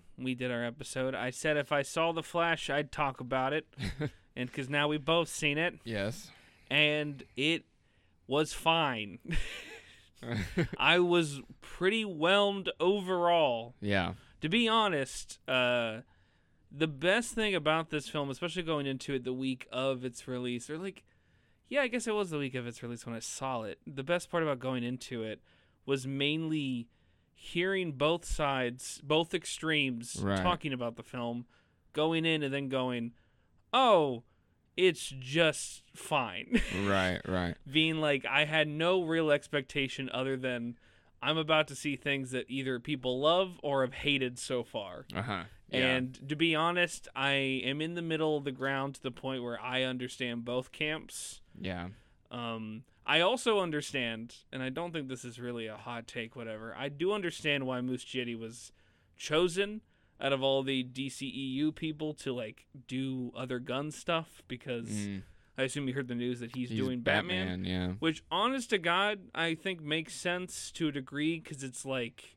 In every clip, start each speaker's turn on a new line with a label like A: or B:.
A: time we did our episode, I said if I saw the Flash, I'd talk about it, and because now we've both seen it,
B: yes.
A: and it was fine. I was pretty whelmed overall.
B: yeah.
A: To be honest, uh, the best thing about this film, especially going into it the week of its release, or like, yeah, I guess it was the week of its release when I saw it. The best part about going into it was mainly hearing both sides, both extremes,
B: Right.
A: talking about the film, going in and then going, oh, it's just fine.
B: Right. Right.
A: being like I had no real expectation other than I'm about to see things that either people love or have hated so far.
B: Uh huh. Yeah.
A: And to be honest, I am in the middle of the ground to the point where I understand both camps.
B: yeah.
A: Um, I also understand, and I don't think this is really a hot take, whatever. I do understand why Muschietti was chosen out of all the DCEU people to like do other Gunn stuff because
B: Mm.
A: I assume you heard the news that he's,
B: He's
A: doing Batman
B: Yeah.
A: which honest to god i think makes sense to a degree because it's like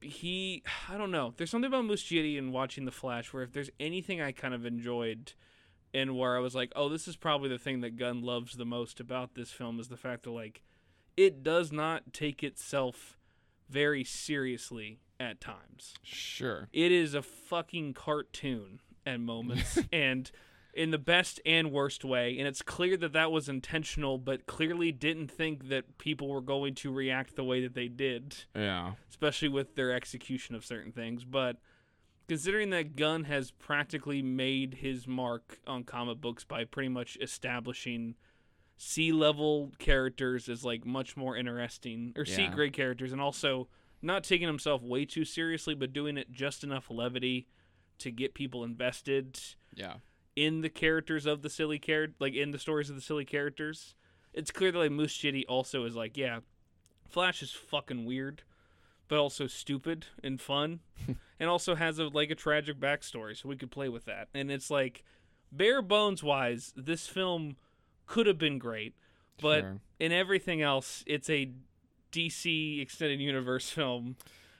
A: he i don't know there's something about Moose Muschietti and watching the flash where if there's anything i kind of enjoyed and where i was like oh this is probably the thing that gunn loves the most about this film is the fact that like it does not take itself very seriously at times
B: Sure.
A: it is a fucking cartoon at moments and in the best and worst way and it's clear that that was intentional but clearly didn't think that people were going to react the way that they did
B: Yeah.
A: especially with their execution of certain things but considering that gunn has practically made his mark on comic books by pretty much establishing sea level characters as like much more interesting or
B: Yeah.
A: grade characters and also not taking himself way too seriously but doing it just enough levity to get people invested
B: Yeah.
A: in the characters of the silly character like in the stories of the silly characters it's clear that like Muschietti also is like yeah flash is fucking weird but also stupid and fun and also has a like a tragic backstory so we could play with that. And it's like bare bones wise this film could have been great but
B: Sure.
A: in everything else it's a dc extended universe film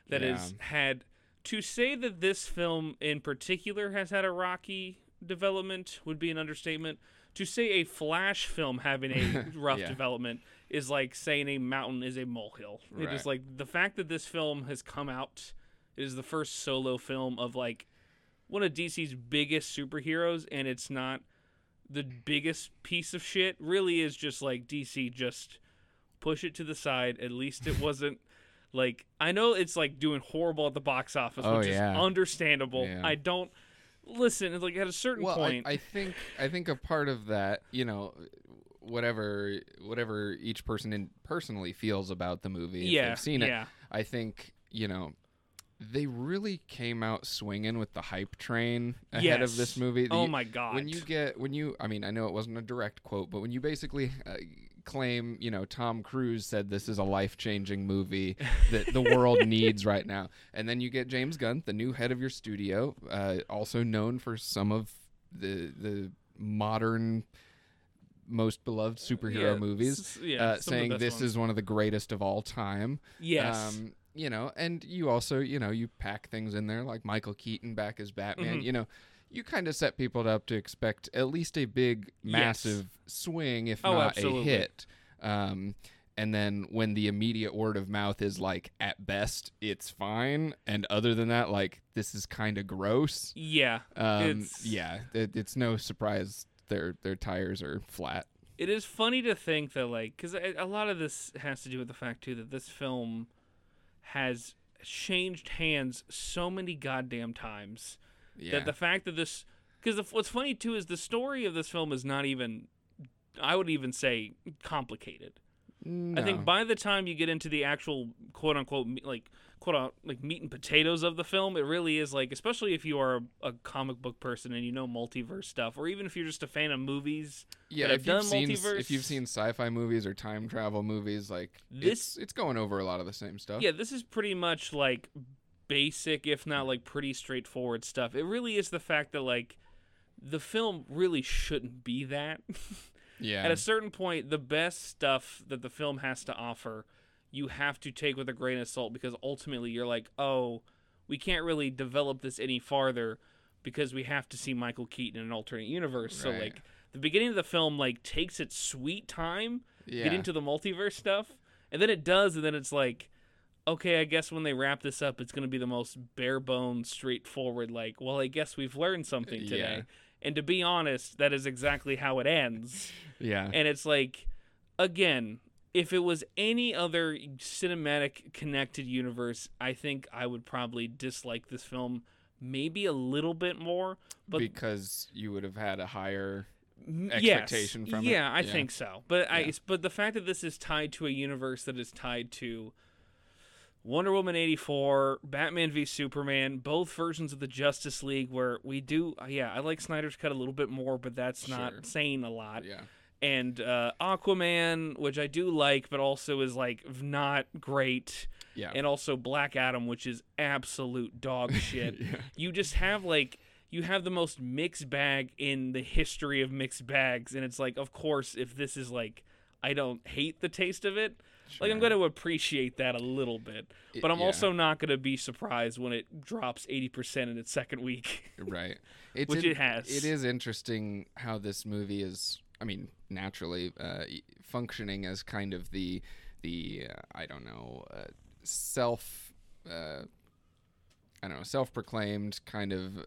A: that has had to say that this film in particular has had a rocky development would be an understatement. To say a flash film having a rough
B: Yeah.
A: development is like saying a mountain is a molehill. It is like the fact that this film has come out it is the first solo film of like one of DC's biggest superheroes, and it's not the biggest piece of shit. Really, is just like DC just push it to the side. At least it wasn't like I know it's like doing horrible at the box office,
B: Oh,
A: which
B: yeah.
A: is understandable.
B: Yeah.
A: I don't listen. It's like at a certain
B: well,
A: point,
B: I, I think I think a part of that, you know, whatever whatever each person in personally feels about the movie, if
A: yeah,
B: they've seen it,
A: yeah,
B: I think you know they really came out swinging with the hype train ahead of this
A: Yes.
B: movie.
A: oh my god,
B: when you get when you i mean i know it wasn't a direct quote but when you basically uh, claim you know tom cruise said this is a life-changing movie that the world needs right now and then you get james gunn the new head of your studio uh, also known for some of the the modern most beloved superhero
A: Yeah,
B: movies
A: s- yeah,
B: uh,
A: the
B: saying this
A: ones.
B: is one of the greatest of all time
A: yes,
B: um, you know, and you also, you know, you pack things in there like Michael Keaton back as Batman.
A: Mhm.
B: You know, you kind of set people up to expect at least a big,
A: Yes.
B: massive swing, if
A: Oh,
B: not
A: absolutely.
B: a hit. Um, and then when the immediate word of mouth is like, at best, it's fine, and other than that, like, this is kind of gross.
A: yeah.
B: Um,
A: It's-
B: yeah, it, it's no surprise their their tires are flat.
A: it is funny to think that like because a lot of this has to do with the fact too that this film has changed hands so many goddamn times
B: Yeah,
A: that the fact that this because what's funny too is the story of this film is not even i would even say complicated. I think by the time you get into the actual quote unquote like quote unquote like meat and potatoes of the film it really is like especially if you are a, a comic book person and you know multiverse stuff or even if you're just a fan of movies
B: yeah,
A: that
B: if
A: have
B: you've
A: done
B: seen
A: multiverse-
B: if you've seen sci-fi movies or time travel movies, like
A: This-
B: it's it's going over a lot of the same stuff.
A: Yeah, this is pretty much like basic, if not like pretty straightforward stuff. It really is the fact that like the film really shouldn't be that.
B: yeah,
A: At a certain point, the best stuff that the film has to offer, you have to take with a grain of salt because ultimately you're like, oh, we can't really develop this any farther because we have to see Michael Keaton in an alternate universe. So like the beginning of the film like takes its sweet time
B: Yeah.
A: get into the multiverse stuff, and then it does, and then it's like, okay, I guess when they wrap this up, it's going to be the most bare bones, straightforward. Like, well, I guess we've learned something today.
B: Yeah.
A: And to be honest, that is exactly how it ends.
B: yeah.
A: And it's like, again, if it was any other cinematic connected universe, I think I would probably dislike this film maybe a little bit more. But
B: because you would have had a higher expectation
A: yes.
B: from it?
A: yeah, I think so. But I but the fact that this is tied to a universe that is tied to Wonder Woman 84, Batman v Superman, both versions of the Justice League where we do yeah, I like Snyder's cut a little bit more, but that's
B: Sure.
A: not saying a lot.
B: yeah.
A: And uh, Aquaman, which I do like but also is like not great.
B: Yeah.
A: And also Black Adam, which is absolute dog shit
B: yeah.
A: you just have like you have the most mixed bag in the history of mixed bags and it's like of course if this is like i don't hate the taste of it Sure. like i'm going to appreciate that a little bit but i'm
B: yeah.
A: also not going to be surprised when it drops 80% in its second week
B: right. It's
A: Which
B: in-
A: it has.
B: It is interesting how this movie is. I mean, naturally uh, functioning as kind of the the uh, I don't know uh, self. Uh, I don't know, self-proclaimed kind of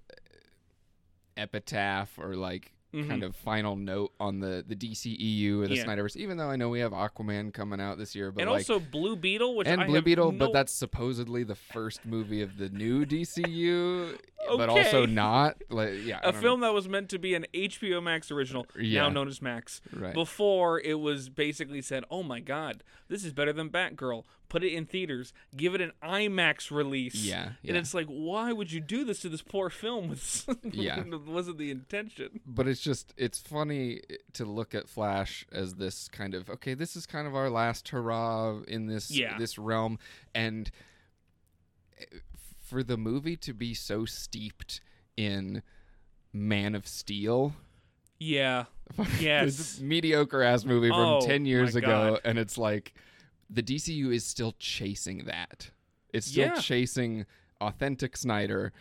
B: epitaph or like kind
A: Mhm.
B: of final note on the the DCEU or the
A: Yeah.
B: Snyderverse. Even though I know we have Aquaman coming out this year, but
A: and
B: like
A: also blue beetle which
B: and
A: I
B: Blue Beetle,
A: no-
B: but that's supposedly the first movie of the new DCU, but also not. Like, yeah,
A: a film that was meant to be an HBO Max original,
B: Yeah.
A: now known as Max.
B: right?
A: Before it was basically said, "Oh my God, this is better than Batgirl. Put it in theaters. Give it an IMAX release."
B: Yeah,
A: And it's like, why would you do this to this poor film?
B: Yeah.
A: wasn't the intention.
B: but it's just it's funny to look at Flash as this kind of okay, this is kind of our last hurrah in this
A: Yeah.
B: this realm, and eh, for the movie to be so steeped in Man of Steel.
A: Yeah, Yes.
B: this mediocre ass movie from
A: Oh,
B: 10 years ago
A: God.
B: and it's like the DCU is still chasing that. It's still
A: Yeah.
B: chasing authentic Snyder.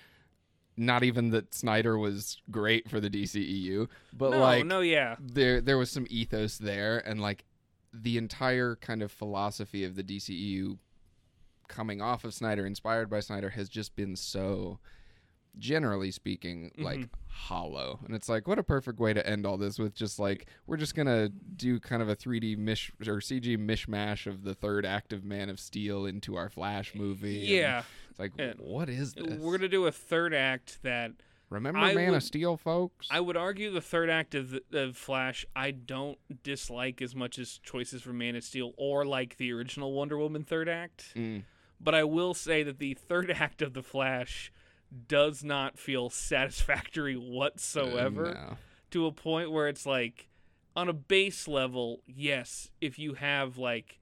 B: Not even that Snyder was great for the DCEU, but
A: no,
B: like
A: no, yeah,
B: there there was some ethos there and like the entire kind of philosophy of the DCEU coming off of Snyder inspired by Snyder has just been so generally speaking like
A: Mhm.
B: hollow and it's like what a perfect way to end all this with just like we're just gonna do kind of a 3d mish or cg mishmash of the third act of man of steel into our flash movie and
A: yeah.
B: it's like
A: Yeah.
B: what is this
A: We're gonna do a third act that
B: remember
A: I
B: man
A: would-
B: of steel folks
A: I would argue the third act of, of Flash I don't dislike as much as choices from Man of Steel or like the original Wonder Woman third act.
B: Mm,
A: But I will say that the third act of the Flash does not feel satisfactory whatsoever.
B: no.
A: to a point where it's like on a base level, yes, if you have like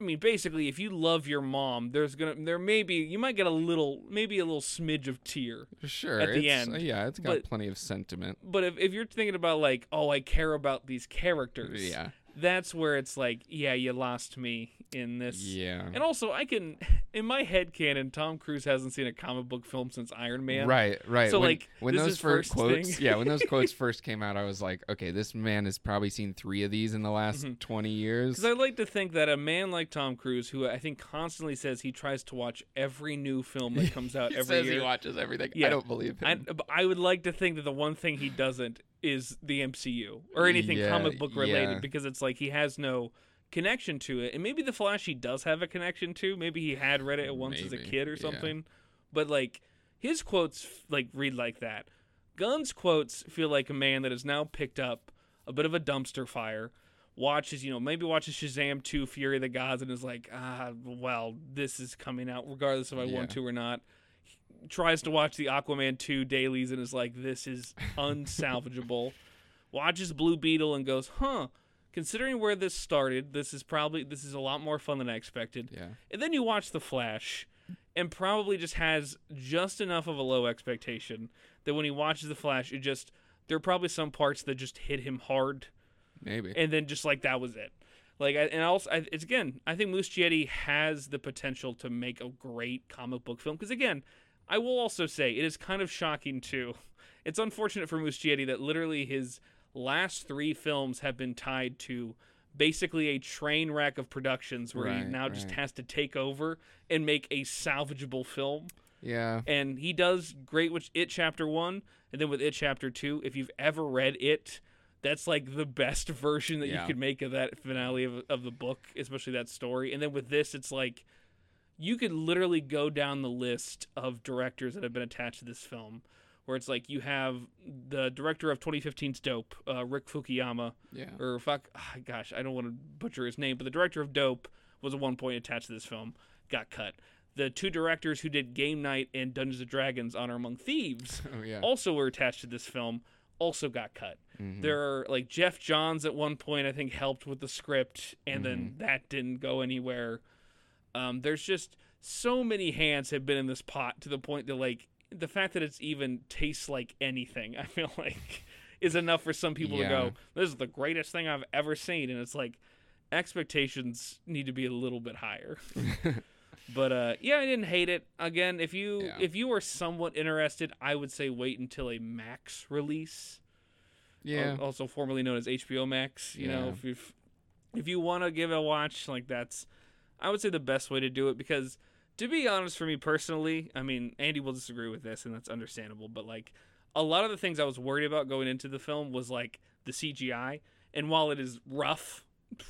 A: I mean basically if you love your mom, there's to there may be you might get a little maybe a little smidge of tear.
B: Sure.
A: at the end,
B: yeah, it's got
A: but-
B: plenty of sentiment.
A: But if if you're thinking about like, oh, I care about these characters.
B: Yeah.
A: That's where it's like, yeah, you lost me in this.
B: Yeah.
A: And also, I can, in my head canon, Tom Cruise hasn't seen a comic book film since Iron Man.
B: Right, right.
A: So,
B: when,
A: like,
B: when those first
A: first
B: quotes, yeah, when those quotes first came out, I was like, okay, this man has probably seen three of these in the last
A: Mhm.
B: twenty years.
A: Because I like to think that a man like Tom Cruise, who I think constantly says he tries to watch every new film that comes out every
B: says
A: year.
B: he watches everything.
A: Yeah.
B: I don't believe him.
A: but I would like to think that the one thing he doesn't is the MCU or anything
B: Yeah,
A: comic book related
B: yeah.
A: because it's like he has no connection to it. And maybe the Flash he does have a connection to. Maybe he had read it once as a kid or
B: yeah.
A: something. But like his quotes like read like that. Gunn's quotes feel like a man that has now picked up a bit of a dumpster fire. Watches, you know, maybe watches Shazam 2 Fury of the Gods and is like, ah, well, this is coming out regardless if I
B: Yeah.
A: want to or not tries to watch the Aquaman 2 dailies and is like, this is unsalvageable. Watches Blue Beetle and goes, huh, considering where this started, this is probably, this is a lot more fun than I expected.
B: Yeah.
A: And then you watch The Flash and probably just has just enough of a low expectation that when he watches The Flash, it just, there are probably some parts that just hit him hard
B: Maybe.
A: and then just like that was it. Like, I, and also, it's again, I think Moose Muschietti has the potential to make a great comic book film because again, I will also say it is kind of shocking too. It's unfortunate for Muschietti that literally his last three films have been tied to basically a train wreck of productions where he
B: Right,
A: now just has to take over and make a salvageable film.
B: Yeah.
A: And he does great with It Chapter 1 and then with It Chapter 2. If you've ever read It, that's like the best version that
B: Yeah.
A: you could make of that finale of, of the book, especially that story. And then with this, it's like you could literally go down the list of directors that have been attached to this film. Where it's like you have the director of 2015's Dope, uh, Rick Fukuyama,
B: Yeah.
A: or fuck, ah, gosh, I don't want to butcher his name, but the director of Dope was at one point attached to this film, got cut. The two directors who did Game Night and Dungeons and Dragons: Honor Among Thieves
B: Oh yeah.
A: also were attached to this film, also got cut.
B: Mhm.
A: There are like Geoff Johns at one point I think helped with the script, and then
B: Mm-hmm.
A: that didn't go anywhere. Um, there's just so many hands have been in this pot to the point that like the fact that it's even tastes like anything, I feel like is enough for some people to go, This is the greatest thing I've ever seen and it's like expectations need to be a little bit higher. but uh yeah, I didn't hate it. Again, if you
B: Yeah.
A: if you are somewhat interested, I would say wait until a Max release
B: yeah.
A: al- also formerly known as HBO Max. You know, if you've, if you want to give it a watch, like that's, I would say the best way to do it because, to be honest, for me personally, I mean, Andy will disagree with this, and that's understandable. But like, a lot of the things I was worried about going into the film was like the CGI, and while it is rough,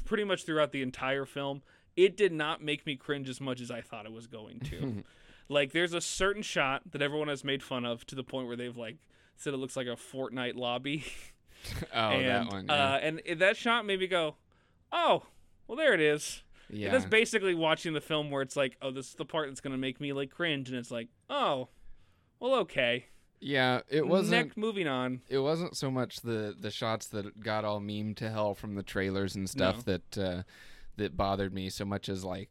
A: pretty much throughout the entire film, it did not make me cringe as much as I thought it was going to. like, there's a certain shot that everyone has made fun of to the point where they've like said it looks like a Fortnite lobby.
B: oh,
A: and,
B: that one. Yeah.
A: Uh, and that shot made me go, oh, well, there it is.
B: Yeah.
A: And that's basically watching the film where it's like, oh, this is the part that's going to make me like cringe. And it's like, oh, well, okay.
B: yeah. It wasn't.
A: Next, moving on.
B: it wasn't so much the the shots that got all meme to hell from the trailers and stuff that uh, that bothered me so much as like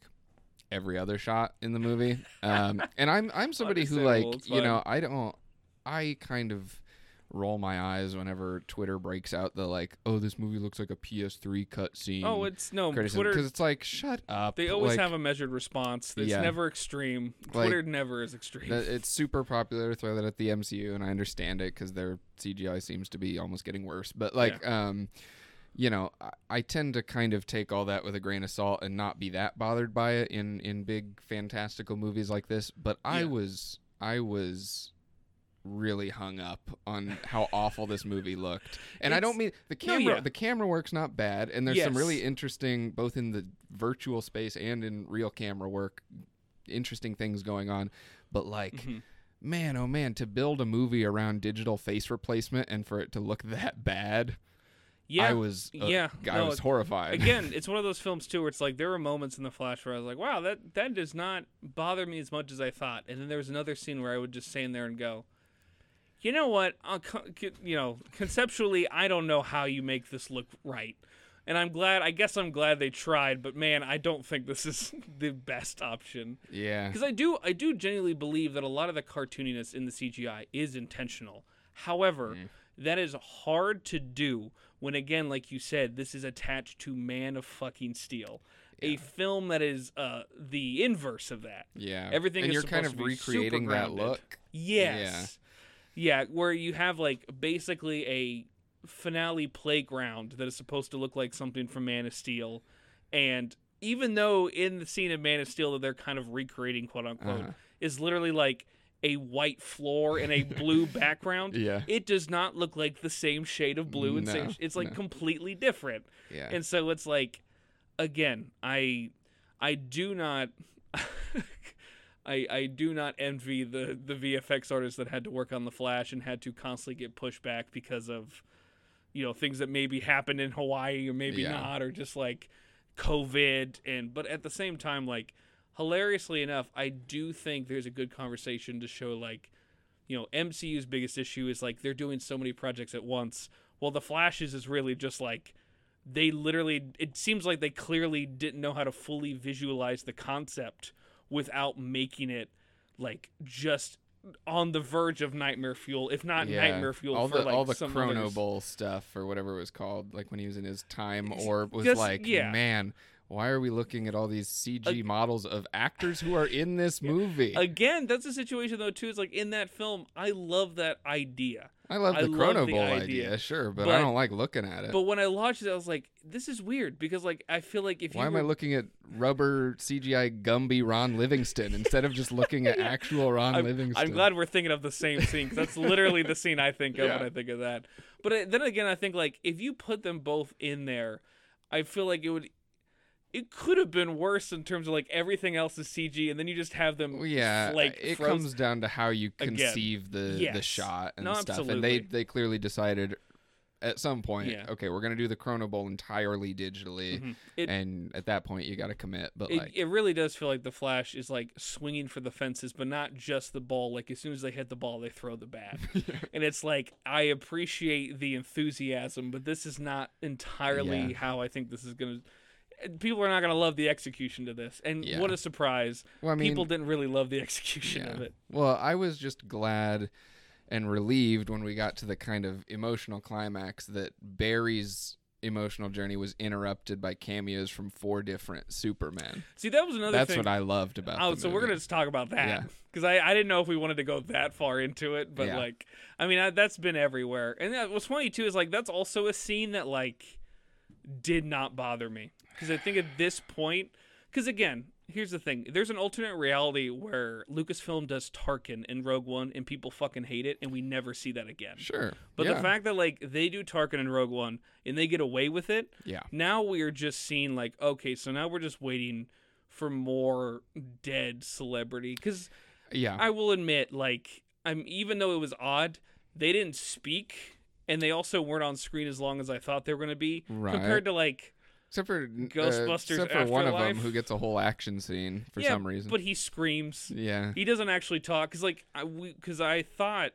B: every other shot in the movie. Um, and I'm I'm somebody who like you know I don't I kind of roll my eyes whenever Twitter breaks out the like oh this movie looks like a PS3 cutscene.
A: Oh, it's no,
B: criticism
A: Twitter.
B: because it's like shut up.
A: They always
B: like,
A: have a measured response. It's
B: Yeah.
A: never extreme.
B: Like,
A: Twitter never is extreme.
B: it's super popular to throw that at the MCU, and I understand it because their CGI seems to be almost getting worse. But like, um, you know, I, I tend to kind of take all that with a grain of salt and not be that bothered by it in in big fantastical movies like this. But I
A: Yeah.
B: was, I was really hung up on how awful this movie looked. And I don't mean the
A: No,
B: camera
A: yeah.
B: the camera work's not bad and there's some really interesting both in the virtual space and in real camera work interesting things going on. But like
A: Mhm.
B: man, oh man, to build a movie around digital face replacement and for it to look that bad,
A: Yeah.
B: I was, uh,
A: yeah.
B: I
A: no,
B: was horrified.
A: again, it's one of those films too where it's like there were moments in the flash where I was like, "Wow, that that does not bother me as much as I thought." And then there was another scene where I would just stand there and go, "You know what? I'll you know, conceptually, I don't know how you make this look right." And I'm glad. I guess I'm glad they tried, but man, I don't think this is the best option
B: yeah,
A: because I do I do genuinely believe that a lot of the cartooniness in the CGI is intentional. However, that is hard to do when again, like you said, this is attached to Man of fucking Steel, a film that is uh, the inverse of that.
B: yeah.
A: everything
B: and
A: is
B: you're kind of recreating that look.
A: Yes. Yeah. where you have like basically a finale playground that is supposed to look like something from Man of Steel. And even though in the scene of Man of Steel that they're kind of recreating, quote unquote,
B: Uh-huh.
A: is literally like a white floor and a blue background.
B: Yeah,
A: It does not look like the same shade of blue and same.
B: No,
A: It's like
B: no.
A: completely different
B: yeah.
A: and so it's like again i i do not I, I do not envy the, the VFX artists that had to work on the Flash and had to constantly get pushed back because of, you know, things that maybe happened in Hawaii or maybe
B: Yeah.
A: not, or just like COVID. And but at the same time, like hilariously enough, I do think there's a good conversation to show like, you know, MCU's biggest issue is like they're doing so many projects at once. Well, the Flashes is really just like they literally it seems like they clearly didn't know how to fully visualize the concept without making it like just on the verge of nightmare fuel if not
B: yeah.
A: nightmare fuel
B: all
A: for
B: the
A: like
B: all the
A: some
B: Chrono
A: others.
B: Bowl stuff or whatever it was called, like when he was in his time orb, was
A: Just-
B: like,
A: yeah.
B: man, why are we looking at all these CG models of actors who are in this movie?
A: Again, that's a situation though too. It's like in that film, I love that idea.
B: I love
A: I
B: the
A: love
B: Chrono
A: the
B: Bowl
A: idea,
B: idea, sure, but,
A: but-
B: I don't like looking at it.
A: But when I watched it, I was like, this is weird because like I feel like if
B: Why am
A: were,
B: I looking at rubber CGI Gumby Ron Livingston instead of just looking at actual Ron
A: I'm,
B: Livingston?
A: I'm glad we're thinking of the same scene 'cause that's literally the scene I think of
B: Yeah.
A: when I think of that. But I, then again, I think like if you put them both in there, I feel like it would. It could have been worse in terms of like everything else is CG, and then you just have them.
B: Yeah,
A: like
B: it comes down to how you conceive the the
A: yes.
B: shot and
A: No,
B: stuff. And they they clearly decided at some point,
A: Yeah.
B: okay, we're gonna do the Chrono Bowl entirely digitally,
A: Mhm. It,
B: and at that point you got to commit. But
A: it,
B: like,
A: it really does feel like the Flash is like swinging for the fences, but not just the ball. Like as soon as they hit the ball, they throw the bat, and it's like I appreciate the enthusiasm, but this is not entirely
B: Yeah.
A: how I think this is gonna. People are not gonna love the execution to this, and
B: Yeah.
A: what a surprise!
B: well, I mean,
A: People didn't really love the execution
B: yeah.
A: of it.
B: Well, I was just glad and relieved when we got to the kind of emotional climax that Barry's emotional journey was interrupted by cameos from four different Supermen.
A: See, that was another
B: That's
A: thing.
B: what I loved about.
A: Oh, so we're gonna just talk about that
B: Yeah.
A: because I, I didn't know if we wanted to go that far into it, but
B: Yeah.
A: like I mean I, that's been everywhere, and that, what's funny too is like that's also a scene that like did not bother me because I think at this point, because again, here's the thing: there's an alternate reality where Lucasfilm does Tarkin in Rogue One, and people fucking hate it, and we never see that again.
B: Sure,
A: But
B: yeah.
A: the fact that like they do Tarkin in Rogue One and they get away with it,
B: yeah,
A: now we are just seeing like okay so now we're just waiting for more dead celebrity because
B: yeah,
A: i will admit like i'm even though it was odd they didn't speak and they also weren't on screen as long as i thought they were going to be
B: Right.
A: compared to like
B: except for uh,
A: Ghostbusters
B: except for one of them who gets a whole action scene for
A: yeah,
B: some reason.
A: but he screams
B: yeah,
A: he doesn't actually talk because like i because i thought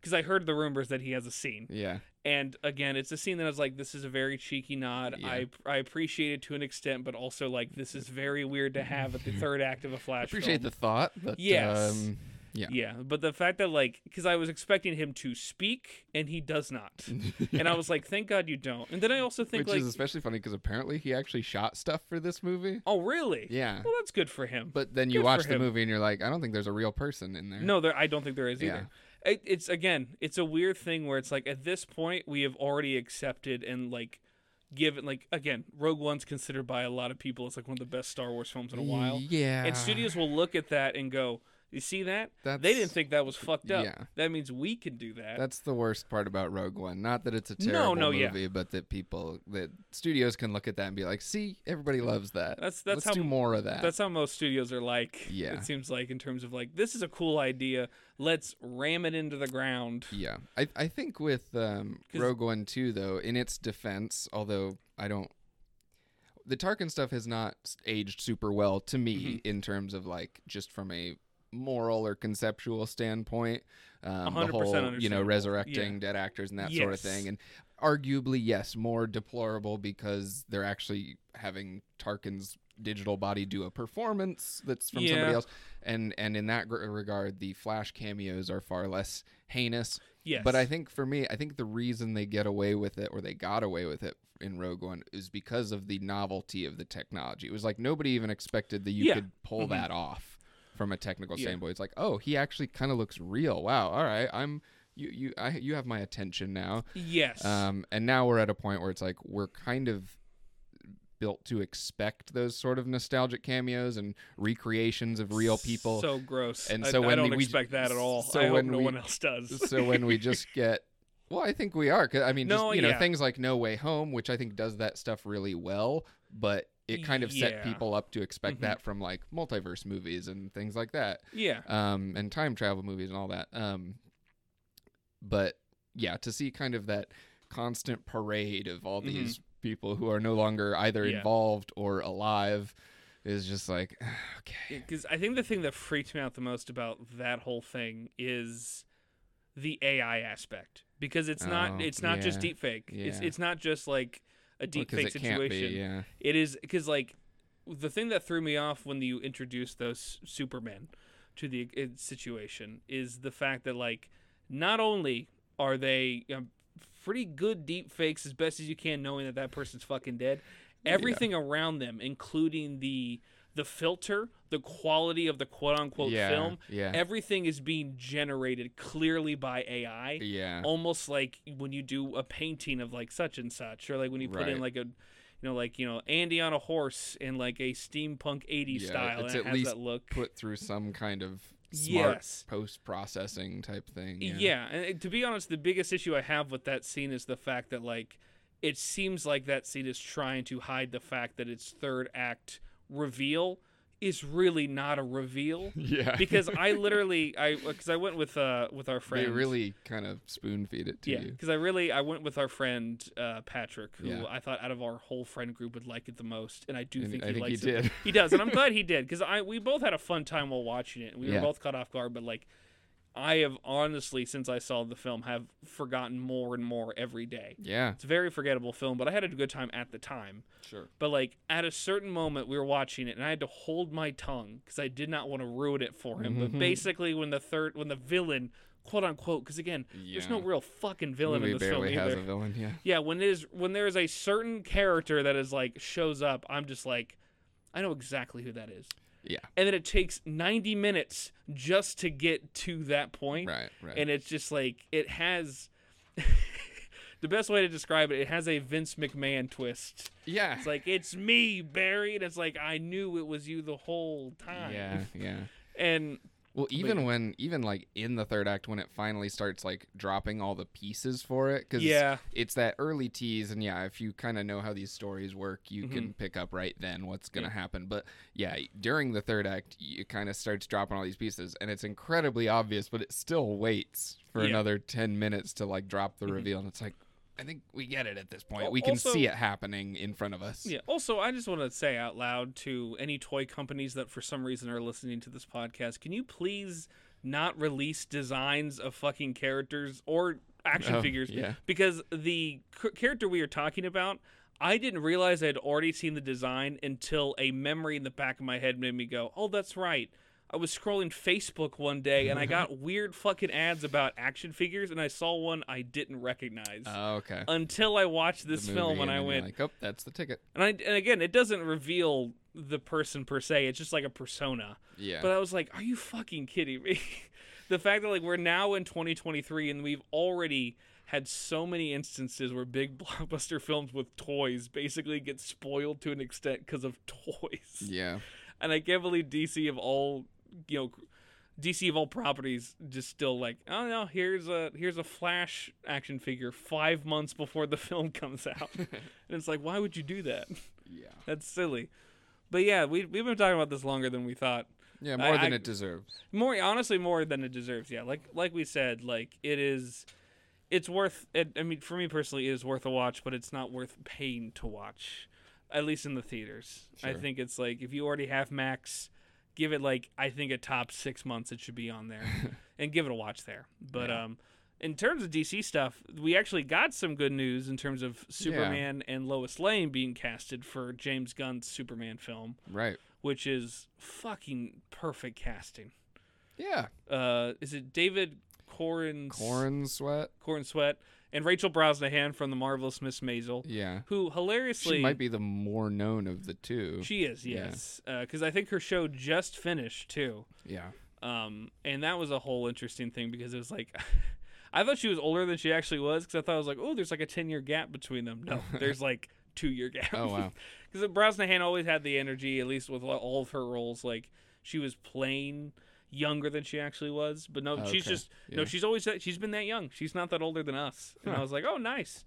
A: because i heard the rumors that he has a scene
B: yeah,
A: and again it's a scene that i was like this is a very cheeky nod
B: Yeah.
A: i i appreciate it to an extent but also like this is very weird to have at the third act of a flash
B: appreciate
A: film.
B: the thought. But,
A: Yes.
B: um, yeah.
A: yeah but the fact that like because i was expecting him to speak and he does not and i was like thank god you don't and then i also think
B: Which
A: like
B: is especially funny because apparently he actually shot stuff for this movie.
A: oh really
B: Yeah.
A: well that's good for him
B: But then you
A: Good
B: watch the movie and you're like, I don't think there's a real person in there.
A: no there i don't think there is
B: Yeah.
A: either it, it's again it's a weird thing where it's like at this point we have already accepted and like given like again rogue one's considered by a lot of people as like one of the best star wars films in a while
B: Yeah.
A: and studios will look at that and go you see that
B: That's,
A: they didn't think that was fucked up
B: Yeah.
A: that means we can do that
B: That's the worst part about Rogue One. Not that it's a terrible
A: no, yeah.
B: movie, but that people, that studios can look at that and be like, see, everybody loves that.
A: That's- that's
B: Let's
A: how-
B: do more of that.
A: That's how most studios are like.
B: Yeah.
A: It seems like in terms of like this is a cool idea. Let's ram it into the ground.
B: Yeah, I I think with um, Rogue One too, though, in its defense, although I don't, the Tarkin stuff has not aged super well to me
A: Mm-hmm.
B: in terms of like just from a moral or conceptual standpoint. Um, the
A: 100%
B: whole you know resurrecting dead actors and that sort of thing, and arguably yes, more deplorable because they're actually having Tarkin's digital body do a performance that's from somebody else and and in that regard the flash cameos are far less heinous
A: Yes.
B: but I think for me, I think the reason they get away with it or they got away with it in Rogue One is because of the novelty of the technology. It was like nobody even expected that you
A: Yeah.
B: could pull
A: Mhm.
B: that off from a technical
A: Yeah.
B: standpoint. It's like, oh, he actually kind of looks real. Wow. All right, I'm you you I you have my attention now.
A: Yes.
B: Um, and now we're at a point where it's like we're kind of built to expect those sort of nostalgic cameos and recreations of real people.
A: So gross.
B: And so
A: I,
B: when
A: don't
B: we-
A: expect that at all.
B: so
A: I
B: when
A: no
B: we-
A: one else does.
B: so when we just get well i think we are 'cause, i mean just,
A: No,
B: you know things like no way home which i think does that stuff really well but it kind of set
A: Yeah.
B: people up to expect
A: Mhm.
B: that from like multiverse movies and things like that
A: yeah.
B: um and time travel movies and all that um but yeah to see kind of that constant parade of all
A: Mhm.
B: these people who are no longer either
A: Yeah.
B: involved or alive is just like okay
A: Because I think the thing that freaked me out the most about that whole thing is the AI aspect. Because it's not
B: Oh,
A: it's not just
B: yeah.
A: deepfake. It's
B: Yeah.
A: it's not just like a
B: Well,
A: deepfake
B: it can't
A: situation.
B: be yeah
A: It is because like the thing that threw me off when you introduced those Supermen to the uh, situation is the fact that like not only are they pretty good deep fakes as best as you can, knowing that that person's fucking dead, everything around them, including the the filter, the quality of the quote unquote
B: yeah,
A: film,
B: yeah,
A: everything is being generated clearly by AI.
B: yeah,
A: Almost like when you do a painting of like such and such, or like when you put in like a, you know, like you know Andy on a horse in like a steampunk '80s
B: Yeah,
A: style,
B: it's
A: and it
B: at
A: has
B: least
A: that look.
B: put through some kind of smart
A: Yes.
B: post processing type thing. Yeah.
A: Yeah. and to be honest, the biggest issue I have with that scene is the fact that like it seems like that scene is trying to hide the fact that its third act reveal is really not a reveal
B: yeah.
A: because I literally I because I went with uh with our friend
B: they really kind of spoon feed it to
A: yeah
B: you.
A: because I really I went with our friend uh, Patrick who
B: Yeah.
A: I thought out of our whole friend group would like it the most and I do
B: And
A: think
B: I
A: he
B: think he
A: likes it
B: did.
A: he does, and I'm glad he did because I we both had a fun time while watching it. and We
B: Yeah.
A: were both caught off guard, but like I have honestly, since I saw the film, have forgotten more and more every day.
B: Yeah,
A: It's a very forgettable film, but I had a good time at the time.
B: sure.
A: But like at a certain moment, we were watching it, and I had to hold my tongue because I did not want to ruin it for him. But
B: Mhm.
A: basically, when the third, when the villain, quote unquote, because again, there's no real fucking villain in this film either.
B: villain. Yeah.
A: Yeah, when there's when there is a certain character that is like shows up, I'm just like, I know exactly who that is.
B: Yeah.
A: And then it takes 90 minutes just to get to that point,
B: Right. Right.
A: and it's just like it has. the best way to describe it, it has a Vince McMahon twist.
B: yeah.
A: It's like it's me, Barry, and it's like I knew it was you the whole time.
B: yeah. Yeah.
A: And
B: Well, even when, even like in the third act, when it finally starts like dropping all the pieces for it, because
A: yeah,
B: it's that early tease, and yeah, if you kind of know how these stories work, you
A: Mm-hmm.
B: can pick up right then what's gonna happen. But yeah, during the third act, it kind of starts dropping all these pieces, and it's incredibly obvious, but it still waits for
A: Yeah. Mm-hmm.
B: another ten minutes to like drop the reveal, and it's like, I think we get it at this point. We can
A: also-
B: see it happening in front of us.
A: Yeah. Also, I just want to say out loud to any toy companies that for some reason are listening to this podcast, can you please not release designs of fucking characters or action
B: Oh,
A: figures?
B: yeah.
A: Because the c- character we are talking about, I didn't realize I had already seen the design until a memory in the back of my head made me go, "Oh, that's right." I was scrolling Facebook one day and I got weird fucking ads about action figures and I saw one I didn't recognize
B: Oh, okay.
A: until I watched this
B: movie,
A: film and I went,
B: like, oh, that's the ticket.
A: and I and again, it doesn't reveal the person per se. It's just like a persona.
B: Yeah.
A: But I was like, are you fucking kidding me? the fact that like we're now in 2023 and we've already had so many instances where big blockbuster films with toys basically get spoiled to an extent because of toys.
B: yeah.
A: And I can't believe DC of all, you know, DC of all properties just still like, oh no, here's a here's a Flash action figure 5 months before the film comes out. and it's like, why would you do that?
B: Yeah.
A: That's silly. But yeah, we we've been talking about this longer than we thought.
B: Yeah, more
A: I-
B: than
A: I-
B: it deserves.
A: More honestly, more than it deserves. Yeah, like like we said, like it is. It's worth. It, I mean, for me personally, it is worth a watch, but it's not worth paying to watch, at least in the theaters. I think it's like if you already have Max, give it like I think a top six months it should be on there, and give it a watch there. But
B: Yeah.
A: um, in terms of DC stuff, we actually got some good news in terms of Superman and Lois Lane being casted for James Gunn's Superman film,
B: Right.
A: which is fucking perfect casting.
B: Yeah.
A: Uh, is it David Corn
B: Corenswet.
A: Corn Sweat and Rachel Brosnahan from the marvelous Miss Maisel,
B: Yeah.
A: who hilariously
B: She might be the more known of the two.
A: She is, yes, because I think her show just finished too.
B: yeah.
A: Um, and that was a whole interesting thing because it was like, I thought she was older than she actually was because I thought I was like, oh, there's like a ten year gap between them. No, there's like two year gap.
B: Oh wow.
A: Because Brosnahan always had the energy, at least with all of her roles. Like she was playing younger than she actually was, but no, she's
B: Okay,
A: just no,
B: yeah.
A: she's always she's been that young. She's not that older than us. And I was like, oh, nice.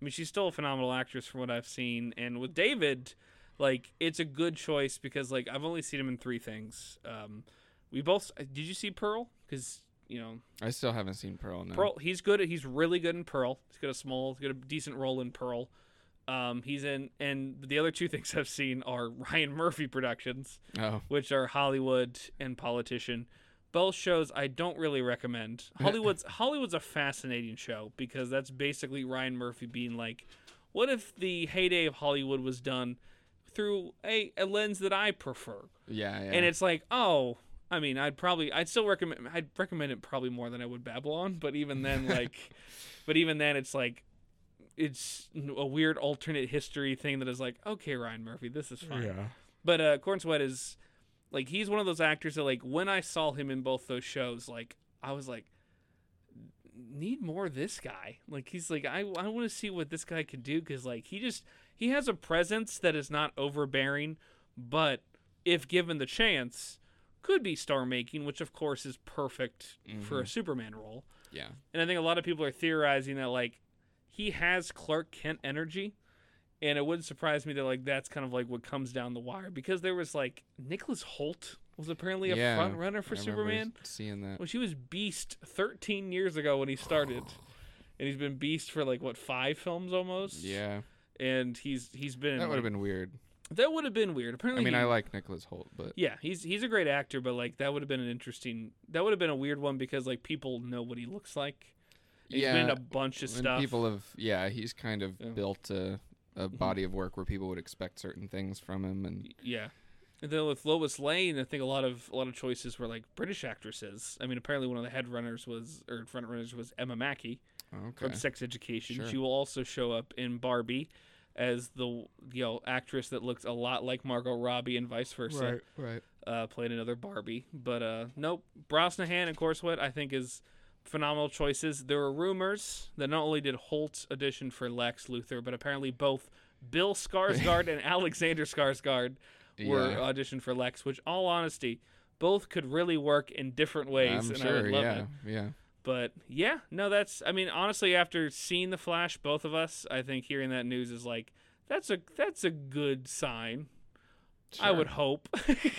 A: I mean, she's still a phenomenal actress from what I've seen. And with David, like it's a good choice because like I've only seen him in three things. Um, we both did you see Pearl? Because you know
B: I still haven't seen Pearl. No.
A: Pearl, he's good. At, he's really good in Pearl. He's got a small, he's got a decent role in Pearl. Um, he's in, and the other two things I've seen are Ryan Murphy productions,
B: Oh.
A: which are Hollywood and Politician. Both shows I don't really recommend. Hollywood's Hollywood's a fascinating show because that's basically Ryan Murphy being like, what if the heyday of Hollywood was done through a, a lens that I prefer?
B: Yeah. Yeah.
A: and it's like oh i mean i'd probably i'd still recommend i'd recommend it probably more than i would babylon but even then like but even then it's like it's a weird alternate history thing that is like, okay, Ryan Murphy, this is fine. Yeah. But uh, Corenswet is like he's one of those actors that like when I saw him in both those shows, like I was like, need more of this guy. Like he's like I I want to see what this guy could do because like he just he has a presence that is not overbearing, but if given the chance, could be star making, which of course is perfect for a Superman role.
B: Yeah.
A: And I think a lot of people are theorizing that like he has Clark Kent energy. And it wouldn't surprise me that like that's kind of like what comes down the wire because there was like Nicholas Hoult was apparently a
B: yeah.
A: front runner for
B: I
A: Superman.
B: Seeing that.
A: Well, she was Beast 13 years ago when he started, and he's been Beast for like what five films almost.
B: Yeah.
A: and he's he's been
B: That would have
A: like-
B: been weird.
A: that would have been weird. Apparently, I
B: mean,
A: he-
B: I like Nicholas Hoult, but
A: yeah, he's he's a great actor, but like that would have been an interesting. That would have been a weird one because like people know what he looks like. He's
B: yeah,
A: been in a bunch of stuff.
B: people have yeah, he's kind of
A: Yeah.
B: built a, a
A: Mhm.
B: body of work where people would expect certain things from him, and
A: Yeah. And then with Lois Lane, I think a lot of a lot of choices were like British actresses. I mean, apparently one of the head runners was or front runners was Emma Mackey
B: okay,
A: from Sex Education.
B: Sure.
A: She will also show up in Barbie as the you know actress that looks a lot like Margot Robbie and vice versa.
B: right.
A: Uh, played another Barbie, but uh, nope. Brosnahan and Corenswet I think is phenomenal choices. There were rumors that not only did Hoult audition for Lex Luthor, but apparently both Bill Skarsgård and Alexander Skarsgård were
B: Yeah.
A: auditioned for Lex, which, all honesty, both could really work in different ways,
B: I'm
A: and
B: sure.
A: I would love
B: yeah,
A: it.
B: yeah.
A: But yeah, no, that's. I mean, honestly, after seeing the Flash, both of us, I think hearing that news is like that's a that's a good sign. I would hope.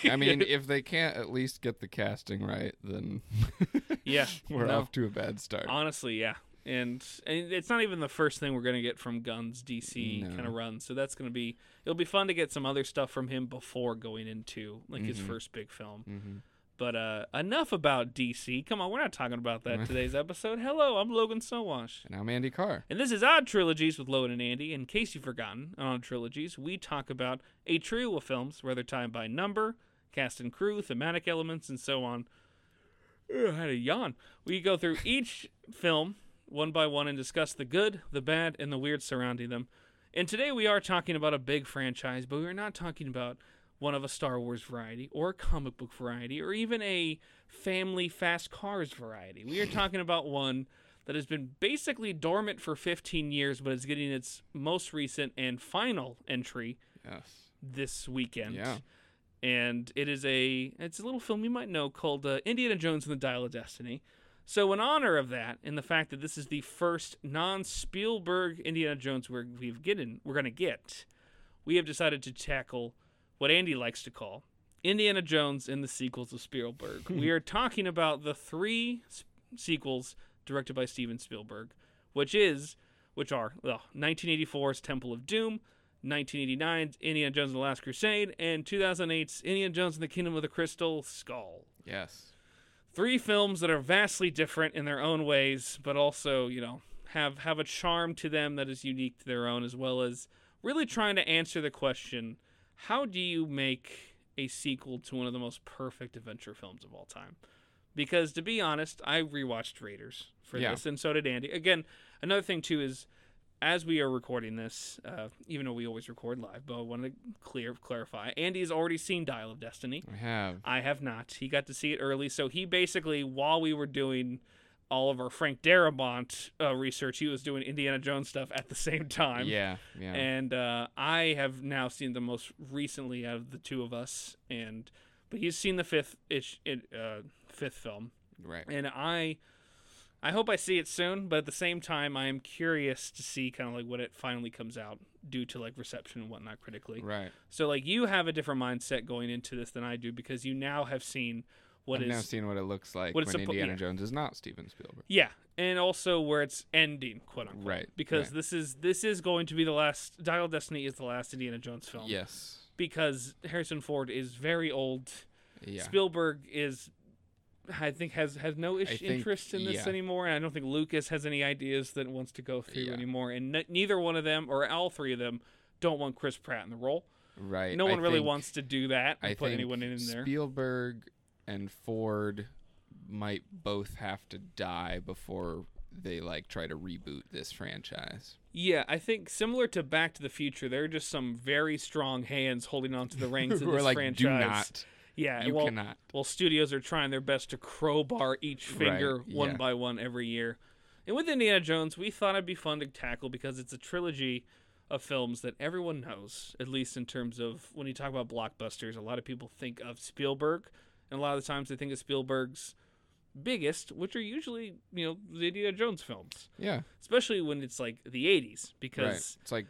B: I mean, if they can't at least get the casting right, then
A: yeah,
B: we're
A: no.
B: off to a bad start.
A: honestly, yeah. And, and it's not even the first thing we're gonna get from Gunn's DC
B: No.
A: kind of run. So that's gonna be it'll be fun to get some other stuff from him before going into like his
B: Mhm.
A: first big film.
B: hmm
A: But uh, enough about DC. Come on, we're not talking about that today's episode. Hello, I'm Logan Sowash.
B: And I'm Andy Carr.
A: And this is Odd Trilogies with Logan and Andy. In case you've forgotten, on Odd Trilogies, we talk about a trio of films where they're timed by number, cast and crew, thematic elements, and so on. Ugh, I had a yawn. We go through each film one by one and discuss the good, the bad, and the weird surrounding them. And today we are talking about a big franchise, but we are not talking about one of a Star Wars variety or a comic book variety or even a family fast cars variety. We are talking about one that has been basically dormant for 15 years, but is getting its most recent and final entry
B: Yes.
A: this weekend.
B: Yeah.
A: And it is a it's a little film you might know called uh, Indiana Jones and the Dial of Destiny. So in honor of that, and the fact that this is the first non-Spielberg Indiana Jones we're, we've getting we're gonna get, we have decided to tackle what Andy likes to call Indiana Jones and the sequels of Spielberg. we are talking about the three s- sequels directed by Steven Spielberg, which is which are well, 1984's Temple of Doom, 1989's Indiana Jones and the Last Crusade, and 2008's Indiana Jones and the Kingdom of the Crystal Skull.
B: Yes.
A: Three films that are vastly different in their own ways, but also, you know, have have a charm to them that is unique to their own, as well as really trying to answer the question: How do you make a sequel to one of the most perfect adventure films of all time? Because to be honest, I rewatched Raiders for
B: Yeah.
A: this, and so did Andy. Again, another thing too is as we are recording this, uh, even though we always record live, but I want to clear clarify. Andy has already seen Dial of Destiny.
B: I have.
A: I have not. He got to see it early, so he basically, while we were doing all of our Frank Darabont uh, research, he was doing Indiana Jones stuff at the same time.
B: Yeah. Yeah.
A: And uh, I have now seen the most recently out of the two of us, and but he's seen the fifth ish, it, uh, fifth film,
B: right.
A: and I. I hope I see it soon, but at the same time, I am curious to see kind of like what it finally comes out due to like reception and whatnot critically.
B: Right.
A: So like you have a different mindset going into this than I do because you now have seen what
B: I've
A: is
B: now seen what it looks like when
A: suppo-
B: Indiana
A: yeah.
B: Jones is not Steven Spielberg.
A: yeah, and also where it's ending, quote unquote.
B: Right,
A: Because
B: right.
A: this is this is going to be the last Dial Destiny is the last Indiana Jones film.
B: Yes.
A: Because Harrison Ford is very old.
B: Yeah.
A: Spielberg is I think has has no ish,
B: think-
A: interest in this
B: yeah.
A: anymore, and I don't think Lucas has any ideas that wants to go through anymore. And n- neither one of them, or all three of them, don't want Chris Pratt in the role.
B: right.
A: No
B: I
A: one really
B: think-
A: wants to do that.
B: I
A: put
B: think
A: anyone in there.
B: Spielberg and Ford might both have to die before they like try to reboot this franchise.
A: Yeah, I think similar to Back to the Future, there are just some very strong hands holding onto the reins of this
B: like,
A: franchise.
B: do not,
A: Yeah,
B: you
A: well,
B: cannot.
A: well, studios are trying their best to crowbar each
B: Right,
A: finger one
B: yeah.
A: by one every year. And with Indiana Jones, we thought it'd be fun to tackle because it's a trilogy of films that everyone knows, at least in terms of when you talk about blockbusters. A lot of people think of Spielberg, and a lot of the times they think of Spielberg's biggest, which are usually, you know, the Indiana Jones films,
B: Yeah,
A: especially when it's like the 80s, because
B: right. It's like,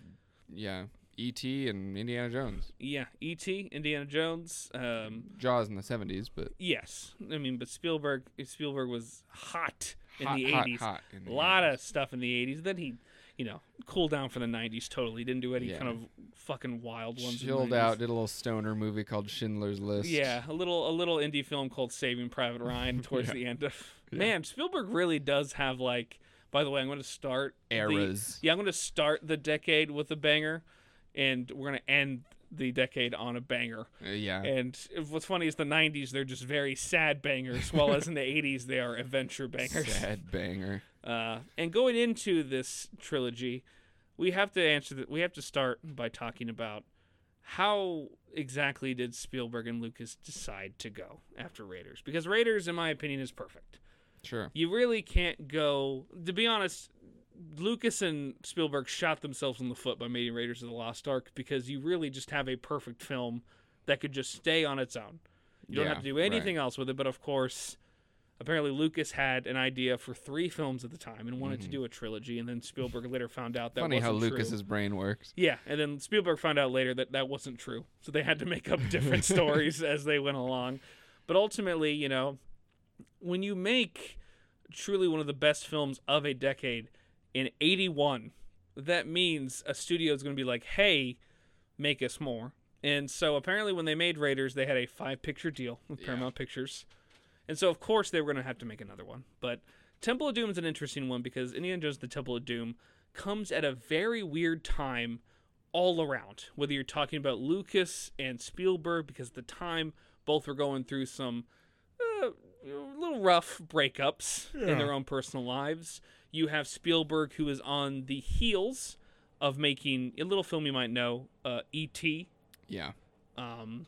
B: yeah, E.T. and Indiana Jones.
A: Yeah, E.T., Indiana Jones. Um,
B: Jaws in the seventies, but
A: yes, I mean, but Spielberg. Spielberg was hot in
B: hot,
A: the
B: hot,
A: '80s.
B: hot in
A: A lot
B: 80s.
A: of stuff in the '80s. Then he, you know, cool down for the '90s. Totally didn't do any
B: Yeah.
A: kind of fucking wild ones.
B: chilled out. Did a little stoner movie called Schindler's List.
A: Yeah, a little a little indie film called Saving Private Ryan towards
B: Yeah.
A: the end of.
B: Yeah.
A: Man, Spielberg really does have like. By the way, I'm going to start the-
B: eras.
A: yeah, I'm going to start the decade with a banger, and we're going to end the decade on a banger.
B: Uh, yeah,
A: And what's funny is the '90s they're just very sad bangers, while as in the '80s they are adventure bangers.
B: sad banger.
A: Uh, and going into this trilogy, we have to answer that. We have to start by talking about how exactly did Spielberg and Lucas decide to go after Raiders? Because Raiders, in my opinion, is perfect.
B: Sure.
A: You really can't go. To be honest, Lucas and Spielberg shot themselves in the foot by making Raiders of the Lost Ark because you really just have a perfect film that could just stay on its own. You don't
B: Yeah,
A: have to do anything else with it. But of course, apparently Lucas had an idea for three films at the time and wanted to do a trilogy, and then Spielberg later found out that
B: Mm-hmm. Funny how
A: wasn't true.
B: Lucas's brain works.
A: Yeah, and then Spielberg found out later that that wasn't true. So they had to make up different stories as they went along. But ultimately, you know, when you make truly one of the best films of a decade in 81, that means a studio is going to be like, hey, make us more. And so apparently, when they made Raiders, they had a five picture deal with
B: Yeah.
A: Paramount Pictures. And so, of course, they were going to have to make another one. But Temple of Doom is an interesting one because Indiana Jones The Temple of Doom comes at a very weird time all around. Whether you're talking about Lucas and Spielberg, because at the time both were going through some uh, little rough breakups in their own personal lives. You have Spielberg, who is on the heels of making a little film you might know, uh, E.T.
B: Yeah.
A: Um,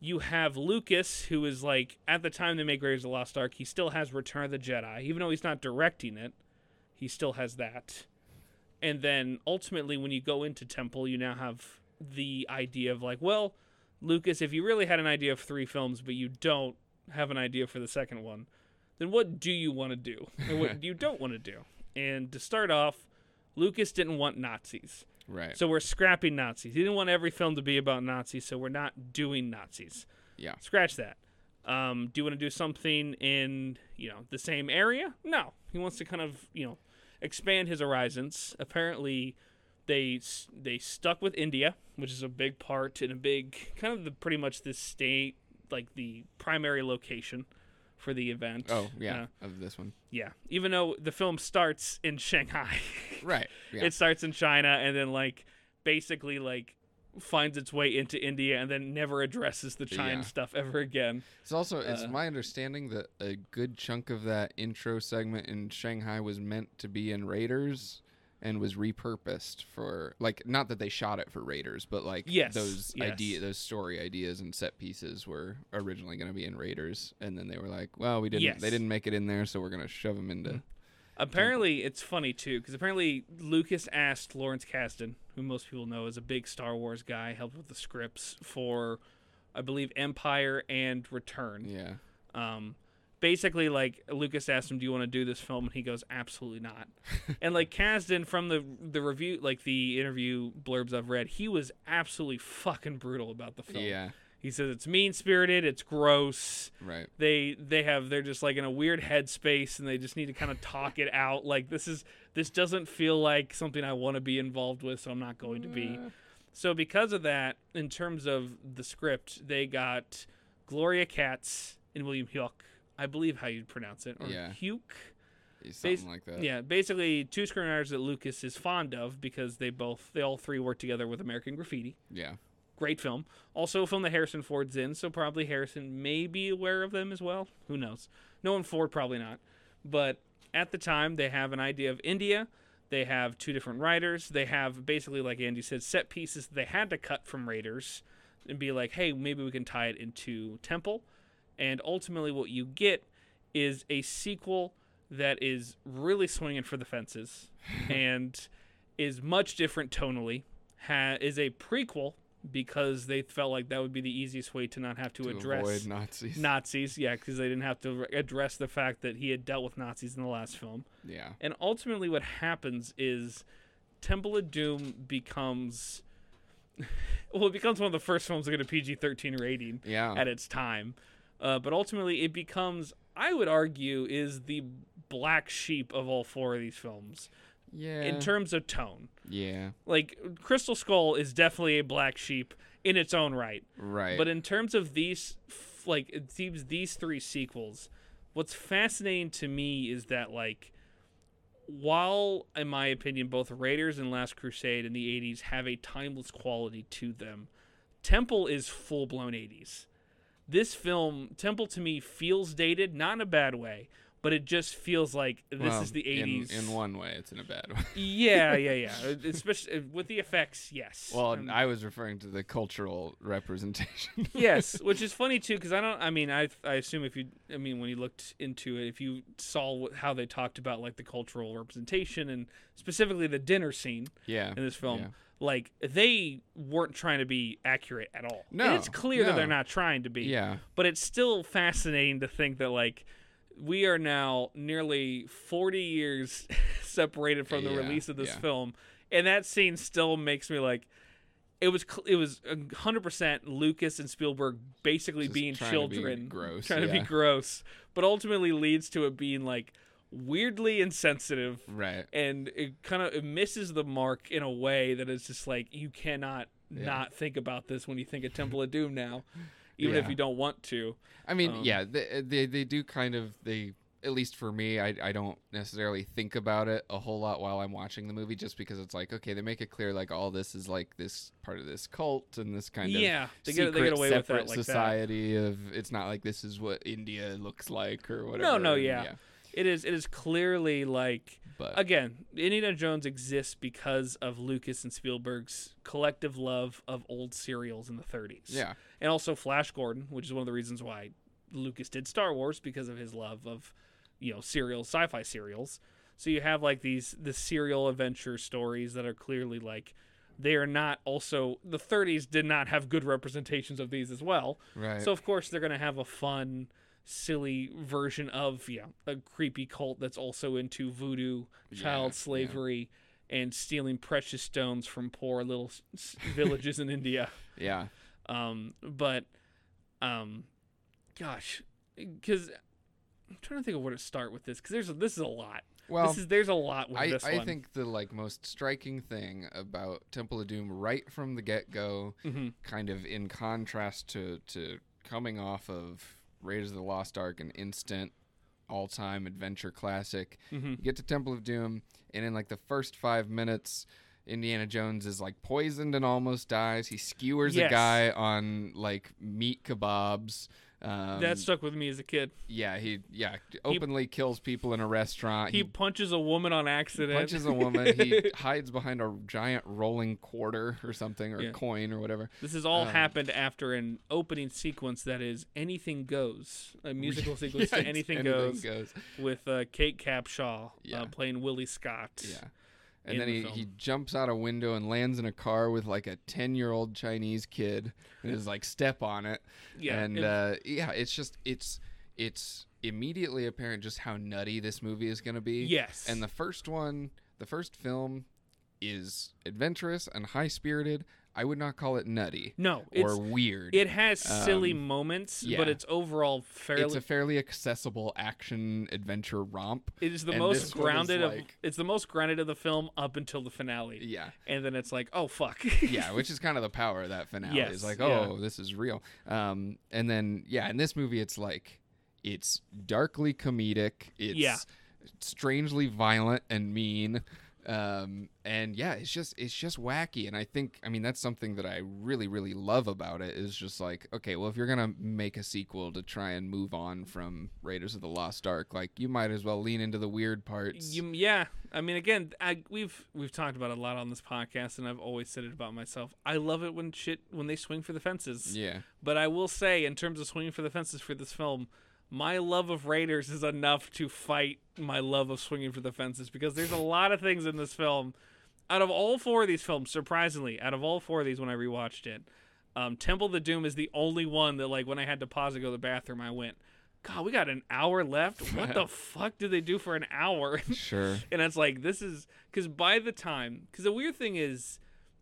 A: you have Lucas, who is like at the time they make Raiders of the Lost Ark, he still has Return of the Jedi, even though he's not directing it. He still has that. And then ultimately, when you go into Temple, you now have the idea of like, well, Lucas, if you really had an idea of three films, but you don't have an idea for the second one, then what do you want to do, and what you don't want to do? And to start off, Lucas didn't want Nazis.
B: Right.
A: So we're scrapping Nazis. He didn't want every film to be about Nazis, so we're not doing Nazis.
B: yeah.
A: Scratch that. Um, do you want to do something in you know the same area? No. He wants to kind of you know expand his horizons. Apparently, they they stuck with India, which is a big part and a big kind of the pretty much the state like the primary location for the event.
B: Oh yeah,
A: Uh,
B: of this one.
A: yeah. Even though the film starts in Shanghai.
B: Right. Yeah.
A: it starts in China and then like basically like finds its way into India and then never addresses the China
B: Yeah.
A: stuff ever again.
B: It's also it's
A: Uh,
B: my understanding that a good chunk of that intro segment in Shanghai was meant to be in Raiders and was repurposed for like not that they shot it for Raiders, but like
A: Yes,
B: those
A: yes.
B: idea those story ideas and set pieces were originally going to be in Raiders and then they were like, well, we didn't
A: Yes.
B: they didn't make it in there, so we're going to shove them into
A: Apparently, it's funny too because apparently Lucas asked Lawrence Kasdan, who most people know is a big Star Wars guy, helped with the scripts for, I believe, Empire and Return.
B: yeah.
A: um, basically like Lucas asked him, "Do you want to do this film?" And he goes, "Absolutely not." and like Kasdan from the the review, like the interview blurbs I've read, he was absolutely fucking brutal about the film.
B: Yeah.
A: He says it's mean spirited, it's gross.
B: Right.
A: They they have they're just like in a weird headspace and they just need to kind of talk it out. Like this is this doesn't feel like something I want to be involved with, so I'm not going to be. So because of that, in terms of the script, they got Gloria Katz and William Huke. I believe how you'd pronounce it, or
B: Yeah.
A: Huke.
B: Something
A: Bas-
B: like that.
A: Yeah, basically two screenwriters that Lucas is fond of because they both they all three work together with American Graffiti.
B: Yeah.
A: Great film. Also a film that Harrison Ford's in, so probably Harrison may be aware of them as well. Who knows? No one Ford probably not. But at the time they have an idea of India. They have two different writers. They have basically, like Andy said, set pieces they had to cut from Raiders and be like, hey, maybe we can tie it into Temple. And ultimately, what you get is a sequel that is really swinging for the fences and is much different tonally. Ha- is a prequel because they felt like that would be the easiest way to not have to,
B: to
A: address
B: Nazis.
A: Nazis. Yeah, because they didn't have to re- address the fact that he had dealt with Nazis in the last film.
B: yeah.
A: And ultimately, what happens is Temple of Doom becomes. Well, it becomes one of the first films to get a PG 13 rating
B: Yeah.
A: at its time. Uh, but ultimately, it becomes, I would argue, is the black sheep of all four of these films
B: yeah.
A: in terms of tone.
B: yeah.
A: Like, Crystal Skull is definitely a black sheep in its own right.
B: Right.
A: But in terms of these, like it seems these three sequels, what's fascinating to me is that like, while in my opinion both Raiders and Last Crusade in the '80s have a timeless quality to them, Temple is full blown '80s. This film, Temple, to me feels dated, not in a bad way, but it just feels like this
B: Well,
A: is the '80s.
B: In, one way, it's in a bad way.
A: yeah, yeah, yeah. Especially uh, with the effects, yes.
B: well,
A: Um,
B: I was referring to the cultural representation.
A: yes, which is funny too, because I don't. I mean, I I assume if you, I mean, when you looked into it, if you saw how they talked about like the cultural representation and specifically the dinner scene
B: yeah.
A: in this film,
B: yeah.
A: Like they weren't trying to be accurate at all.
B: No,
A: and it's clear that they're not trying to be.
B: Yeah.
A: but it's still fascinating to think that like we are now nearly 40 years separated from the
B: Yeah,
A: release of this
B: yeah.
A: film and that scene still makes me like it was cl- it was 100% Lucas and Spielberg basically
B: Just
A: being
B: trying to be
A: children
B: gross,
A: trying to be gross but ultimately leads to it being like weirdly insensitive
B: Right.
A: and it kind of it misses the mark in a way that is just like you cannot
B: Yeah.
A: not think about this when you think of Temple of Doom now even if you don't want to
B: I mean,
A: Um,
B: yeah, they, they they do kind of they at least for me, I I don't necessarily think about it a whole lot while I'm watching the movie, just because it's like okay, they make it clear like all this is like this part of this cult and this kind of
A: yeah, they get, they get away with
B: separate
A: that like that.
B: society of it's not like this is what India looks like or whatever.
A: No, no,
B: and
A: yeah. It is. It is clearly like
B: But
A: again, Indiana Jones exists because of Lucas and Spielberg's collective love of old serials in the 30s.
B: yeah,
A: and also Flash Gordon, which is one of the reasons why Lucas did Star Wars because of his love of you know serials, sci-fi serials. So you have like these the serial adventure stories that are clearly like they are not also the 30s did not have good representations of these as well.
B: right.
A: So of course they're gonna have a fun, silly version of yeah a creepy cult that's also into voodoo, child
B: yeah.
A: slavery, and stealing precious stones from poor little villages in India.
B: yeah,
A: Um, but, um, gosh, because I'm trying to think of where to start with this because there's a, this is a lot.
B: well,
A: this is there's a lot with
B: I,
A: this
B: I
A: one.
B: think the like most striking thing about Temple of Doom right from the get go,
A: hmm
B: kind of in contrast to to coming off of Raiders of the Lost Ark, an instant all time adventure classic.
A: hmm
B: You get to Temple of Doom, and in like the first five minutes, Indiana Jones is like poisoned and almost dies. He skewers
A: Yes.
B: a guy on like meat kebabs. Um,
A: that stuck with me as a kid.
B: yeah, he yeah openly kills people in a restaurant.
A: He punches a woman on accident.
B: punches a woman. he hides behind a giant rolling quarter or something, or
A: Yeah.
B: coin or whatever.
A: This has all
B: Um,
A: happened after an opening sequence that is anything goes, a musical sequence
B: Yeah,
A: to
B: it's
A: anything, goes
B: goes.
A: with uh, Kate Capshaw
B: Yeah.
A: uh, playing Willie Scott.
B: Yeah.
A: In
B: And then
A: the
B: he,
A: film.
B: he jumps out a window and lands in a car with like a 10 year old Chinese kid and is like step on it.
A: Yeah,
B: and
A: it-
B: uh, yeah, it's just, it's, it's immediately apparent just how nutty this movie is going to be.
A: yes,
B: And the first one, the first film is adventurous and high spirited. I would not call it nutty
A: no,
B: or weird.
A: it has silly
B: Um,
A: moments,
B: yeah.
A: but it's overall fairly.
B: it's a fairly accessible action adventure romp.
A: it is the most grounded of.
B: like-
A: It's the most grounded of the film up until the finale,
B: Yeah.
A: and then it's like, oh fuck.
B: yeah, which is kind of the power of that finale.
A: Yes,
B: It's like,
A: yeah.
B: oh, this is real. Um, and then yeah, in this movie, it's like it's darkly comedic. It's
A: Yeah.
B: strangely violent and mean. Um, and yeah, it's just it's just wacky, and I think I mean that's something that I really really love about it is just like okay, well if you're gonna make a sequel to try and move on from Raiders of the Lost Ark, like you might as well lean into the weird parts.
A: You, yeah, I mean, again, I, we've we've talked about a lot on this podcast, and I've always said it about myself. I love it when shit when they swing for the fences.
B: yeah,
A: But I will say, in terms of swinging for the fences for this film, my love of Raiders is enough to fight my love of swinging for the fences because there's a lot of things in this film. Out of all four of these films, surprisingly, out of all four of these, when I rewatched it, um, Temple of the Doom is the only one that, like, when I had to pause and go to the bathroom, I went, God, we got an hour left. What the fuck did they do for an hour?
B: sure.
A: and it's like this is because by the time because the weird thing is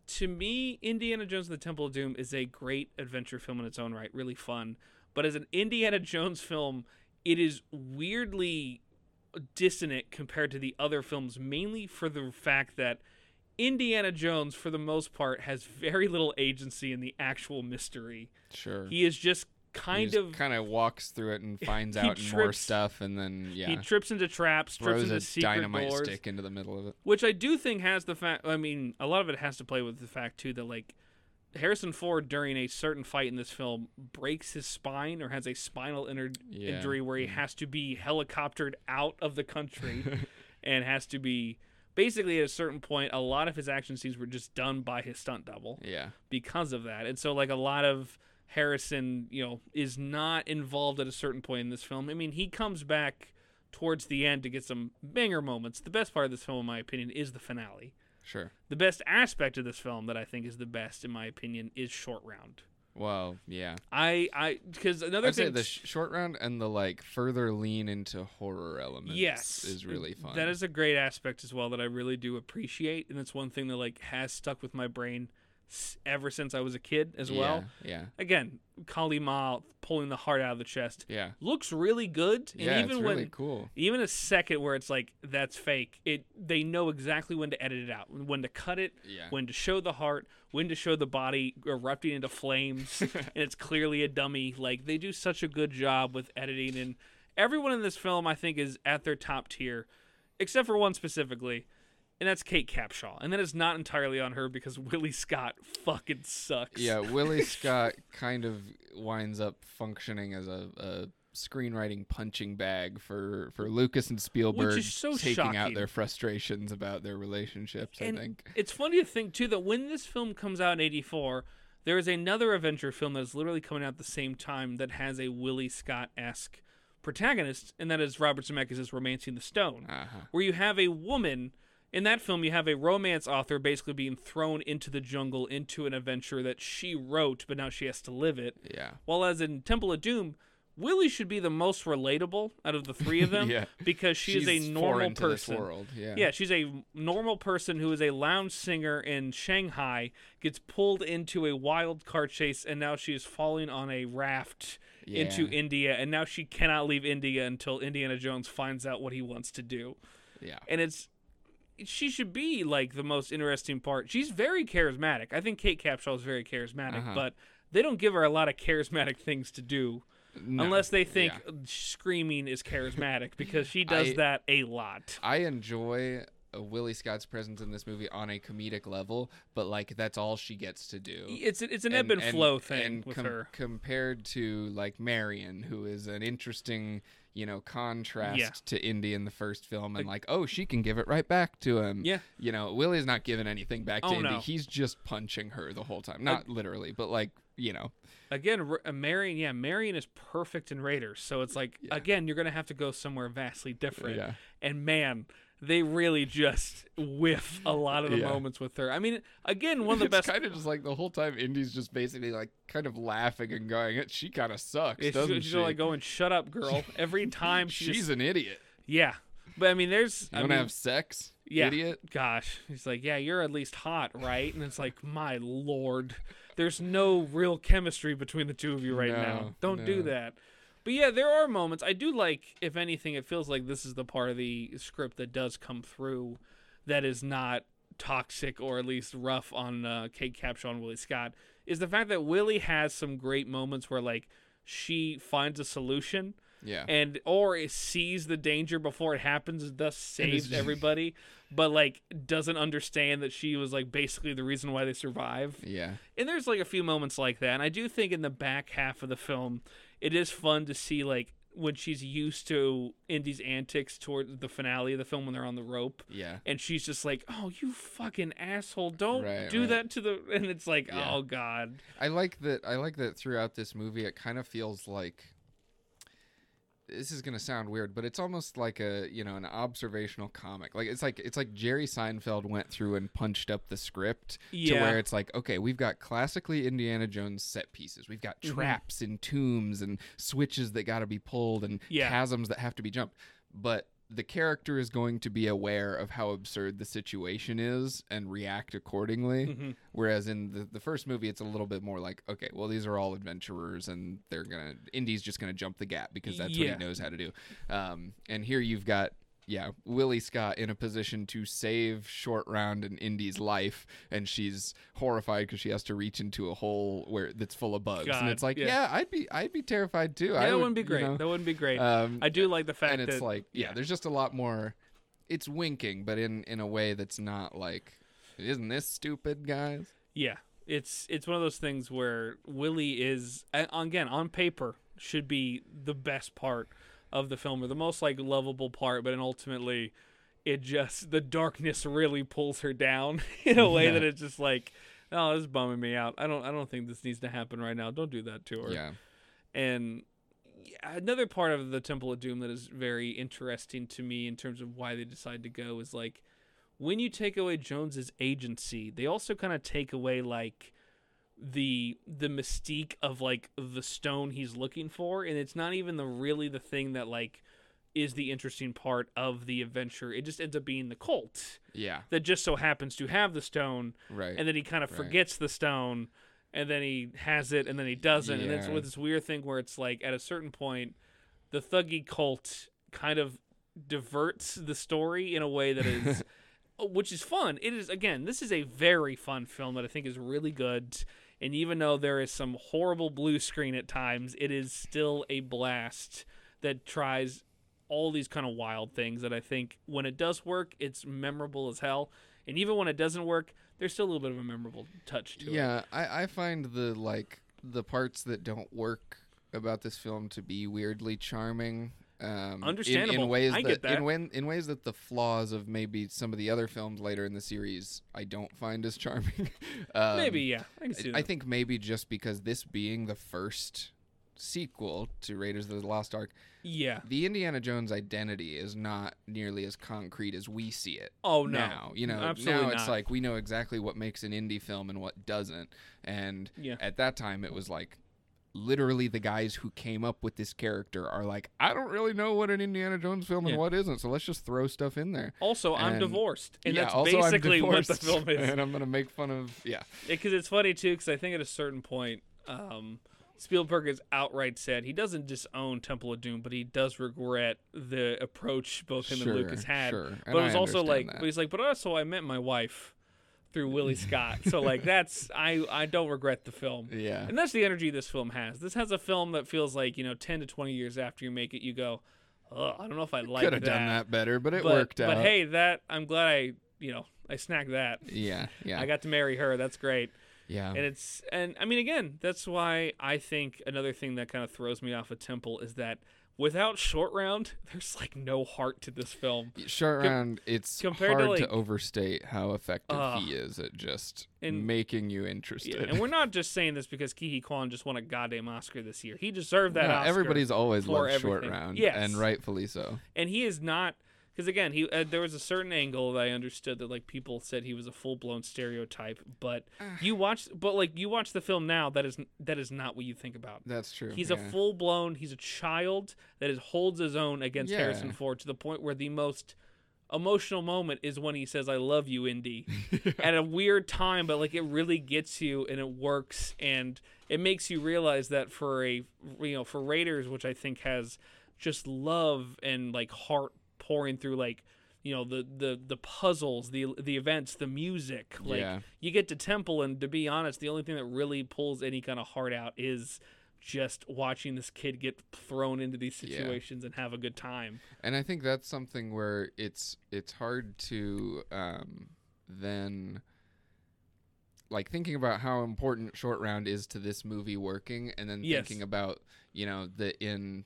A: to me indiana jones and the temple of doom is a great adventure film in its own right really fun but as an indiana jones film it is weirdly dissonant compared to the other films mainly for the fact that indiana jones for the most part has very little agency in the actual mystery
B: Sure.
A: he is just kind of
B: kind of walks through it and finds out more stuff, and then yeah,
A: he trips into traps trips into
B: a
A: secret
B: dynamite
A: doors
B: stick into the middle of it.
A: which I do think has the fact. I mean, a lot of it has to play with the fact too that like Harrison Ford during a certain fight in this film breaks his spine or has a spinal inner
B: Yeah.
A: injury where he mm-hmm. has to be helicoptered out of the country and has to be basically at a certain point. A lot of his action scenes were just done by his stunt double
B: Yeah,
A: because of that, and so like a lot of Harrison, you know, is not involved at a certain point in this film. I mean, he comes back towards the end to get some banger moments. The best part of this film, in my opinion, is the finale.
B: Sure.
A: The best aspect of this film that I think is the best, in my opinion, is Short Round.
B: Well, yeah.
A: I, I, because another
B: I'd say
A: thing,
B: the sh- short round and the like further lean into horror elements.
A: yes,
B: is really fun.
A: That is a great aspect as well that I really do appreciate, and it's one thing that like has stuck with my brain ever since I was a kid as well.
B: Yeah, yeah.
A: Again, Kali Ma pulling the heart out of the chest
B: yeah,
A: looks really good, and
B: yeah.
A: even
B: it's
A: when
B: really cool.
A: even a second where it's like that's fake it they know exactly when to edit it out when to cut it
B: Yeah.
A: when to show the heart when to show the body erupting into flames and it's clearly a dummy like they do such a good job with editing and everyone in this film i think is at their top tier except for one specifically and that's kate capshaw and that is not entirely on her because willie scott fucking sucks
B: Yeah, Willie Scott kind of winds up functioning as a, a screenwriting punching bag for, for Lucas and Spielberg
A: is so
B: taking out their frustrations about their relationships,
A: And
B: I think.
A: It's funny to think too that when this film comes out in '84, there is another adventure film that is literally coming out at the same time that has a Willie Scott esque protagonist, and that is Robert Zemeckis' *Romancing the Stone*,
B: Uh-huh.
A: where you have a woman. In that film, you have a romance author basically being thrown into the jungle into an adventure that she wrote, but now she has to live it.
B: Yeah.
A: While as in Temple of Doom, Willie should be the most relatable out of the three of them
B: Yeah.
A: because she is a normal
B: foreign to this
A: person.
B: world. Yeah.
A: Yeah, she's a normal person who is a lounge singer in Shanghai, gets pulled into a wild car chase, and now she is falling on a raft into India, and now she cannot leave India until Indiana Jones finds out what he wants to do.
B: Yeah.
A: And it's she should be like the most interesting part. She's very charismatic. I think Kate Capshaw is very charismatic,
B: Uh-huh.
A: but they don't give her a lot of charismatic things to do
B: No,
A: unless they think
B: yeah.
A: screaming is charismatic because she does
B: I-
A: that a lot.
B: I enjoy uh, Willie Scott's presence in this movie on a comedic level, but like that's all she gets to do.
A: It's it's an ebb and, flow thing
B: and
A: with
B: com-
A: her.
B: compared to like Marion, who is an interesting, you know, contrast
A: Yeah.
B: to Indy in the first film, and like, oh, she can give it right back to him.
A: Yeah.
B: you know, Willie's not giving anything back to
A: Oh,
B: Indy.
A: no.
B: He's just punching her the whole time, not literally, but like, you know,
A: Again, R- uh, Marion, yeah, Marion is perfect in Raiders. So it's like,
B: Yeah.
A: again, you're going to have to go somewhere vastly different.
B: Yeah.
A: And man, they really just whiff a lot of the
B: Yeah.
A: moments with her. I mean, again, one of the
B: it's
A: best.
B: kind of just like the whole time Indy's just basically like kind of laughing and going, she kind of sucks, doesn't
A: just
B: she?
A: like going, shut up, girl. Every time she
B: She's
A: just-
B: an idiot.
A: yeah. But I mean, there's,
B: You
A: I
B: want to
A: mean,
B: have sex,
A: yeah.
B: idiot?
A: Gosh, he's like, yeah, you're at least hot, right? And it's like, my lord, there's no real chemistry between the two of you right now. Don't do that. But yeah, there are moments. I do like, if anything, it feels like this is the part of the script that does come through that is not toxic or at least rough on uh, Kate Capshaw and Willie Scott. Is the fact that Willie has some great moments where like she finds a solution
B: Yeah.
A: and or it sees the danger before it happens, thus saves everybody, but like doesn't understand that she was like basically the reason why they survive.
B: yeah.
A: And there's like a few moments like that. And I do think in the back half of the film, it is fun to see like when she's used to Indy's antics toward the finale of the film when they're on the rope.
B: Yeah.
A: And she's just like, "Oh, you fucking asshole! Don't
B: Right,
A: do
B: right.
A: that to the." And it's like,
B: Yeah.
A: "Oh God,
B: I like that. I like that throughout this movie, it kind of feels like. This is gonna sound weird, but it's almost like a you know an observational comic. Like it's like it's like Jerry Seinfeld went through and punched up the script to where it's like okay, we've got classically Indiana Jones set pieces. We've got
A: Mhm.
B: traps and tombs and switches that got to be pulled and
A: Yeah.
B: chasms that have to be jumped. But the character is going to be aware of how absurd the situation is and react accordingly.
A: Mhm.
B: Whereas in the, the first movie, it's a little bit more like, okay, well, these are all adventurers, and they're gonna Indy's just gonna jump the gap because that's
A: Yeah.
B: what he knows how to do. Um, and here you've got. Yeah, Willie Scott in a position to save Short Round and Indy's life, and she's horrified because she has to reach into a hole where that's full of bugs.
A: God,
B: and it's like,
A: yeah.
B: yeah. I'd be, I'd be terrified too.
A: Yeah,
B: I
A: that
B: would,
A: wouldn't be
B: you
A: great.
B: know,
A: That wouldn't be great."
B: um,
A: I do like the fact that.
B: and it's
A: that
B: like yeah,
A: yeah.
B: there's just a lot more it's winking but in in a way that's not like isn't this stupid guys
A: Yeah, it's it's one of those things where Willie is again on paper should be the best part of the film or the most like lovable part, but then ultimately it just the darkness really pulls her down in a way
B: Yeah.
A: that it's just like, oh, this is bumming me out. I don't I don't think this needs to happen right now. Don't do that to her.
B: yeah
A: And another part of the Temple of Doom that is very interesting to me in terms of why they decide to go is like when you take away Jones's agency, they also kind of take away like the the mystique of like the stone he's looking for and it's not even the really the thing that like is the interesting part of the adventure. It just ends up being the cult
B: yeah.
A: that just so happens to have the stone
B: right.
A: and then he kind of
B: Right.
A: forgets the stone and then he has it and then he doesn't and it's with this weird thing where it's like at a certain point the Thuggee cult kind of diverts the story in a way that is which is fun. It is again this is a very fun film that i think is really good and even though there is some horrible blue screen at times it is still a blast that tries all these kind of wild things that i think when it does work it's memorable as hell. And even when it doesn't work there's still a little bit of a memorable touch to it.
B: Yeah I, I find the like the parts that don't work about this film to be weirdly charming um in- in,
A: Understandable.
B: ways
A: I
B: that,
A: get that.
B: in when in ways that the flaws of maybe some of the other films later in the series i don't find as charming um,
A: maybe yeah i can see that
B: I think maybe just because this being the first sequel to Raiders of the Lost Ark,
A: yeah
B: the Indiana Jones identity is not nearly as concrete as we see it.
A: oh no
B: Now, you know,
A: absolutely
B: now it's
A: not.
B: like we know exactly what makes an indie film and what doesn't. And
A: Yeah.
B: at that time it was like literally the guys who came up with this character are like, I don't really know what an Indiana Jones film and
A: Yeah.
B: what isn't, so let's just throw stuff in there.
A: also i'm divorced and
B: yeah,
A: that's basically what the film is
B: and I'm gonna make fun of yeah.
A: because it's funny too because i think at a certain point um Spielberg has outright said he doesn't disown Temple of Doom, but he does regret the approach both him
B: Sure,
A: and Lucas had.
B: sure.
A: But
B: And
A: it was also like,
B: that.
A: but he's like, but also I met my wife through Willie Scott, so like that's I I don't regret the film.
B: Yeah.
A: And that's the energy this film has. This has a film that feels like, you know, 10 to 20 years after you make it, you go, oh, I don't know if I like
B: Could have done that better, but it
A: but,
B: worked
A: but
B: out.
A: But hey, that, I'm glad I, you know, I snagged that.
B: Yeah, yeah,
A: I got to marry her. That's great.
B: yeah.
A: And it's, and I mean, again, that's why I think another thing that kind of throws me off a Temple is that without Short Round, there's like no heart to this film.
B: Short
A: com-
B: round, it's
A: compared
B: hard to,
A: like-
B: overstate how effective
A: Ugh.
B: he is at just
A: And-
B: making you
A: Yeah,
B: interested.
A: and we're not just saying this because Ke Huy Quan just won a goddamn Oscar this year. He deserved that
B: Yeah,
A: Oscar.
B: everybody's always loved short round,
A: Yes.
B: and rightfully so.
A: and he is not because again he uh, there was a certain angle that i understood that like people said he was a full-blown stereotype but you watch but like you watch the film now that is that is not what you think about
B: That's true.
A: he's
B: yeah.
A: a full-blown he's a child that is holds his own against
B: Yeah.
A: harrison ford to the point where the most emotional moment is when he says i love you indy at a weird time but like it really gets you and it works and it makes you realize that for a you know for raiders which i think has just love and like heart pouring through like you know the the the puzzles the the events the music like
B: Yeah.
A: you get to temple and to be honest the only thing that really pulls any kind of heart out is just watching this kid get thrown into these
B: Yeah.
A: situations and have a good time.
B: and I think that's something where it's it's hard to um, then like thinking about how important short round is to this movie working and then
A: Yes.
B: thinking about you know the in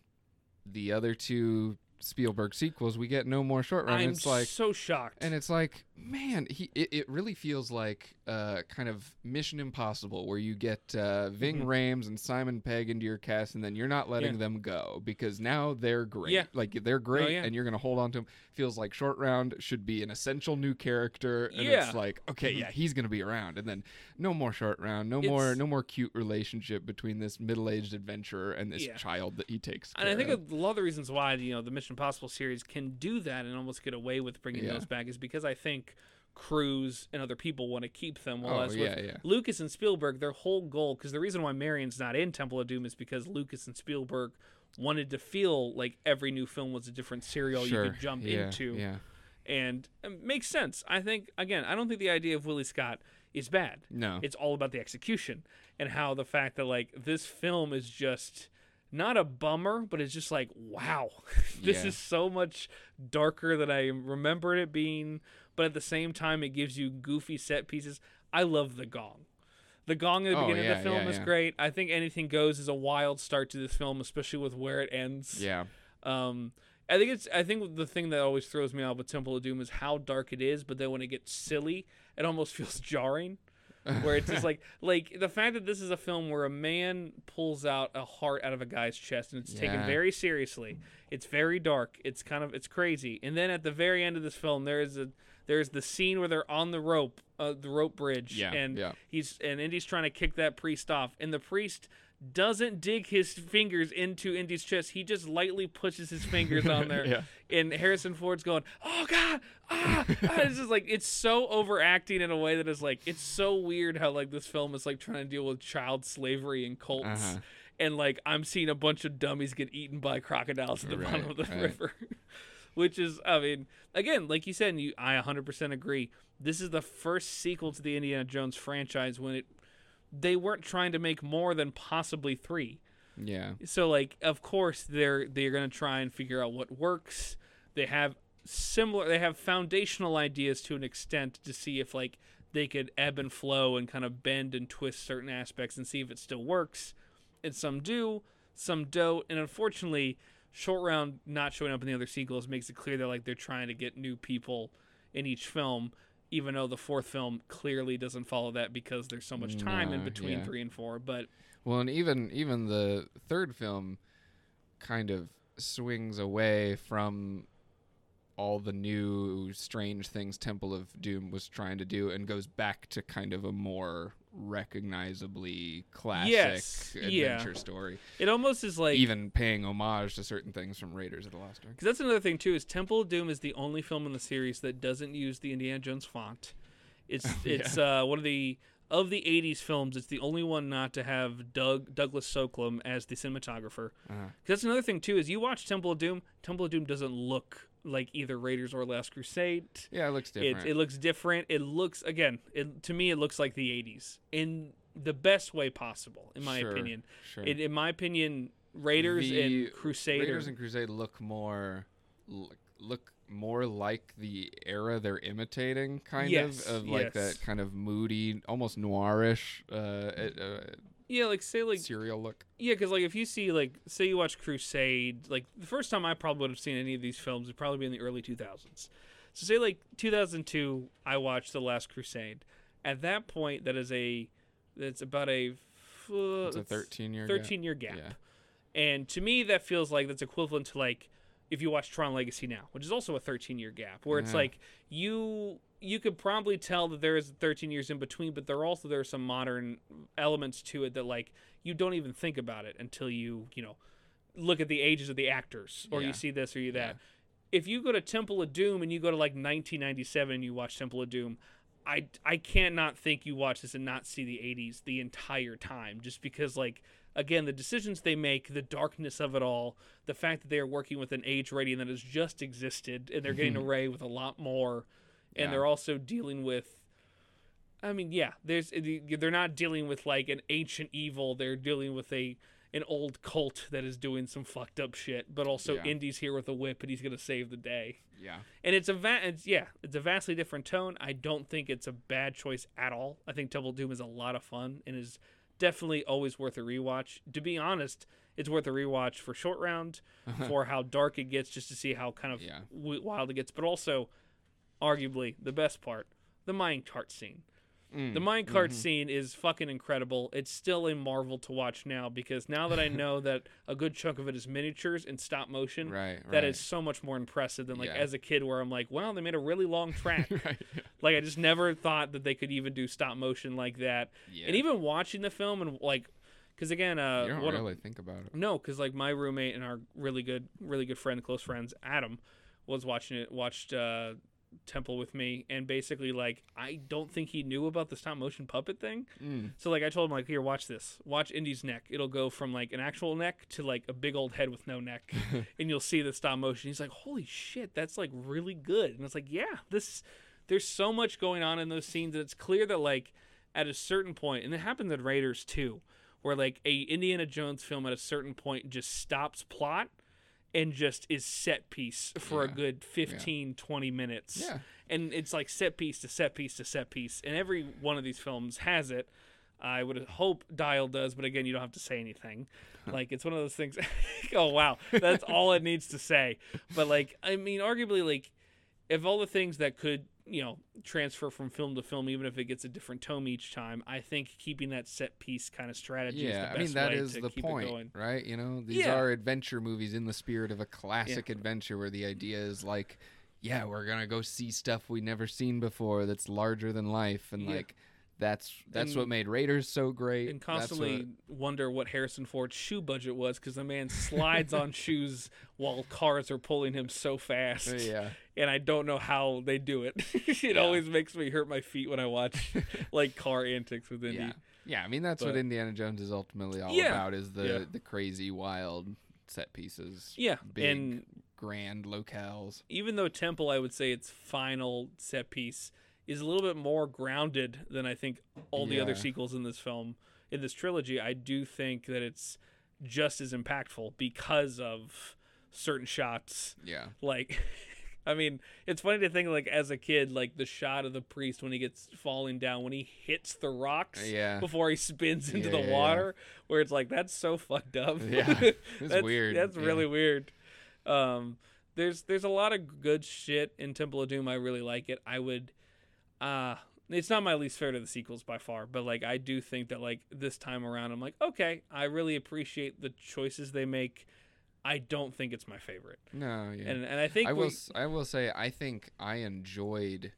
B: the other two Spielberg sequels we get no more short round
A: I'm
B: it's like
A: so shocked.
B: and it's like man he it, it really feels like uh kind of mission impossible where you get uh ving
A: Mhm.
B: Rhames and simon pegg into your cast and then you're not letting
A: Yeah.
B: them go because now they're great
A: Yeah.
B: like they're great
A: yeah.
B: and you're gonna hold on to them feels like short round should be an essential new character and
A: Yeah.
B: it's like okay
A: Mhm.
B: yeah he's gonna be around and then no more short round no more no more cute relationship between this middle-aged adventurer and this child that he takes
A: and I think
B: of.
A: a lot of the reasons why you know the Mission Impossible series can do that and almost get away with bringing those back is because I think Cruise and other people want to keep them. While
B: oh
A: as
B: yeah
A: with
B: yeah
A: Lucas and Spielberg, their whole goal, because the reason why Marion's not in Temple of Doom is because Lucas and Spielberg wanted to feel like every new film was a different serial
B: sure
A: you could jump
B: yeah,
A: into,
B: yeah
A: and it makes sense. I think again, I don't think the idea of Willie Scott is bad.
B: no
A: It's all about the execution and how the fact that like this film is just not a bummer, but it's just like wow, this
B: Yeah.
A: is so much darker than I remembered it being. But at the same time, it gives you goofy set pieces. I love the gong. The gong at the
B: Oh,
A: beginning of the film
B: yeah,
A: is
B: yeah.
A: great. I think anything goes is a wild start to this film, especially with where it ends.
B: yeah
A: Um, I think it's. I think the thing that always throws me off with Temple of Doom is how dark it is, but then when it gets silly, it almost feels jarring. Where it's just like, like the fact that this is a film where a man pulls out a heart out of a guy's chest and it's taken very seriously. It's very dark. It's kind of it's crazy. And then at the very end of this film, there is a there's the scene where they're on the rope, uh, the rope bridge,
B: Yeah,
A: and
B: yeah.
A: he's and Indy's trying to kick that priest off, and the priest doesn't dig his fingers into Indy's chest. He just lightly pushes his fingers on there.
B: Yeah.
A: And Harrison Ford's going, "Oh God, ah!" ah." It's just like it's so overacting in a way that is like it's so weird how like this film is like trying to deal with child slavery and cults.
B: Uh-huh.
A: And like I'm seeing a bunch of dummies get eaten by crocodiles at the bottom of the
B: right.
A: river. Which is, I mean, again, like you said, and you, I 100% agree. This is the first sequel to the Indiana Jones franchise when it they weren't trying to make more than possibly three.
B: yeah
A: So like of course they're they're gonna try and figure out what works. They have similar they have foundational ideas to an extent to see if like they could ebb and flow and kind of bend and twist certain aspects and see if it still works. And some do, some don't. And unfortunately, short round not showing up in the other sequels makes it clear that like they're trying to get new people in each film, even though the fourth film clearly doesn't follow that because there's so much time in between
B: yeah.
A: three and four. But
B: Well, and even even the third film kind of swings away from all the new strange things Temple of Doom was trying to do and goes back to kind of a more recognizably classic
A: Yes, yeah.
B: adventure story.
A: it almost is like
B: even paying homage to certain things from Raiders of the Lost Ark.
A: Because that's another thing too. Is Temple of Doom is the only film in the series that doesn't use the Indiana Jones font. It's it's uh, one of the of the '80s films. It's the only one not to have Doug Douglas Slocombe as the cinematographer.
B: Uh-huh.
A: 'Cause that's another thing too. Is you watch Temple of Doom. Temple of Doom doesn't look like either Raiders or Last Crusade.
B: Yeah, it looks different.
A: it looks different. It looks again. It, to me, it looks like the '80s in the best way possible, in my
B: Sure,
A: opinion.
B: Sure.
A: In, in my opinion, Raiders
B: The
A: and Crusader.
B: Raiders and Crusade look more look, look more like the era they're imitating, kind
A: Yes,
B: of, of like
A: yes.
B: that kind of moody, almost noirish uh, uh,
A: yeah, like say like
B: serial look.
A: Yeah, because like if you see like say you watch Crusade, like the first time I probably would have seen any of these films would probably be in the early 2000s. So say like 2002, I watched The Last Crusade. At that point, that is a that's about a f-
B: It's a 13 year.
A: 13 year gap.
B: Yeah.
A: And to me, that feels like that's equivalent to like if you watch Tron Legacy now, which is also a 13 year gap, where it's like you you could probably tell that there is 13 years in between, but there are also there are some modern elements to it that like you don't even think about it until you you know look at the ages of the actors or
B: Yeah.
A: you see this or you that.
B: Yeah.
A: If you go to Temple of Doom and you go to like 1997 and you watch Temple of Doom, I I can't not think you watch this and not see the 80s the entire time just because like again the decisions they make the darkness of it all the fact that they are working with an age rating that has just existed and they're getting away with a lot more and
B: Yeah.
A: they're also dealing with I mean yeah there's they're not dealing with like an ancient evil they're dealing with a an old cult that is doing some fucked up shit, but also
B: Yeah.
A: Indy's here with a whip and he's gonna save the day.
B: Yeah.
A: And it's a va- it's, yeah, it's a vastly different tone. I don't think it's a bad choice at all. I think Double Doom is a lot of fun and is definitely always worth a rewatch. To be honest, it's worth a rewatch for short round, for how dark it gets, just to see how kind of
B: Yeah.
A: wild it gets. But also, arguably the best part, the mine cart scene.
B: Mm.
A: The mine cart scene is fucking incredible. It's still a marvel to watch now because now that I know that a good chunk of it is miniatures and stop motion,
B: Right. Right.
A: that is so much more impressive than like
B: Yeah.
A: as a kid where I'm like, wow, they made a really long track.
B: right.
A: like I just never thought that they could even do stop motion like that.
B: Yeah.
A: And even watching the film and like, because again, uh,
B: you don't
A: what
B: really think about it.
A: no, because like my roommate and our really good, really good friend, close friends, Adam, was watching it, watched uh, Temple with me, and basically like I don't think he knew about the stop motion puppet thing.
B: Mm.
A: So like I told him like here, watch this, watch Indy's neck. It'll go from like an actual neck to like a big old head with no neck, and you'll see the stop motion. He's like, holy shit, that's like really good. And it's like, yeah, this. There's so much going on in those scenes that it's clear that like at a certain point, and it happened in Raiders too, where like a Indiana Jones film at a certain point just stops plot and just is set piece for a good 15 20 minutes.
B: Yeah.
A: and it's like set piece to set piece to set piece and every one of these films has it. I would hope dial does but again you don't have to say anything. Like it's one of those things oh wow. That's all it needs to say. But like i mean arguably like if all the things that could you know transfer from film to film even if it gets a different tone each time i think keeping that set piece kind of strategy
B: Yeah,
A: is the
B: I mean that is the point,
A: going
B: right? You know, these
A: Yeah.
B: are adventure movies in the spirit of a classic adventure where the idea is like, yeah, we're gonna go see stuff we never seen before that's larger than life, and
A: Yeah.
B: like that's that's
A: And-
B: what made Raiders so great.
A: and constantly
B: what-
A: wonder what Harrison Ford's shoe budget was because the man slides on shoes while cars are pulling him so fast.
B: Uh, yeah,
A: And I don't know how they do it. it
B: Yeah.
A: always makes me hurt my feet when I watch like car antics with Indy.
B: yeah, yeah. I mean that's what Indiana Jones is ultimately all
A: Yeah.
B: about: is the the crazy, wild set pieces,
A: Yeah,
B: big,
A: and
B: grand locales.
A: even though Temple, I would say its final set piece is a little bit more grounded than I think all the other sequels in this film, in this trilogy. I do think that it's just as impactful because of certain shots.
B: Yeah,
A: like i mean it's funny to think like as a kid like the shot of the priest when he gets falling down when he hits the rocks
B: Yeah.
A: before he spins into
B: Yeah,
A: the
B: yeah, yeah.
A: water where it's like that's so fucked up.
B: Yeah, it's
A: that's
B: weird,
A: that's
B: yeah.
A: really weird. Um there's there's a lot of good shit in temple of doom. I really like it. I would uh it's not my least favorite of the sequels by far, but like I do think that like this time around I'm like, okay, I really appreciate the choices they make. I don't think it's my favorite.
B: no, yeah.
A: And and I think
B: I
A: we-
B: will. I will say. I think I enjoyed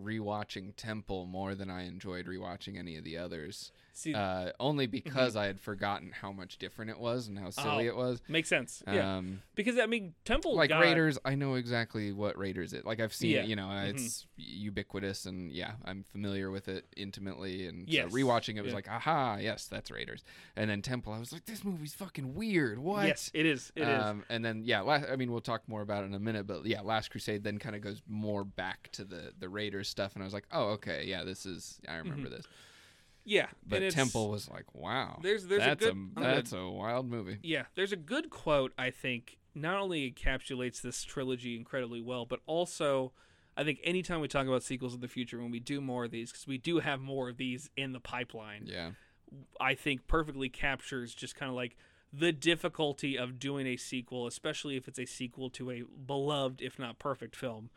B: rewatching Temple more than I enjoyed rewatching any of the others.
A: See
B: Uh, only because I had forgotten how much different it was and how silly
A: Oh,
B: it was.
A: makes sense. yeah,
B: Um,
A: because I mean Temple
B: like Raiders, I know exactly what Raiders is. Like I've seen
A: Yeah.
B: it. You know,
A: Mhm.
B: it's ubiquitous, and yeah, I'm familiar with it intimately. And
A: Yes.
B: so rewatching it was
A: Yeah.
B: like, aha, yes, that's Raiders. And then Temple, I was like, this movie's fucking weird. What?
A: Yes, it is. It is.
B: um, And then yeah, la- I mean we'll talk more about it in a minute, but yeah, Last Crusade then kind of goes more back to the the Raiders stuff, and I was like, oh okay, yeah, this is I remember this.
A: Yeah,
B: But Temple was like, wow,
A: There's- there's a
B: that's
A: good-
B: a,
A: I'm gonna-
B: that's a wild movie.
A: Yeah, there's a good quote I think not only encapsulates this trilogy incredibly well, but also I think anytime we talk about sequels in the future, when we do more of these, because we do have more of these in the pipeline,
B: Yeah,
A: I think perfectly captures just kind of like the difficulty of doing a sequel, especially if it's a sequel to a beloved, if not perfect, film.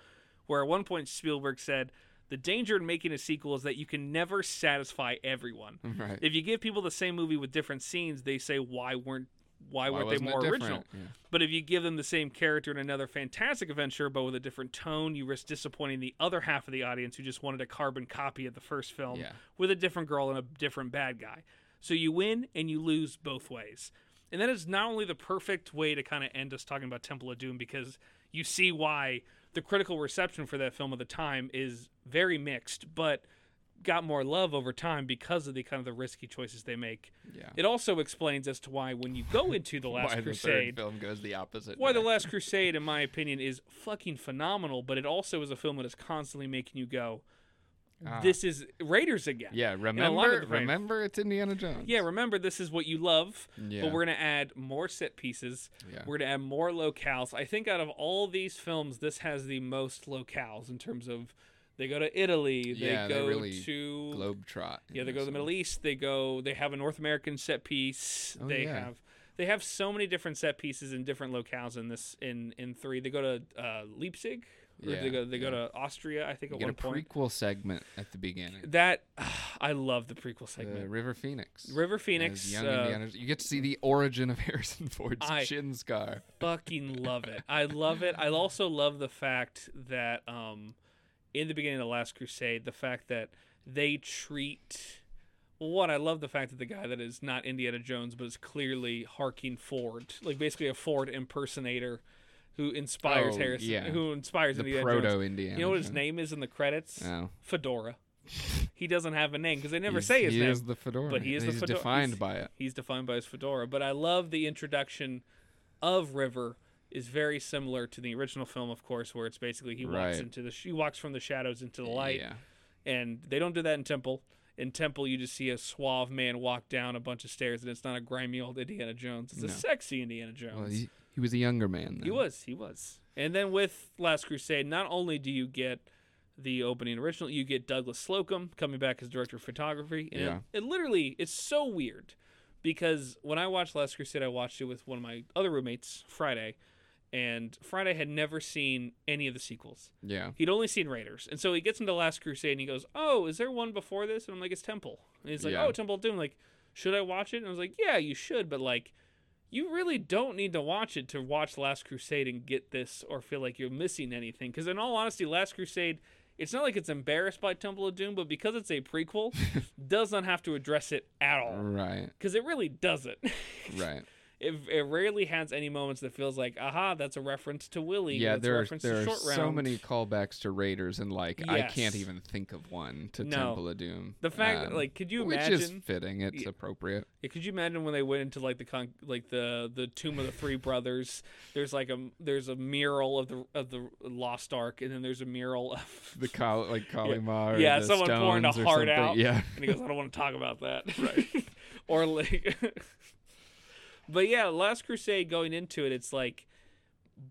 A: Where at one point Spielberg said, the danger in making a sequel is that you can never satisfy everyone.
B: right.
A: If you give people the same movie with different scenes, they say, why weren't why,
B: Why
A: weren't they more original?
B: Yeah.
A: But if you give them the same character in another fantastic adventure, but with a different tone, you risk disappointing the other half of the audience who just wanted a carbon copy of the first film
B: Yeah.
A: with a different girl and a different bad guy. So you win and you lose both ways. And that is not only the perfect way to kind of end us talking about Temple of Doom because you see why the critical reception for that film at the time is very mixed, but got more love over time because of the kind of the risky choices they make.
B: Yeah.
A: It also explains as to why when you go into the Last
B: why the
A: Crusade,
B: third film goes the opposite.
A: why the. Last Crusade, in my opinion, is fucking phenomenal. But it also is a film that is constantly making you go,
B: Ah.
A: this is Raiders again.
B: Yeah, remember, remember, it's Indiana Jones.
A: Yeah, remember this is what you love,
B: yeah,
A: but we're gonna add more set pieces.
B: yeah.
A: We're gonna add more locales. I think out of all these films, this has the most locales in terms of they go to Italy, they
B: Yeah,
A: go
B: really
A: to
B: Globetrot.
A: yeah, they go to the Middle East. They go. They have a North American set piece.
B: Oh,
A: they
B: yeah.
A: have. They have so many different set pieces in different locales in this in in three. They go to uh, Leipzig.
B: Yeah,
A: they go. They go to Austria. I think
B: You
A: at
B: get
A: one
B: a
A: point.
B: prequel segment at the beginning.
A: That I love the prequel
B: The
A: segment.
B: River Phoenix.
A: River Phoenix.
B: young
A: uh,
B: Indiana. You get to see the origin of Harrison Ford's
A: I-
B: chin scar.
A: fucking love it. I love it. I also love the fact that um in the beginning of the Last Crusade, the fact that they treat well, one, I love the fact that the guy that is not Indiana Jones but is clearly Harking Ford, like basically a Ford impersonator who inspires
B: Oh,
A: Harrison,
B: yeah.
A: who inspires
B: The
A: Indiana
B: proto
A: Jones.
B: Indiana.
A: You know what his name is in the credits?
B: Oh.
A: Fedora. he doesn't have a name because they never
B: He's-
A: say his
B: he
A: name.
B: is the fedora.
A: but he is
B: and
A: the fedora-
B: defined
A: he's-
B: by it.
A: He's defined by his fedora. But I love the introduction of River is very similar to the original film, of course, where it's basically he walks into the he walks from the shadows into the light,
B: Yeah.
A: and they don't do that in Temple. In Temple, you just see a suave man walk down a bunch of stairs, and it's not a grimy old Indiana Jones. It's a sexy Indiana Jones.
B: Well, he, he was a younger man. Then.
A: He was, he was. And then with Last Crusade, not only do you get the opening original, you get Douglas Slocombe coming back as director of photography. And
B: Yeah.
A: it, it literally, it's so weird because when I watched Last Crusade, I watched it with one of my other roommates, Friday, and Friday had never seen any of the sequels.
B: Yeah.
A: He'd only seen Raiders. And so he gets into Last Crusade and he goes, Oh, is there one before this? And I'm like, It's Temple. And he's like,
B: Yeah.
A: Oh, Temple of Doom. Like, should I watch it? And I was like, Yeah, you should, but like, you really don't need to watch it to watch Last Crusade and get this or feel like you're missing anything. Because in all honesty, Last Crusade, it's not like it's embarrassed by Temple of Doom, but because it's a prequel, does not have to address it at all.
B: Right.
A: Because it really doesn't.
B: Right.
A: It, it rarely has any moments that feels like, aha, that's a reference to Willie.
B: yeah.
A: that's
B: There are
A: reference to
B: there are so many callbacks to Raiders, and like I can't even think of one to
A: No.
B: Temple of Doom.
A: The fact that,
B: Um,
A: like, could you imagine?
B: which is fitting. It's
A: Yeah.
B: appropriate.
A: Yeah, could you imagine when they went into like the con- like the the tomb of the three brothers? There's like a there's a mural of the of the lost ark, and then there's a mural of
B: The Kal- like Kali Ma. or
A: Yeah,
B: the
A: someone pouring a heart
B: something.
A: out.
B: Yeah.
A: and he goes, I don't want to talk about that. Right. or like, but yeah, Last Crusade going into it, it's like,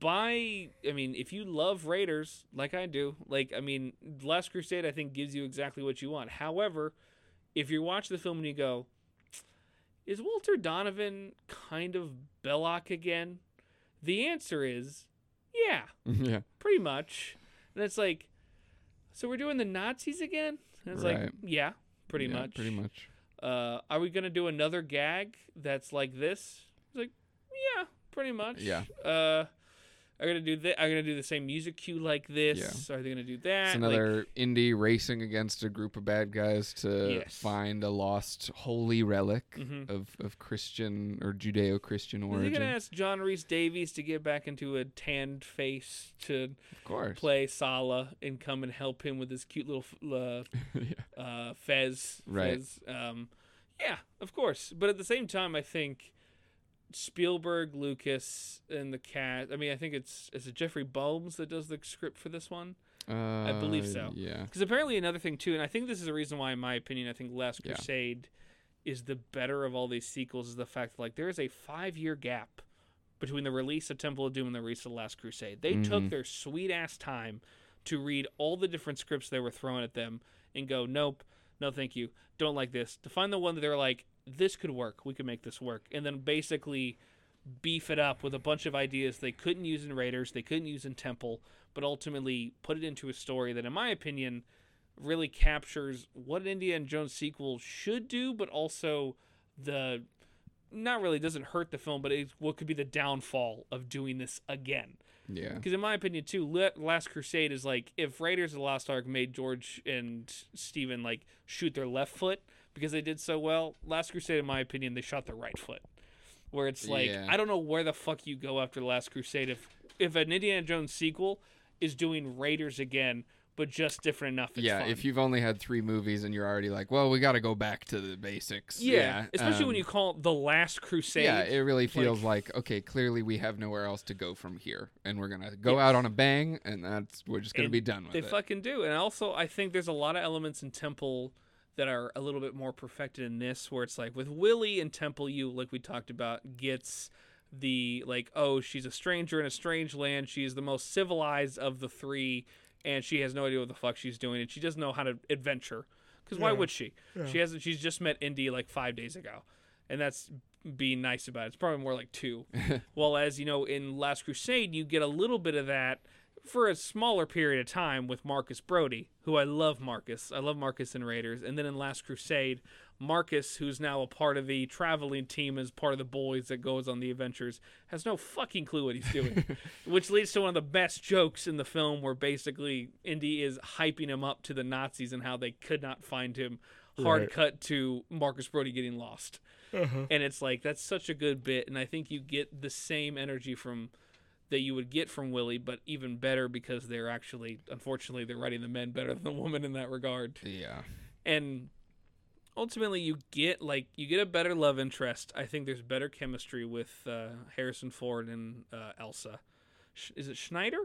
A: by, I mean, if you love Raiders like I do, like, I mean, Last Crusade, I think gives you exactly what you want. However, if you watch the film and you go, is Walter Donovan kind of Belloq again? The answer is, yeah
B: yeah.
A: pretty much. And it's like, so we're doing the Nazis again? And it's like, yeah, pretty
B: Yeah,
A: much.
B: Pretty much.
A: Uh, are we gonna do another gag that's like this? It's like, yeah, pretty much.
B: Yeah.
A: Uh, are gonna do that? Are gonna do the same music cue like this? Are they gonna do that?
B: It's
A: Like,
B: another indie racing against a group of bad guys to
A: Yes.
B: find a lost holy relic
A: Mhm.
B: of, of Christian or Judeo Christian
A: Is he
B: origin.
A: gonna ask John Rhys-Davies to get back into a tanned face to
B: of course.
A: play Sallah and come and help him with his cute little uh,
B: yeah.
A: uh, Fez.
B: Right.
A: Fez. Um, yeah, of course. But at the same time, I think Spielberg, Lucas, and the cast. I mean, I think it's is it Jeffrey Boam that does the script for this one?
B: Uh, I
A: believe so.
B: Yeah.
A: Because apparently another thing too, and I think this is the reason why, in my opinion, I think Last
B: Yeah.
A: Crusade is the better of all these sequels. Is the fact that like there is a five year gap between the release of Temple of Doom and the release of Last Crusade. They took
B: Mhm.
A: their sweet ass time to read all the different scripts they were throwing at them and go, nope, no, thank you, don't like this. To find the one that they're like, this could work, we could make this work, and then basically beef it up with a bunch of ideas they couldn't use in Raiders, they couldn't use in Temple, but ultimately put it into a story that, in my opinion, really captures what an Indiana Jones sequel should do, but also the not really doesn't hurt the film, but it, what could be the downfall of doing this again.
B: Yeah.
A: Because in my opinion, too, Last Crusade is like if Raiders of the Lost Ark made George and Steven like shoot their left foot because they did so well. Last Crusade, in my opinion, they shot their right foot. Where it's like
B: Yeah.
A: I don't know where the fuck you go after the Last Crusade if if an Indiana Jones sequel is doing Raiders again but just different enough. It's
B: yeah,
A: fun.
B: if you've only had three movies and you're already like, well, we got to go back to the basics.
A: yeah, especially when
B: um,
A: you call it the Last Crusade.
B: Yeah, it really feels like, okay, clearly we have nowhere else to go from here, and we're gonna go out on a bang, and that's we're just gonna
A: And
B: be done with
A: they
B: it.
A: They fucking do. And also, I think there's a lot of elements in Temple that are a little bit more perfected in this, where it's like with Willie and Temple, you like we talked about gets the like, oh, she's a stranger in a strange land. She is the most civilized of the three, and she has no idea what the fuck she's doing, and she doesn't know how to adventure. Because why would she? She hasn't. She's just met Indy like five days ago, and that's being nice about it. It's probably more like two. well, as you know, in Last Crusade, you get a little bit of that for a smaller period of time with Marcus Brody, who I love Marcus. I love Marcus in Raiders. And then in Last Crusade, Marcus, who's now a part of the traveling team as part of the boys that goes on the adventures, has no fucking clue what he's doing. which leads to one of the best jokes in the film where basically Indy is hyping him up to the Nazis and how they could not find him. Hard
B: Right.
A: cut to Marcus Brody getting lost. Uh-huh. And it's like that's such a good bit and I think you get the same energy from that you would get from Willie, but even better because they're actually, unfortunately, they're writing the men better than the woman in that regard.
B: yeah,
A: And ultimately, you get like you get a better love interest. I think there's better chemistry with uh, Harrison Ford and uh, Elsa. Sh- is it Schneider?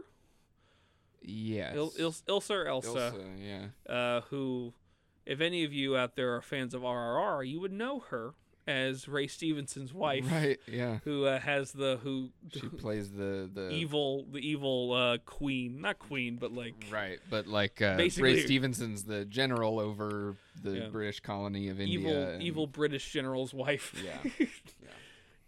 B: yes,
A: Il- Il- Ilsa or Elsa?
B: Ilsa, yeah,
A: Uh, who, if any of you out there are fans of RRR, you would know her as Ray Stevenson's wife,
B: right, yeah.
A: who uh, has the who
B: She plays the the
A: evil the evil uh, queen, not queen, but like
B: Right, but like uh,
A: Basically-
B: Ray Stevenson's the general over the
A: Yeah.
B: British colony of India.
A: evil
B: and-
A: evil British general's wife.
B: Yeah.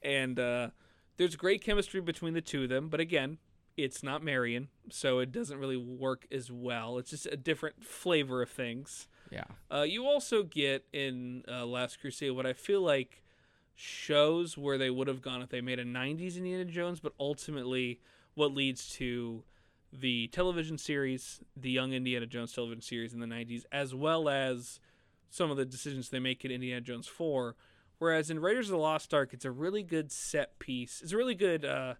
A: and uh, there's great chemistry between the two of them, but again, it's not Marion, so it doesn't really work as well. It's just a different flavor of things.
B: Yeah,
A: Uh, you also get in uh, Last Crusade what I feel like shows where they would have gone if they made a 90s Indiana Jones, but ultimately what leads to the television series, the Young Indiana Jones television series in the 90s, as well as some of the decisions they make in Indiana Jones 4. Whereas in Raiders of the Lost Ark, it's a really good set piece. It's a really good uh,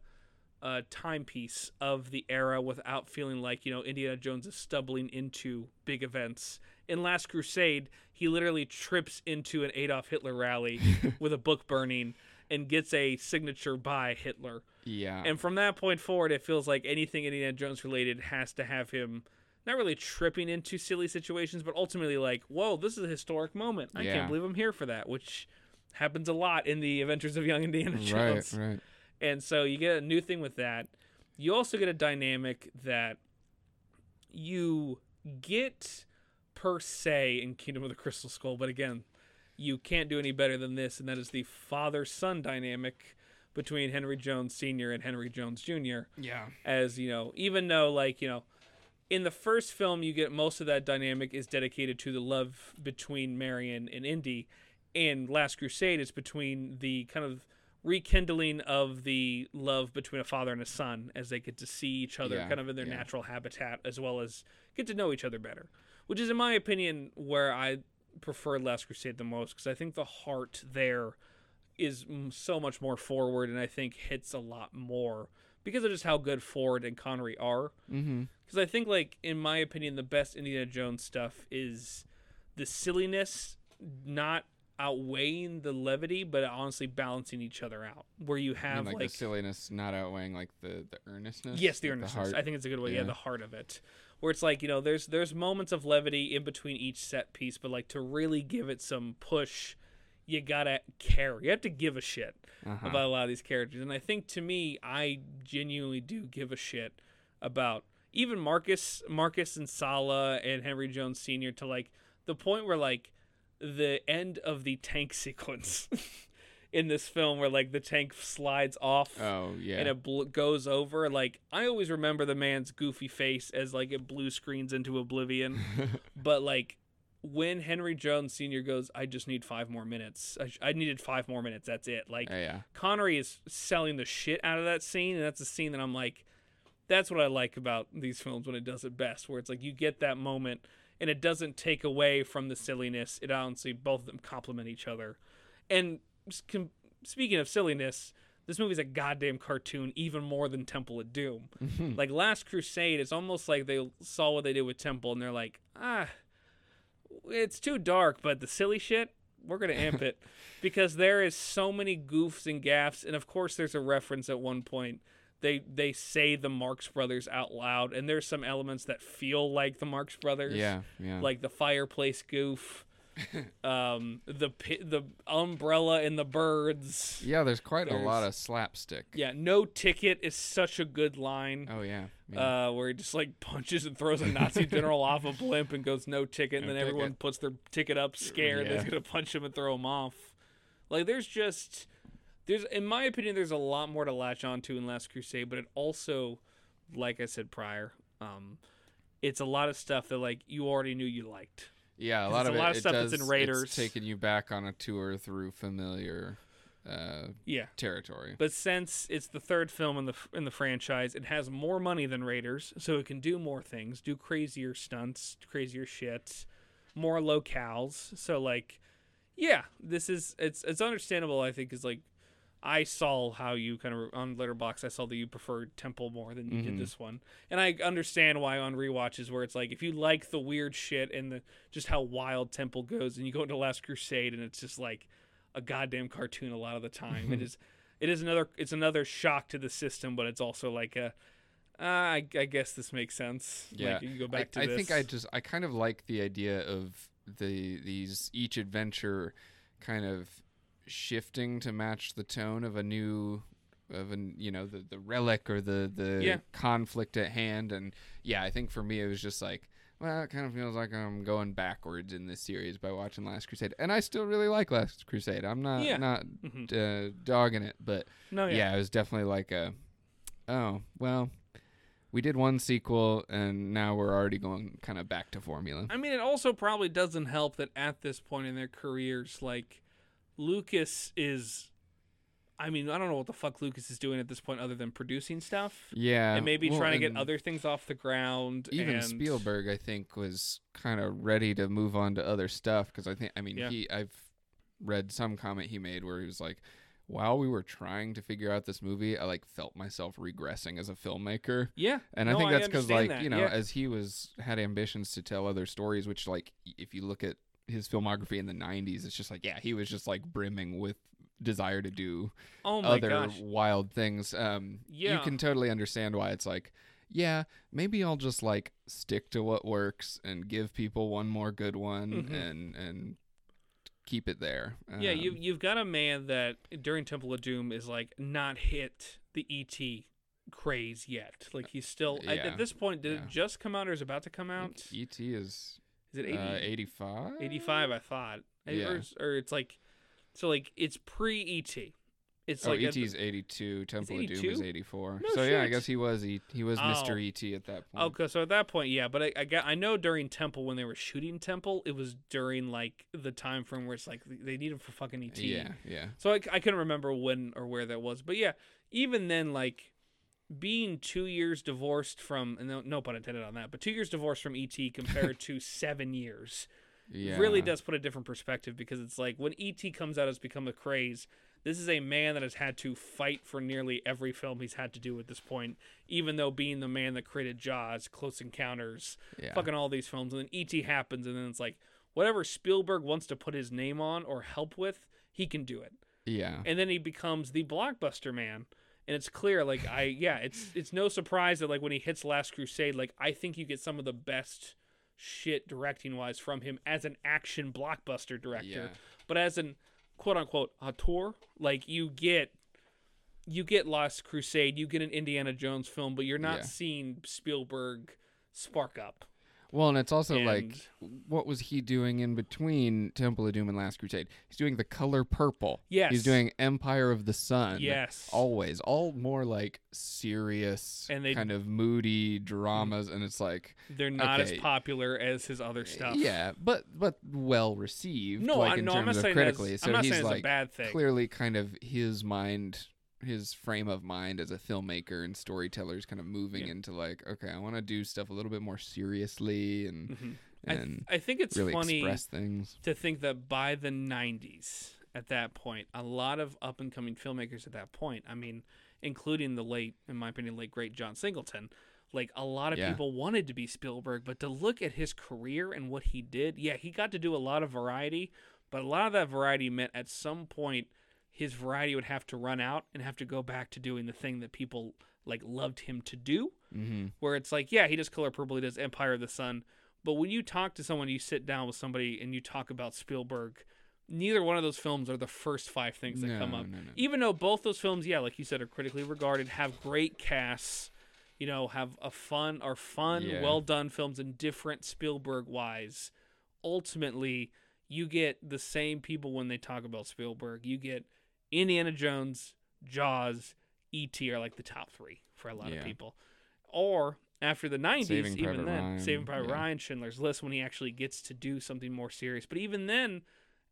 A: uh, timepiece of the era without feeling like, you know, Indiana Jones is stumbling into big events. In Last Crusade, he literally trips into an Adolf Hitler rally with a book burning and gets a signature by Hitler.
B: yeah,
A: And from that point forward, it feels like anything Indiana Jones related has to have him not really tripping into silly situations, but ultimately like, whoa, this is a historic moment. I
B: Yeah.
A: can't believe I'm here for that, which happens a lot in the Adventures of Young Indiana Jones.
B: right, right.
A: And so you get a new thing with that. You also get a dynamic that you get per se in Kingdom of the Crystal Skull, but again, you can't do any better than this, and that is the father son dynamic between Henry Jones Sr. and Henry Jones Jr.
B: Yeah,
A: As you know, even though, like, you know, in the first film, you get most of that dynamic is dedicated to the love between Marion and Indy. In Last Crusade, it's between the kind of rekindling of the love between a father and a son as they get to see each other
B: Yeah,
A: kind of in their
B: yeah.
A: natural habitat as well as get to know each other better. Which is, in my opinion, where I prefer Last Crusade the most because I think the heart there is so much more forward and I think hits a lot more because of just how good Ford and Connery are.
B: mm-hmm.
A: Because I think, like, in my opinion, the best Indiana Jones stuff is the silliness not outweighing the levity, but honestly balancing each other out. Where you
B: I
A: have,
B: mean, like,
A: like,
B: the silliness not outweighing like the the earnestness.
A: yes, the
B: like,
A: earnestness.
B: heart.
A: I think it's a good way. Yeah.
B: Yeah.
A: the heart of it. Where it's like, you know, there's there's moments of levity in between each set piece, but like to really give it some push, you gotta care. You have to give a shit
B: Uh-huh.
A: about a lot of these characters. And I think to me, I genuinely do give a shit about even Marcus, Marcus and Sallah and Henry Jones Sr. to like the point where like the end of the tank sequence in this film where like the tank slides off
B: Oh yeah.
A: and it bl- goes over. Like i always remember the man's goofy face as like it blue screens into oblivion. But like when henry jones senior goes i just need five more minutes. I, sh- I needed five more minutes. That's it. Like
B: Oh, yeah.
A: connery is selling the shit out of that scene and that's a scene that i'm like that's what i like about these films when it does it best where it's like you get that moment and it doesn't take away from the silliness it honestly both of them complement each other and com- speaking of silliness this movie's a goddamn cartoon, even more than Temple of Doom. like Last Crusade, it's almost like they saw what they did with Temple, and they're like, ah, it's too dark, but the silly shit, we're gonna amp it because there is so many goofs and gaffs, and of course, there's a reference at one point. They they say the Marx Brothers out loud, and there's some elements that feel like the Marx Brothers
B: Yeah, yeah.
A: like the fireplace goof, um, the the umbrella and the birds.
B: yeah, there's quite a lot of slapstick.
A: Yeah, no ticket is such a good line.
B: Oh yeah. yeah.
A: Uh, where he just like punches and throws a Nazi general off a blimp and goes no ticket, and
B: No
A: then everyone puts their ticket up, scared
B: Yeah.
A: they're gonna punch him and throw him off. Like there's just there's in my opinion there's a lot more to latch onto in Last Crusade, but it also, like I said prior, um, it's a lot of stuff that like you already knew you liked.
B: yeah, a lot of
A: a
B: it,
A: lot of
B: it
A: stuff that's in Raiders.
B: It's taking you back on a tour through familiar uh,
A: Yeah.
B: territory.
A: But since it's the third film in the in the franchise, it has more money than Raiders, so it can do more things, do crazier stunts, crazier shit, more locales. So like, yeah, this is it's it's understandable. I think is like, I saw how you kind of on Letterboxd. I saw that you preferred Temple more than you did
B: Mhm.
A: this one, and I understand why on rewatches where it's like if you like the weird shit and the just how wild Temple goes, and you go into Last Crusade and it's just like a goddamn cartoon a lot of the time. it is it is another it's another shock to the system, but it's also like a uh, I, I guess this makes sense.
B: Yeah.
A: like, you can go back
B: I,
A: to
B: I
A: this.
B: think I just I kind of like the idea of the these each adventure kind of shifting to match the tone of a new of an you know the the relic or the the
A: Yeah.
B: conflict at hand and yeah I think for me it was just like well it kind of feels like I'm going backwards in this series by watching Last Crusade and I still really like Last Crusade I'm not
A: Yeah.
B: not
A: Mhm.
B: uh, dogging it but
A: no, yeah.
B: yeah. it was definitely like a, oh well, we did one sequel and now we're already going kind of back to formula.
A: I mean, it also probably doesn't help that at this point in their careers, like Lucas is. I mean, I don't know what the fuck Lucas is doing at this point other than producing stuff
B: Yeah,
A: and maybe
B: well,
A: trying to get other things off the ground.
B: Even
A: and-
B: Spielberg, I think, was kind of ready to move on to other stuff because I think, I mean,
A: Yeah.
B: he, I've read some comment he made where he was like. While we were trying to figure out this movie, I like felt myself regressing as a filmmaker.
A: Yeah,
B: And
A: No,
B: I think that's because, like,
A: that,
B: you know,
A: yeah.
B: as he was had ambitions to tell other stories, which, like, if you look at his filmography in the '90s, it's just like, yeah, he was just like brimming with desire to do
A: Oh my
B: other
A: gosh.
B: wild things. Um, you can totally understand why it's like, yeah, maybe I'll just like stick to what works and give people one more good one
A: Mhm.
B: and and keep it there.
A: Yeah, you
B: Um,
A: you've got a man that during Temple of Doom is like not hit the ET craze yet. Like he's still at-
B: Yeah,
A: at this point. Did
B: yeah.
A: it just come out or is about to come out?
B: ET is
A: Is it 80,
B: uh, 85.
A: 85? I thought.
B: Yeah.
A: Or, it's- or it's like so like it's pre ET. It's
B: Oh,
A: like
B: ET is 82. Temple of Doom is 84.
A: No
B: so yeah, I guess he was e- he was
A: Oh.
B: Mr. ET at that point.
A: Okay, so at that point, yeah, but I, I got I know during Temple when they were shooting Temple, it was during like the time frame where it's like they need him for fucking ET.
B: Yeah, yeah.
A: So I, I couldn't remember when or where that was, but yeah, even then, like being two years divorced from and no, no pun intended on that, but two years divorced from ET compared to seven years
B: Yeah.
A: really does put a different perspective because it's like when ET comes out, it's become a craze. This is a man that has had to fight for nearly every film he's had to do at this point, even though being the man that created Jaws, Close Encounters,
B: Yeah.
A: fucking all these films, and then ET happens, and then it's like whatever Spielberg wants to put his name on or help with, he can do it
B: Yeah.
A: and then he becomes the blockbuster man and it's clear like i yeah it's it's no surprise that like when he hits last crusade like i think you get some of the best shit directing wise from him as an action blockbuster director
B: Yeah.
A: but as an quote unquote auteur like you get you get last crusade you get an indiana jones film but you're not
B: Yeah.
A: seeing spielberg spark up
B: Well, and it's also like, what was he doing in between Temple of Doom and Last Crusade? He's doing The Color Purple.
A: Yes.
B: He's doing Empire of the Sun.
A: yes
B: Always, all more like serious,
A: And they-
B: kind of moody dramas, and it's like,
A: they're not as popular as his other eh, stuff
B: yeah, but but well received.
A: no,
B: like
A: I,
B: in
A: no I'm
B: terms
A: not
B: of
A: saying
B: critically. so
A: I'm not
B: he's
A: saying
B: like
A: it's a bad thing
B: clearly kind of his mind his frame of mind as a filmmaker and storyteller is kind of moving
A: Yeah.
B: into like okay i want to do stuff a little bit more seriously and
A: Mhm. I, th-
B: and
A: I think it's
B: really
A: funny to think that by the 90s at that point. A lot of up and coming filmmakers at that point. I mean, including the late, in my opinion, late great John Singleton. Like a lot of
B: Yeah.
A: people wanted to be Spielberg, but to look at his career and what he did, yeah, he got to do a lot of variety, but a lot of that variety meant at some point his variety would have to run out and have to go back to doing the thing that people like loved him to do
B: Mm-hmm.
A: where it's like, yeah, he does Color Purple, he does Empire of the Sun, but when you talk to someone, you sit down with somebody and you talk about Spielberg, neither one of those films are the first five things that
B: No,
A: come up.
B: no, no.
A: Even though both those films, yeah, like you said, are critically regarded, have great casts, you know, have a fun are fun,
B: Yeah.
A: well done films and different Spielberg wise. Ultimately, you get the same people when they talk about Spielberg. You get Indiana Jones, Jaws, E.T. are like the top three for a lot of people. Or after the 90s,
B: Saving
A: even
B: Private
A: then,
B: Ryan,
A: Saving Private
B: yeah.
A: Ryan, Schindler's List, when he actually gets to do something more serious. But even then,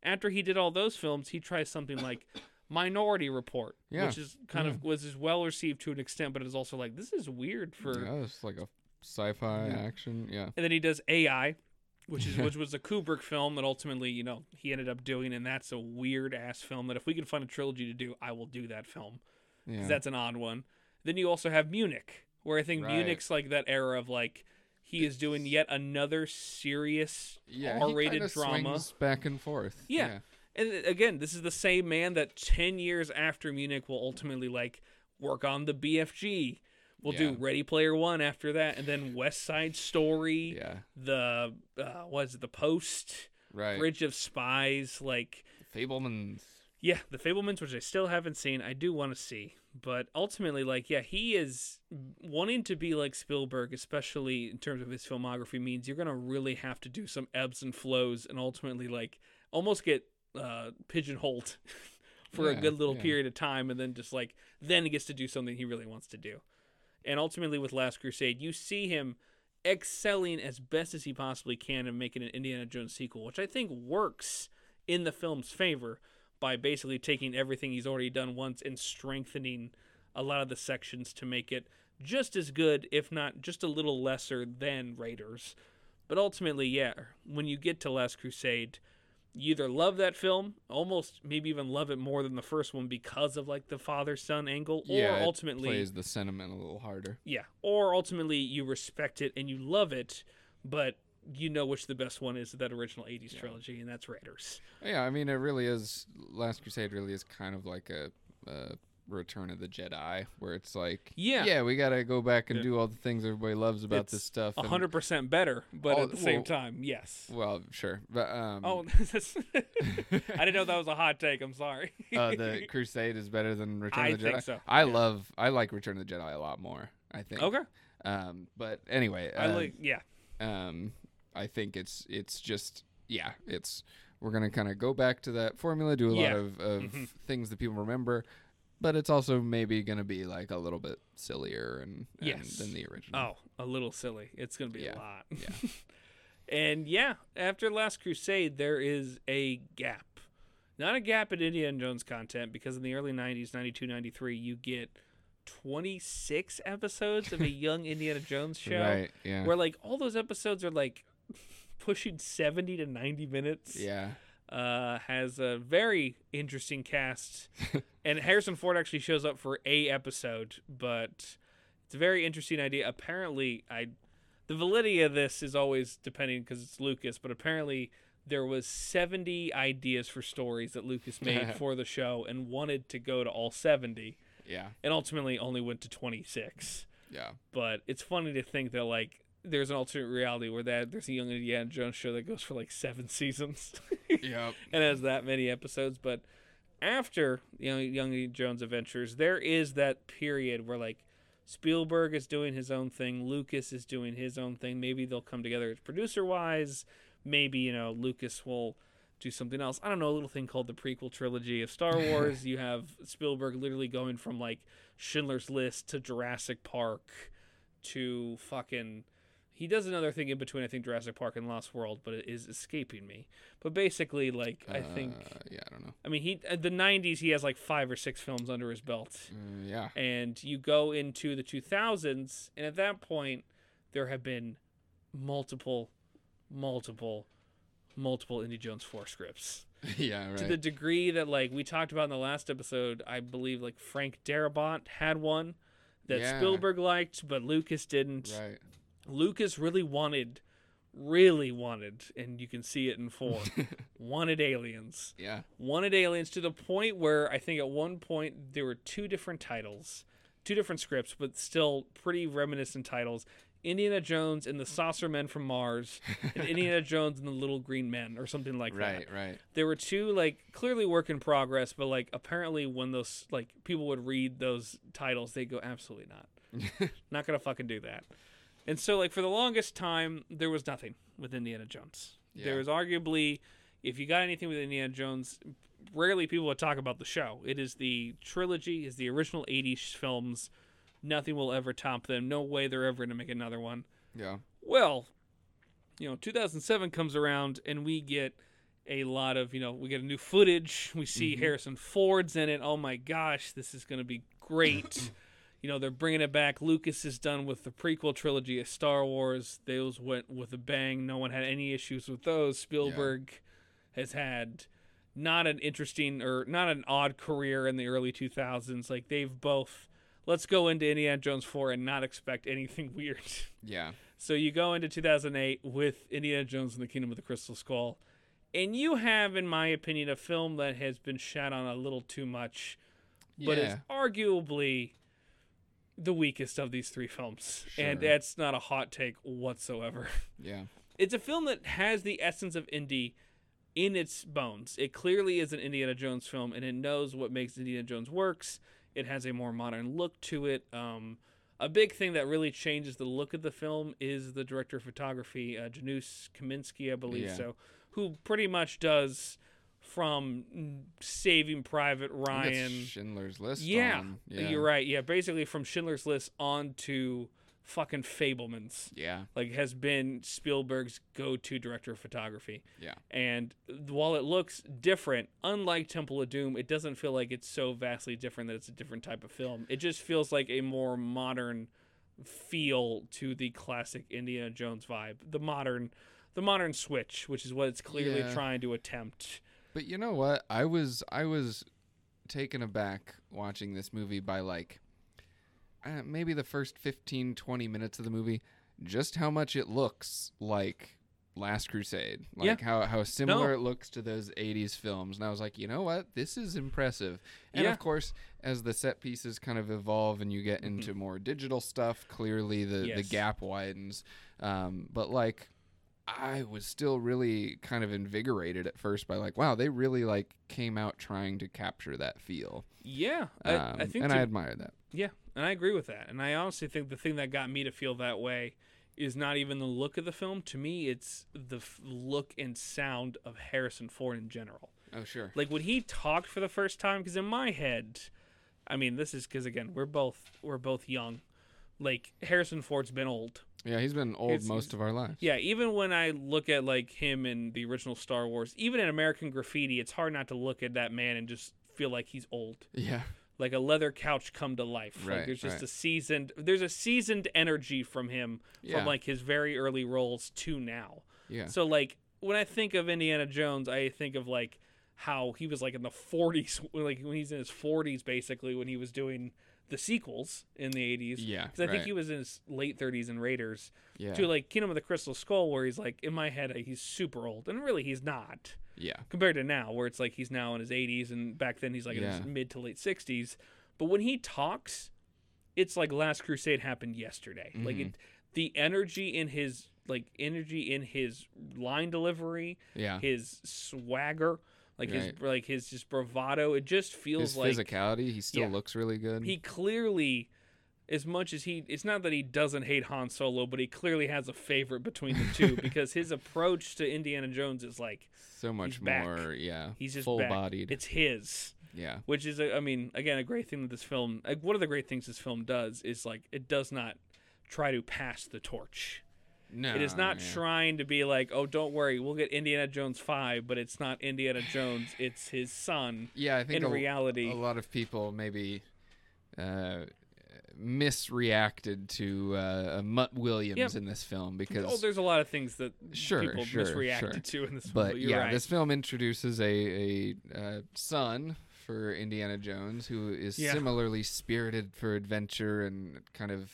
A: after he did all those films, he tries something like Minority Report,
B: Yeah,
A: which is kind of was as well received to an extent, but it's also like this is weird for.
B: yeah, it's like a sci-fi
A: Yeah.
B: action. Yeah.
A: And then he does AI, which is which was a Kubrick film that ultimately, you know, he ended up doing, and that's a weird ass film that if we can find a trilogy to do, I will do that film.
B: Yeah.
A: that's an odd one. Then you also have Munich, where I think
B: Right.
A: Munich's like that era of like he is doing yet another serious
B: yeah,
A: R-rated drama.
B: back and forth.
A: Yeah. And uh, again, this is the same man that 10 years after Munich will ultimately like work on the BFG. We'll
B: Yeah.
A: do Ready Player 1 after that and then West Side Story,
B: Yeah.
A: the uh what is it, The Post,
B: Right.
A: Bridge of Spies, like
B: Fabelmans.
A: yeah, the Fabelmans, which I still haven't seen, I do want to see. But ultimately, like, yeah, he is wanting to be like Spielberg, especially in terms of his filmography, means you're gonna really have to do some ebbs and flows, and ultimately, like, almost get uh, pigeonholed for a good little
B: yeah.
A: period of time, and then just like then he gets to do something he really wants to do. And ultimately, with Last Crusade, you see him excelling as best as he possibly can and making an Indiana Jones sequel, which I think works in the film's favor by basically taking everything he's already done once and strengthening a lot of the sections to make it just as good, if not just a little lesser than Raiders. But ultimately, yeah, when you get to Last Crusade, you either love that film, almost maybe even love it more than the first one because of like the father son angle,
B: yeah.
A: or
B: it
A: ultimately
B: plays the sentiment a little harder.
A: yeah. Or ultimately you respect it and you love it, but you know which the best one is that original 80s trilogy, and that's Raiders.
B: Yeah, I mean, it really is. Last Crusade really is kind of like a, a Return of the Jedi, where it's like,
A: Yeah.
B: yeah, we gotta go back and
A: Yeah.
B: do all the things everybody loves about
A: It's
B: this stuff.
A: A 100% better, but
B: Oh,
A: at the same time, yes.
B: Well, sure, but um,
A: Oh, I didn't know that was a hot take. I'm sorry.
B: uh, the Crusade is better than Return
A: I
B: of the Jedi.
A: think so,
B: I
A: yeah.
B: love, I like Return of the Jedi a lot more. I think.
A: okay.
B: Um, but anyway,
A: I
B: um,
A: like, yeah.
B: um, I think it's it's just yeah, it's we're gonna kind of go back to that formula, do a
A: Yeah.
B: lot of, of
A: Mhm.
B: things that people remember, but it's also maybe gonna be like a little bit sillier and, and
A: Yes.
B: than the original.
A: Oh, a little silly. It's going to be
B: Yeah,
A: a lot.
B: yeah.
A: and yeah, after Last Crusade, there is a gap. Not a gap in Indiana Jones content because in the early 90s, 92, 93, you get 26 episodes of a young Indiana Jones show.
B: Right. Yeah.
A: Where like all those episodes are like pushing 70 to 90 minutes.
B: yeah.
A: Uh, has a very interesting cast, and Harrison Ford actually shows up for a episode, but it's a very interesting idea. Apparently, I the validity of this is always depending because it's Lucas, but apparently there was 70 ideas for stories that Lucas made for the show and wanted to go to all 70
B: Yeah.
A: and ultimately only went to 26
B: Yeah.
A: but it's funny to think that like there's an alternate reality where that there's a young Indiana Jones show that goes for like seven seasons
B: Yep.
A: and has that many episodes. But after you know Young Indiana Jones Adventures, there is that period where like Spielberg is doing his own thing, Lucas is doing his own thing. Maybe they'll come together producer wise. Maybe you know Lucas will do something else. I don't know. A little thing called the prequel trilogy of Star Wars. you have Spielberg literally going from like Schindler's List to Jurassic Park to fucking he does another thing in between I think Jurassic Park and Lost World, but it is escaping me. But basically like I think
B: Uh, yeah. I don't know.
A: I mean he uh, the 90s he has like 5 or 6 films under his belt.
B: Uh, yeah.
A: And you go into the 2000s and at that point there have been multiple multiple multiple Indie Jones 4 scripts.
B: yeah, right.
A: To the degree that like we talked about in the last episode, I believe like Frank Darabont had one that
B: Yeah.
A: Spielberg liked, but Lucas didn't.
B: right.
A: Lucas really wanted, really wanted, and you can see it in four, wanted aliens.
B: Yeah.
A: Wanted aliens to the point where I think at one point there were two different titles, two different scripts, but still pretty reminiscent titles. Indiana Jones and the Saucer Men from Mars, and Indiana Jones and the Little Green Men, or something like that
B: Right, right.
A: there were two like clearly work in progress but like apparently when those like people would read those titles they go absolutely not not gonna fucking do that and so like for the longest time there was nothing with indiana jones there was arguably if you got anything with indiana jones rarely people would talk about the show it is the trilogy is the original 80s films nothing will ever top them no way they're ever gonna make another one
B: Yeah.
A: well, you know, 2007 comes around and we get a lot of, you know, we get a new footage. We see mm-hmm. Harrison Ford's in it. Oh my gosh, this is going to be great. you know, they're bringing it back. Lucas is done with the prequel trilogy of Star Wars. Those went with a bang. No one had any issues with those. Spielberg has had not an interesting or not an odd career in the early 2000s. Like they've both let's go into Indiana Jones 4 and not expect anything weird.
B: Yeah.
A: So you go into 2008 with Indiana Jones and the Kingdom of the Crystal Skull, and you have, in my opinion, a film that has been shat on a little too much, but is
B: Yeah.
A: arguably the weakest of these three films. And that's not a hot take whatsoever.
B: Yeah.
A: It's a film that has the essence of indie in its bones. It clearly is an Indiana Jones film, and it knows what makes Indiana Jones works. It has a more modern look to it. Um, a big thing that really changes the look of the film is the director of photography, uh, Janusz Kaminski, I believe
B: Yeah.
A: so, who pretty much does from Saving Private
B: I think it's
A: Ryan.
B: Schindler's List.
A: Yeah,
B: yeah.
A: you're right. Yeah, basically from Schindler's List on to fucking Fabelmans
B: Yeah.
A: like has been Spielberg's go-to director of photography.
B: Yeah.
A: And while it looks different, unlike Temple of Doom, it doesn't feel like it's so vastly different that it's a different type of film. It just feels like a more modern feel to the classic Indiana Jones vibe. The modern the modern switch, which is what it's clearly
B: Yeah.
A: trying to attempt.
B: But you know what? I was I was taken aback watching this movie by like uh, maybe the first 15 20 minutes of the movie just how much it looks like Last Crusade.
A: Yeah.
B: Like how how similar
A: No.
B: it looks to those 80s films. And I was like, "You know what? This is impressive." And
A: Yeah.
B: of course, as the set pieces kind of evolve and you get into more digital stuff, clearly the the
A: Mm-hmm.
B: Gap widens. Um, but like I was still really kind of invigorated at first by like, wow, they really like came out trying to capture that feel.
A: Yeah, I,
B: Um,
A: I think
B: and
A: to-
B: I admire that.
A: Yeah, and I agree with that. And I honestly think the thing that got me to feel that way is not even the look of the film. To me, it's the f- look and sound of Harrison Ford in general.
B: Oh sure.
A: Like when he talked for the first time, because in my head, I mean, this is because again, we're both we're both young. Like Harrison Ford's been old.
B: Yeah, he's been old
A: It's-
B: most of our lives.
A: Yeah, even when I look at like him in the original Star Wars, even in American Graffiti, it's hard not to look at that man and just feel like he's old.
B: Yeah.
A: like a leather couch come to life. like
B: Right,
A: there's just
B: right.
A: a seasoned there's a seasoned energy from him
B: Yeah.
A: from like his very early roles to now.
B: Yeah.
A: So like when I think of Indiana Jones, I think of like how he was like in the 40s like when he's in his 40s basically when he was doing the sequels in the 80s.
B: Yeah.
A: Cuz I think he was in his late 30s in Raiders
B: Yeah.
A: to like Kingdom of the Crystal Skull where he's like in my head he's super old and really he's not
B: yeah.
A: compared to now where it's like he's now in his 80s and back then he's like in his mid to late 60s but when he talks it's like last crusade happened yesterday like
B: Mm-hmm.
A: it, the energy in his like energy in his line delivery
B: Yeah.
A: his swagger like his like his just bravado it just feels
B: His
A: like
B: physicality, he still
A: Yeah.
B: looks really good.
A: he clearly as much as he it's not that he doesn't hate Han Solo but he clearly has a favorite between the two because his approach to Indiana Jones is like
B: so much more, yeah.
A: he's just
B: full
A: back.
B: bodied.
A: it's his
B: Yeah.
A: which is a, I mean again a great thing that this film like one of the great things this film does is like it does not try to pass the torch
B: No.
A: it is not
B: yeah.
A: trying to be like oh don't worry we'll get indiana jones 5 but it's not indiana jones it's his son
B: Yeah, I think
A: in
B: a,
A: reality
B: a lot of people maybe uh, misreacted to uh, Mutt Williams in this film because oh,
A: there's a lot of things that
B: Sure,
A: people
B: sure,
A: misreacted
B: sure.
A: to in this film.
B: but yeah,
A: right.
B: this film introduces a a uh, son for Indiana Jones who is
A: Yeah.
B: similarly spirited for adventure and kind of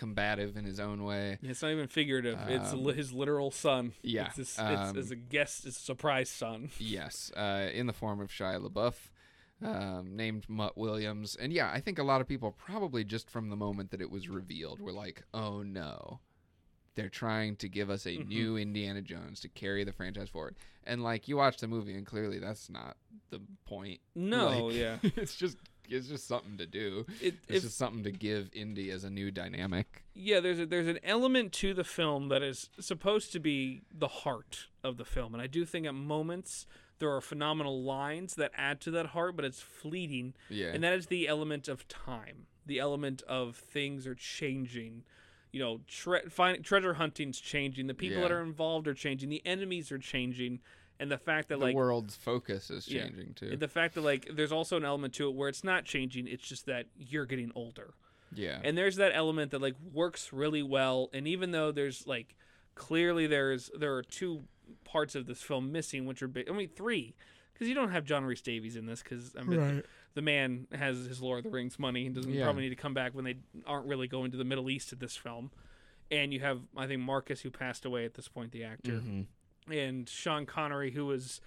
B: combative in his own way.
A: Yeah, it's not even figurative. it's
B: Um,
A: li- his literal son.
B: yeah,
A: it's, his,
B: um,
A: it's a guest, it's a surprise son.
B: Yes, uh, in the form of Shia LaBeouf, um, named Mutt Williams, and yeah, I think a lot of people probably just from the moment that it was revealed were like, "Oh no." They're trying to give us a
A: Mhm.
B: new Indiana Jones to carry the franchise forward. And like you watch the movie and clearly that's not the point.
A: No,
B: Like,
A: yeah.
B: it's just it's just something to do.
A: It,
B: It's
A: if,
B: just something to give indie as a new dynamic.
A: yeah, there's a, there's an element to the film that is supposed to be the heart of the film, and I do think at moments there are phenomenal lines that add to that heart, but it's fleeting,
B: Yeah.
A: and that is the element of time, the element of things are changing. You know, tre- find, treasure hunting's changing. The people that are involved are changing. The enemies are changing, and the fact that
B: the
A: like
B: world's focus is
A: Yeah.
B: changing too.
A: the fact that like there's also an element to it where it's not changing. It's just that you're getting older.
B: yeah.
A: and there's that element that like works really well and even though there's like clearly there's there are two parts of this film missing which are big i mean three because you don't have john rhys-davies in this because i mean the man has his lord of the rings money and doesn't
B: Yeah.
A: probably need to come back when they aren't really going to the middle east at this film and you have i think marcus who passed away at this point the actor
B: Mhm.
A: And sean connery who was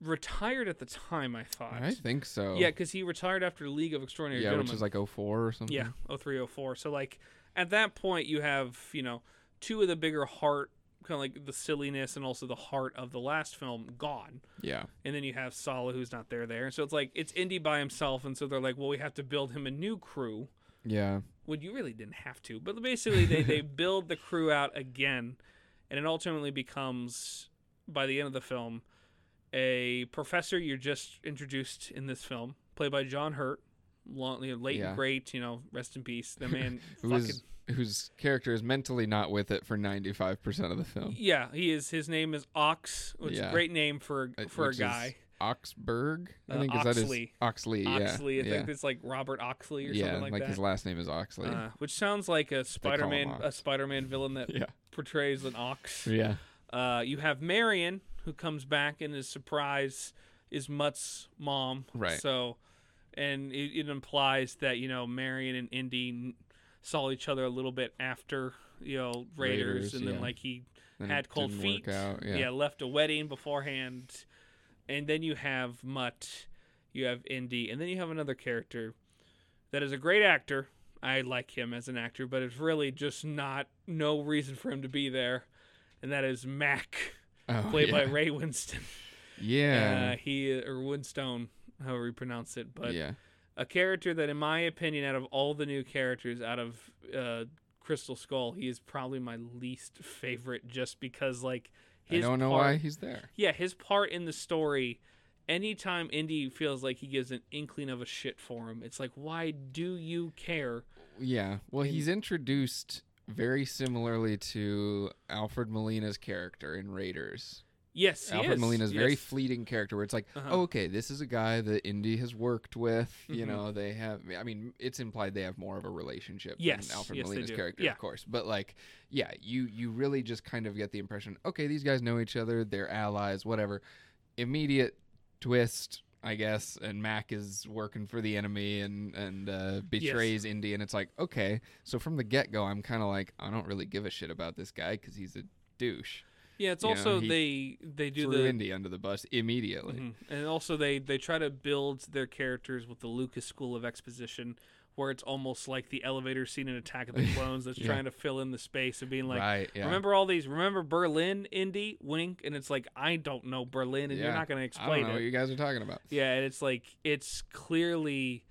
A: retired at the time i thought
B: I think so.
A: yeah because he retired after league of extraordinary
B: Yeah,
A: gentlemen
B: which is like 04 or something.
A: yeah, 0304. So like at that point you have, you know, two of the bigger heart kind of like the silliness and also the heart of the last film gone.
B: Yeah.
A: And then you have Sallah who's not there there. So it's like it's Indy by himself and so they're like, "Well, we have to build him a new crew."
B: Yeah.
A: Well, you really didn't have to. But basically they they build the crew out again and it ultimately becomes by the end of the film a professor you're just introduced in this film, played by John Hurt. Long, you know, late
B: Yeah.
A: and great, you know, rest in peace. The man
B: Who
A: fucking
B: whose character is mentally not with it for 95% of the film.
A: Yeah, he is. His name is Ox, which is a great name for
B: Uh,
A: for a
B: which
A: guy.
B: Oxberg, I
A: Uh,
B: think is that his
A: Oxley.
B: Oxley, yeah.
A: Oxley, I
B: yeah.
A: think it's like Robert Oxley or
B: yeah,
A: something like,
B: like
A: that.
B: his last name is Oxley.
A: uh, which sounds like a Spider-Man, a Spider-Man villain that
B: yeah.
A: portrays an ox.
B: Yeah.
A: Uh, you have Marion, who comes back and is surprised is Mutt's mom.
B: Right.
A: So, and it, it implies that you know Marion and Indy saw each other a little bit after you know Raiders,
B: Raiders,
A: and then like he had cold feet.
B: Out. Yeah.
A: yeah, left a wedding beforehand, and then you have Mutt, you have Indy, and then you have another character that is a great actor. I like him as an actor, but it's really just not no reason for him to be there, and that is Mac,
B: Oh,
A: played by. Ray Winston.
B: Yeah.
A: Uh, he or Winstone, however you pronounce it, but
B: yeah.
A: a character that, in my opinion, out of all the new characters out of uh, Crystal Skull, he is probably my least favorite, just because like
B: I don't know
A: part,
B: why he's there.
A: yeah, his part in the story, anytime Indy feels like he gives an inkling of a shit for him, it's like, why do you care?
B: Yeah. Well,
A: And-
B: he's introduced very similarly to Alfred Molina's character in Raiders.
A: Yes, he
B: Alfred
A: is.
B: Molina's very fleeting character where it's like,
A: Uh-huh.
B: oh, okay, this is a guy that Indy has worked with. You
A: Mhm.
B: know, they have, I mean, it's implied they have more of a relationship
A: Yes,
B: than Alfred
A: yes,
B: Molina's character,
A: Yeah.
B: of course. But like, yeah, you, you really just kind of get the impression, okay, these guys know each other, they're allies, whatever. Immediate twist, I guess, and Mac is working for the enemy and, and uh, betrays Indy. And it's like, okay, so from the get go, I'm kind of like, I don't really give a shit about this guy because he's a douche.
A: Yeah, it's
B: you
A: also
B: he
A: they they do
B: Threw
A: the
B: Indy under the bus immediately.
A: Mhm. And also they they try to build their characters with the Lucas School of Exposition, where it's almost like the elevator scene in Attack of the Clones that's
B: Yeah.
A: trying to fill in the space of being like,
B: right. Yeah.
A: remember all these, remember Berlin, Indy, Wink, and it's like I don't know Berlin, and you're not going to
B: I
A: explain
B: don't know
A: it.
B: what you guys are talking about.
A: Yeah, and it's like it's clearly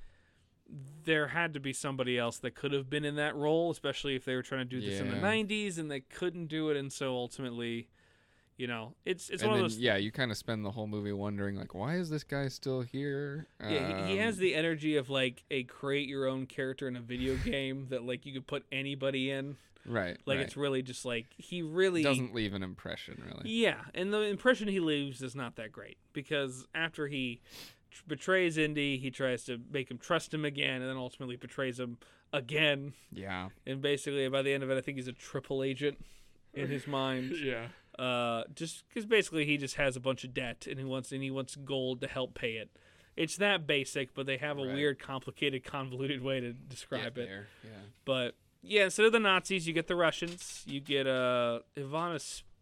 A: there had to be somebody else that could have been in that role, especially if they were trying to do this in the '90s and they couldn't do it, and so ultimately, you know, it's it's
B: and
A: one
B: then,
A: of those.
B: yeah, you kind of spend the whole movie wondering, like, why is this guy still here?
A: Yeah, he, he has
B: Um,
A: the energy of like a create your own character in a video game that like you could put anybody in.
B: right.
A: Like
B: right.
A: it's really just like he really
B: doesn't leave an impression really.
A: Yeah, and the impression he leaves is not that great because after he tr- betrays Indy, he tries to make him trust him again, and then ultimately betrays him again.
B: Yeah.
A: And basically, by the end of it, I think he's a triple agent in his mind.
B: Yeah.
A: Uh, just because basically he just has a bunch of debt and he wants and he wants gold to help pay it. It's that basic, but they have a
B: Right.
A: weird, complicated, convoluted way to describe it.
B: there. Yeah.
A: But yeah, instead of the Nazis, you get the Russians. You get uh, Ivana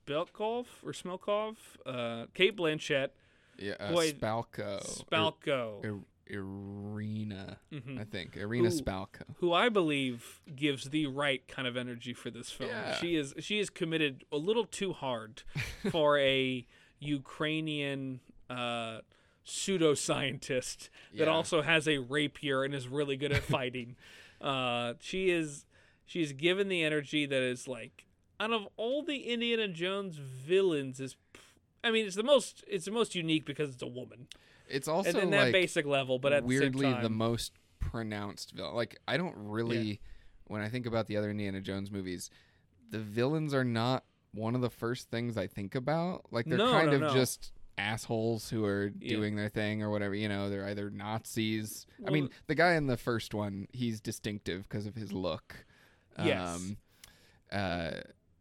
A: Spelkov or Smelkov, uh, Cate Blanchett,
B: Yeah. Uh,
A: Boy,
B: Spalko.
A: Spalko,
B: Ir- Irina,
A: Mhm.
B: I think. Irina
A: Who-
B: Spalko.
A: who I believe gives the right kind of energy for this film.
B: Yeah.
A: She is she is committed a little too hard for a Ukrainian uh, pseudoscientist that also has a rapier and is really good at fighting. uh, she is she's given the energy that is like out of all the Indiana Jones villains is I mean it's the most it's the most unique because it's a woman.
B: It's also
A: and in that
B: like
A: basic level, but at
B: weirdly
A: the time,
B: the most pronounced villain. Like I don't really, when I think about the other Indiana Jones movies, the villains are not one of the first things I think about. Like they're
A: No,
B: kind
A: no,
B: of
A: no.
B: just assholes who are
A: Yeah.
B: doing their thing or whatever. You know, they're either Nazis. I mean, the guy in the first one, he's distinctive because of his look.
A: Yes.
B: Um, uh,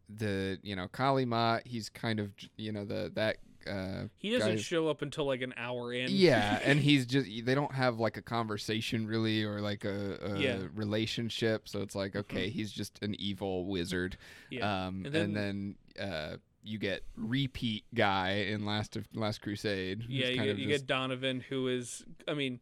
B: the you know Kali Ma, he's kind of you know the that. Uh,
A: he doesn't
B: guy's-
A: show up until like an hour in.
B: yeah, and he's just they don't have like a conversation really or like a, a
A: Yeah. Mm-hmm.
B: relationship, so it's like okay, he's just an evil wizard.
A: Yeah.
B: Um,
A: And
B: and then, uh, you get repeat guy in Last of Last Crusade.
A: Yeah, you
B: kind
A: get, you
B: just-
A: get Donovan, who is, I mean,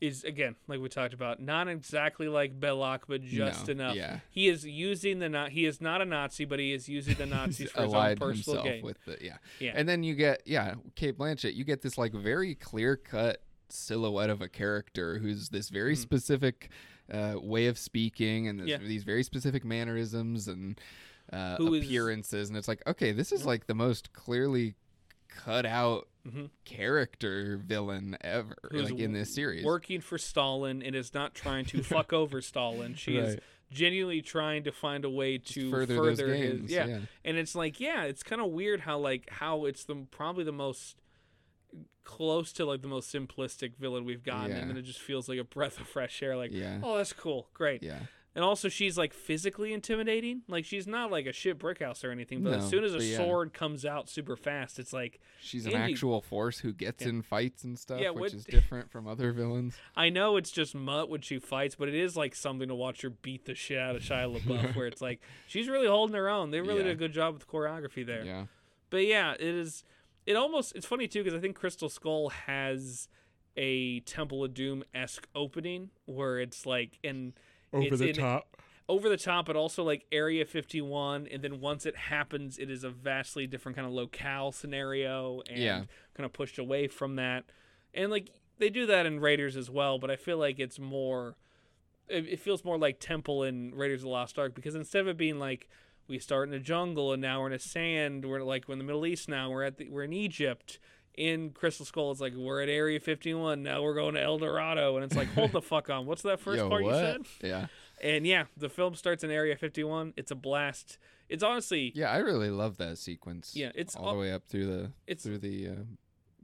A: is again like we talked about, not exactly like Belloq, but just
B: No,
A: enough.
B: yeah.
A: He is using the Na- he is not a Nazi, but he is using the Nazis for his own personal
B: himself
A: gain.
B: with the yeah.
A: Yeah.
B: And then you get yeah, Cate Blanchett. You get this like very clear cut silhouette of a character who's this very
A: Mhm.
B: specific uh, way of speaking and this,
A: Yeah.
B: these very specific mannerisms and uh,
A: Who is-
B: appearances. And it's like okay, this is like the most clearly cut out
A: Mhm.
B: character villain ever
A: Who's
B: like in this series.
A: working for Stalin and is not trying to fuck over Stalin. She is genuinely trying to find a way to
B: further
A: further, his yeah.
B: yeah.
A: And it's like, yeah, it's kind of weird how like how it's the probably the most close to like the most simplistic villain we've gotten,
B: Yeah.
A: and then it just feels like a breath of fresh air. Like,
B: Yeah.
A: oh, that's cool, great.
B: Yeah.
A: And also, she's like physically intimidating. Like she's not like a shit brick house or anything. But as soon as a
B: yeah.
A: sword comes out super fast, it's like
B: She's an
A: Indy-
B: actual force who gets
A: Yeah.
B: in fights and stuff,
A: Yeah,
B: which
A: what-
B: is different from other villains.
A: I know it's just mutt when she fights, but it is like something to watch her beat the shit out of Shia LaBeouf. where it's like she's really holding her own. They really did a good job with the choreography there.
B: Yeah.
A: But yeah, it is. It almost. It's funny too because I think Crystal Skull has a Temple of Doom esque opening where it's like and it's in-
B: top.
A: over the top, but also like Area 51. And then once it happens, it is a vastly different kind of locale scenario and
B: Yeah.
A: kind of pushed away from that. And like they do that in Raiders as well, but I feel like it's more. It, it feels more like Temple in Raiders of the Lost Ark because instead of it being like we start in a jungle and now we're in a sand, we're like we're in the Middle East now, we're at the, we're in Egypt. In Crystal Skull, it's like we're at Area 51. Now we're going to El Dorado, and it's like, hold the fuck on. What's that first
B: Yo,
A: part
B: what?
A: you said?
B: Yeah.
A: And yeah, the film starts in Area 51. It's a blast. It's honestly,
B: Yeah, I really love that sequence.
A: Yeah, it's
B: all
A: all-
B: the way up through the
A: it's
B: through the uh,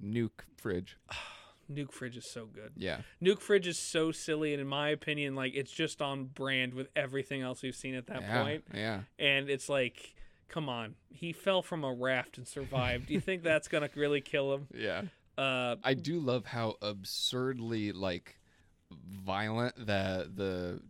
B: nuke fridge.
A: Nuke Fridge is so good.
B: Yeah.
A: Nuke Fridge is so silly, and in my opinion, like it's just on brand with everything else we've seen at that
B: yeah.
A: point.
B: Yeah.
A: And it's like, come on, he fell from a raft and survived. Do you think that's gonna really kill him?
B: Yeah.
A: Uh,
B: I do love how absurdly like violent the the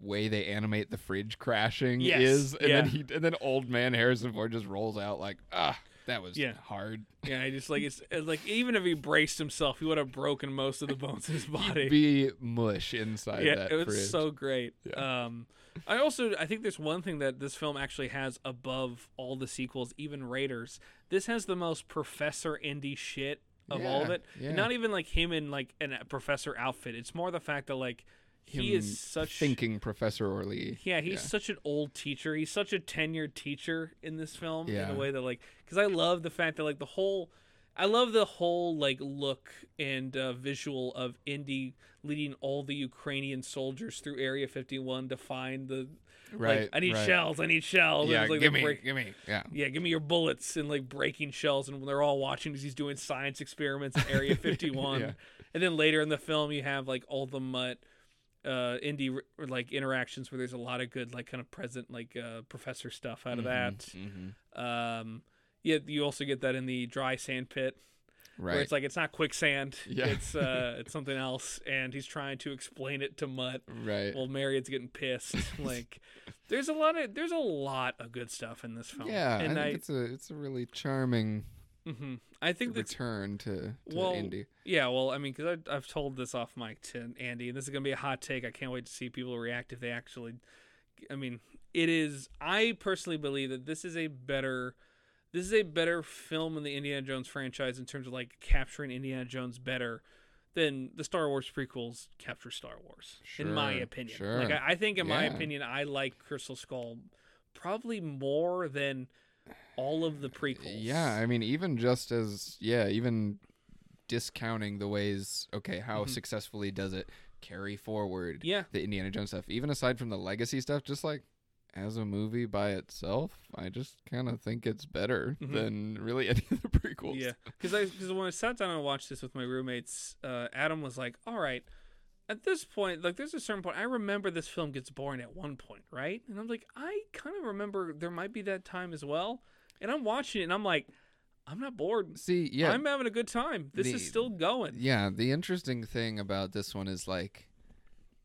B: way they animate the fridge crashing
A: Yes,
B: is, and
A: yeah.
B: then he and then old man Harrison Ford just rolls out like ah that was
A: Yeah.
B: hard.
A: yeah, I just like it's, it's like even if he braced himself, he would have broken most of the bones in his body.
B: He'd be mush inside
A: yeah,
B: that
A: it was
B: fridge.
A: so great.
B: Yeah.
A: Um, I also I think there's one thing that this film actually has above all the sequels, even Raiders. This has the most Professor Indy shit of all of it.
B: yeah.
A: Not even like him in like an, a professor outfit. It's more the fact that like he
B: Him
A: is such
B: thinking Professor Orly.
A: yeah, he's
B: Yeah.
A: such an old teacher. He's such a tenured teacher in this film in
B: Yeah.
A: a way that like cuz I love the fact that like the whole I love the whole like look and uh, visual of Indy leading all the Ukrainian soldiers through Area 51 to find the
B: Right.
A: like I need
B: right.
A: shells, I need shells.
B: Yeah,
A: like
B: give me,
A: break-
B: give me. Yeah.
A: yeah, give me your bullets and like breaking shells, and when they're all watching as he's doing science experiments in Area 51.
B: Yeah.
A: And then later in the film, you have like all the mutt uh indie like interactions where there's a lot of good like kind of present like uh professor stuff out of that
B: Mhm.
A: um yeah you also get that in the dry sand pit
B: Right.
A: where it's like it's not quicksand
B: Yeah.
A: it's uh it's something else and he's trying to explain it to mutt
B: right.
A: well marion's getting pissed like there's a lot of there's a lot of good stuff in this film
B: yeah,
A: and
B: I
A: i
B: think it's a it's a really charming
A: mhm. i think that's
B: return to, to
A: Well,
B: indie.
A: Yeah, well, I mean, because I've told this off mic to Andy, and this is gonna be a hot take. I can't wait to see people react if they actually. I mean, it is. I personally believe that this is a better, this is a better film in the Indiana Jones franchise in terms of like capturing Indiana Jones better than the Star Wars prequels capture Star Wars. in my opinion,
B: sure.
A: like I, I think, in my opinion, I like Crystal Skull probably more than all of the prequels.
B: Yeah, I mean, even just as yeah, even discounting the ways okay, how
A: Mhm.
B: successfully does it carry forward
A: yeah,
B: the Indiana Jones stuff, even aside from the legacy stuff, just like as a movie by itself, I just kind of think it's better
A: Mhm.
B: than really any of the prequels.
A: Yeah, because I because when I sat down and watched this with my roommates, uh, Adam was like, "All right, at this point, like, there's a certain point. I remember this film gets boring at one point, right?" And I'm like, I kind of remember there might be that time as well. And I'm watching it, and I'm like, I'm not bored.
B: See, yeah,
A: I'm having a good time. This
B: The-
A: is still going.
B: Yeah, the interesting thing about this one is like,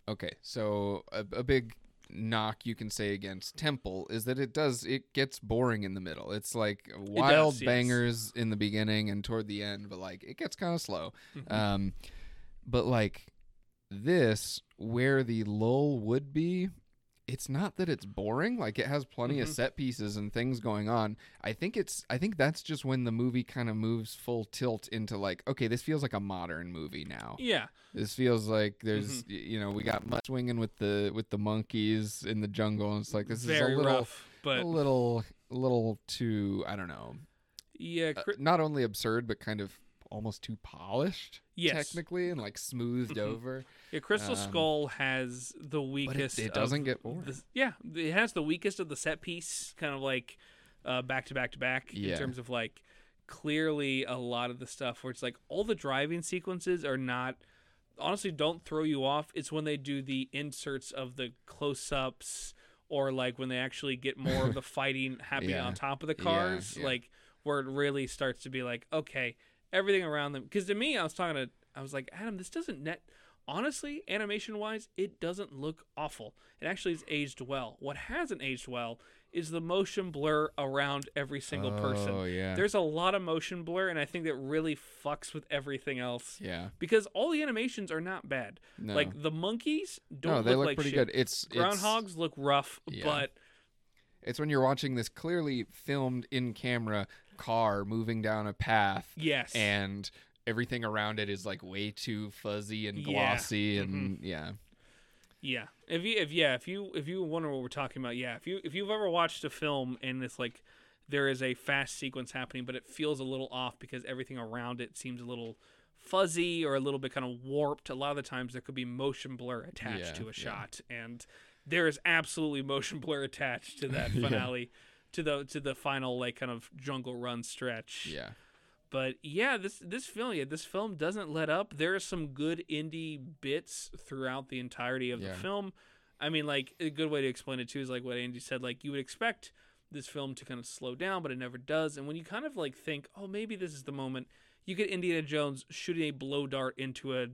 B: okay, so a, a big knock you can say against Temple is that it does it gets boring in the middle. It's like wild
A: yes.
B: bangers in the beginning and toward the end, but like it gets kind of slow.
A: Mhm.
B: Um, but like this, where the lull would be. It's not that it's boring. Like it has plenty of
A: Mhm.
B: set pieces and things going on. I think it's. I think that's just when the movie kind of moves full tilt into like, okay, this feels like a modern movie now.
A: yeah,
B: This feels like there's,
A: Mm-hmm.
B: you know, we got much swinging with the with the monkeys in the jungle, and it's like this
A: very
B: is a little,
A: rough, but
B: a little, a little too. I don't know.
A: yeah,
B: uh, not only absurd, but kind of almost too polished.
A: yes,
B: Technically, and like smoothed
A: Mhm.
B: over.
A: yeah. Crystal
B: um,
A: Skull has the weakest.
B: it
A: of
B: doesn't get boring.
A: the- yeah, it has the weakest of the set piece, kind of like uh, back to back to back in terms of like clearly a lot of the stuff where it's like all the driving sequences are not honestly don't throw you off. It's when they do the inserts of the close ups or like when they actually get more of the fighting happening
B: Yeah.
A: on top of the
B: Yeah,
A: cars,
B: yeah.
A: like where it really starts to be like, okay, everything around them. Because to me, I was talking to, I was like, Adam, this doesn't net. Honestly, animation wise, it doesn't look awful. It actually has aged well. What hasn't aged well is the motion blur around every single person.
B: Oh yeah.
A: There's a lot of motion blur, and I think that really fucks with everything else.
B: yeah.
A: Because all the animations are not bad.
B: No.
A: Like the monkeys don't
B: no, they
A: look,
B: look
A: like
B: pretty
A: shit.
B: good. It's it's-
A: Groundhogs look rough,
B: Yeah.
A: but
B: It's when you're watching this clearly filmed in camera car moving down a path
A: yes,
B: and everything around it is like way too fuzzy and
A: Yeah. Mm-hmm.
B: glossy and yeah.
A: Yeah. If you if yeah, if you if you wonder what we're talking about, yeah. If you if you've ever watched a film and it's like there is a fast sequence happening, but it feels a little off because everything around it seems a little fuzzy or a little bit kind of warped. A lot of the times there could be motion blur attached
B: Yeah,
A: to a
B: yeah.
A: shot, and there is absolutely motion blur attached to that
B: Yeah.
A: finale, to the to the final like kind of jungle run stretch.
B: Yeah.
A: But yeah, this this film, yeah, this film doesn't let up. There are some good indie bits throughout the entirety of
B: Yeah.
A: the film. I mean, like a good way to explain it too is like what Andy said. Like you would expect this film to kind of slow down, but it never does. And when you kind of like think, oh, maybe this is the moment, you get Indiana Jones shooting a blow dart into a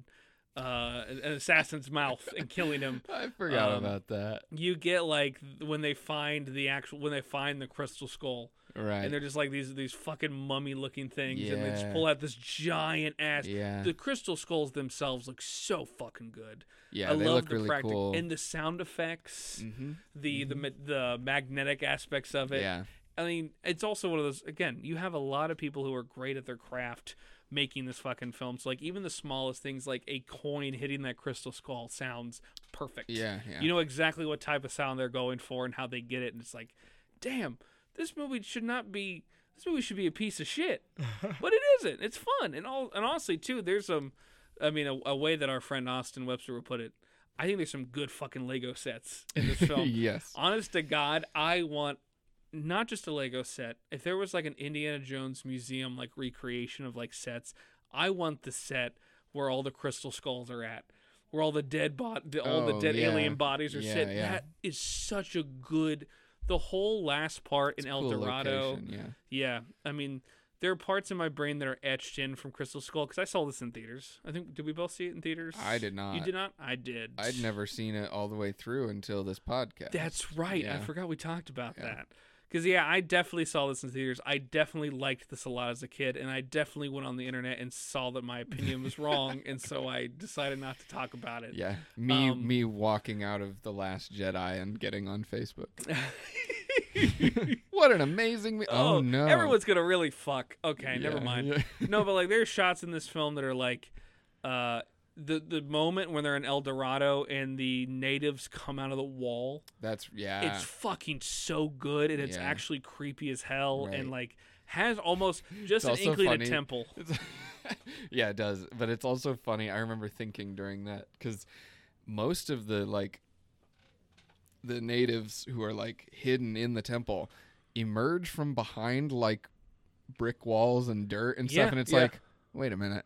A: uh, an assassin's mouth and killing him.
B: I forgot
A: Um,
B: about that.
A: You get like when they find the actual when they find the crystal skull
B: Right.
A: and they're just like these these fucking mummy looking things and they just pull out this giant ass
B: yeah.
A: the crystal skulls themselves look so fucking good
B: yeah,
A: i
B: they
A: love
B: look
A: the
B: really
A: practic-
B: cool.
A: and the sound effects
B: mm-hmm.
A: the the the magnetic aspects of it
B: Yeah.
A: i mean it's also one of those again you have a lot of people who are great at their craft making this fucking film so like even the smallest things like a coin hitting that crystal skull sounds perfect
B: Yeah. Yeah.
A: you know exactly what type of sound they're going for and how they get it and it's like damn this movie should not be this movie should be a piece of shit but it isn't it's fun and all and honestly too there's some i mean a, a way that our friend austin webster would put it i think there's some good fucking lego sets in this film
B: yes.
A: honest to god i want not just a lego set if there was like an indiana jones museum like recreation of like sets i want the set where all the crystal skulls are at where all the dead bot, all the
B: Oh,
A: dead
B: yeah.
A: alien bodies are
B: Yeah,
A: sitting.
B: yeah.
A: That is such a good. The whole last part in El
B: Cool
A: Dorado.
B: location, yeah.
A: Yeah, I mean, there are parts in my brain that are etched in from Crystal Skull because I saw this in theaters. I think did we both see it in theaters?
B: I did not.
A: You did not. I did.
B: I'd never seen it all the way through until this podcast.
A: That's right. I forgot we talked about that. Because yeah, I definitely saw this in theaters. I definitely liked this a lot as a kid, and I definitely went on the internet and saw that my opinion was wrong, and so I decided not to talk about it.
B: Yeah, me
A: Um,
B: me walking out of the Last Jedi and getting on Facebook. what an amazing! Me- oh, no,
A: Everyone's gonna really fuck. Okay, never mind.
B: yeah.
A: no, but like there's shots in this film that are like uh the the moment when they're in El Dorado and the natives come out of the wall.
B: That's yeah.
A: It's fucking so good and it's
B: Yeah.
A: actually creepy as hell and like has almost just an
B: also
A: inkling
B: funny.
A: of temple.
B: Yeah, it does. But it's also funny. I remember thinking during that because most of the like the natives who are like hidden in the temple emerge from behind like brick walls and dirt and stuff,
A: Yeah,
B: and it's
A: yeah.
B: like, wait a minute.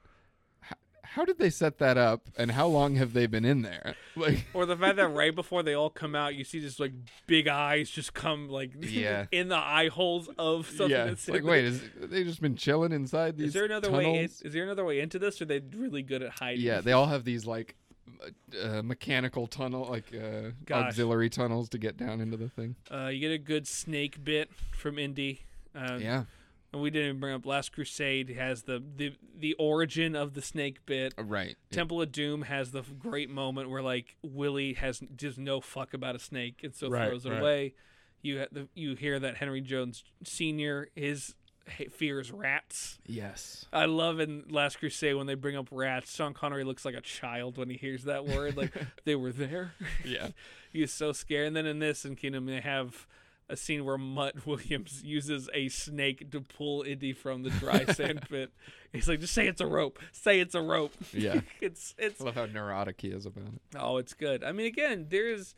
B: How, did they set that up, and how long have they been in there? Like,
A: Or the fact that right before they all come out, you see just like big eyes just come like
B: Yeah.
A: in the eye holes of something.
B: yeah,
A: that's
B: like, wait, is they just been chilling inside these?
A: Is there another way? In, is there another way into this? Or are they really good at hiding?
B: Yeah, they all have these like uh, mechanical tunnel, like uh, auxiliary tunnels to get down into the thing.
A: Uh, you get a good snake bit from Indy. Uh,
B: yeah,
A: And we didn't even bring up Last Crusade has the, the the origin of the snake bit.
B: Uh, right. It-
A: Temple of Doom has the great moment where like Willie has just no fuck about a snake and so
B: Right,
A: throws it
B: right.
A: away. You ha- the, you hear that Henry Jones Senior his fears rats.
B: yes.
A: I love in Last Crusade when they bring up rats. Sean Connery looks like a child when he hears that word. Like they were there.
B: Yeah.
A: He's so scared. And then in this in Kingdom, they have a scene where Mutt Williams uses a snake to pull Indy from the dry sand pit. He's like, just say it's a rope. Say it's a rope.
B: Yeah.
A: it's it's
B: I love how neurotic he is about it.
A: oh, it's good. I mean, again, there's.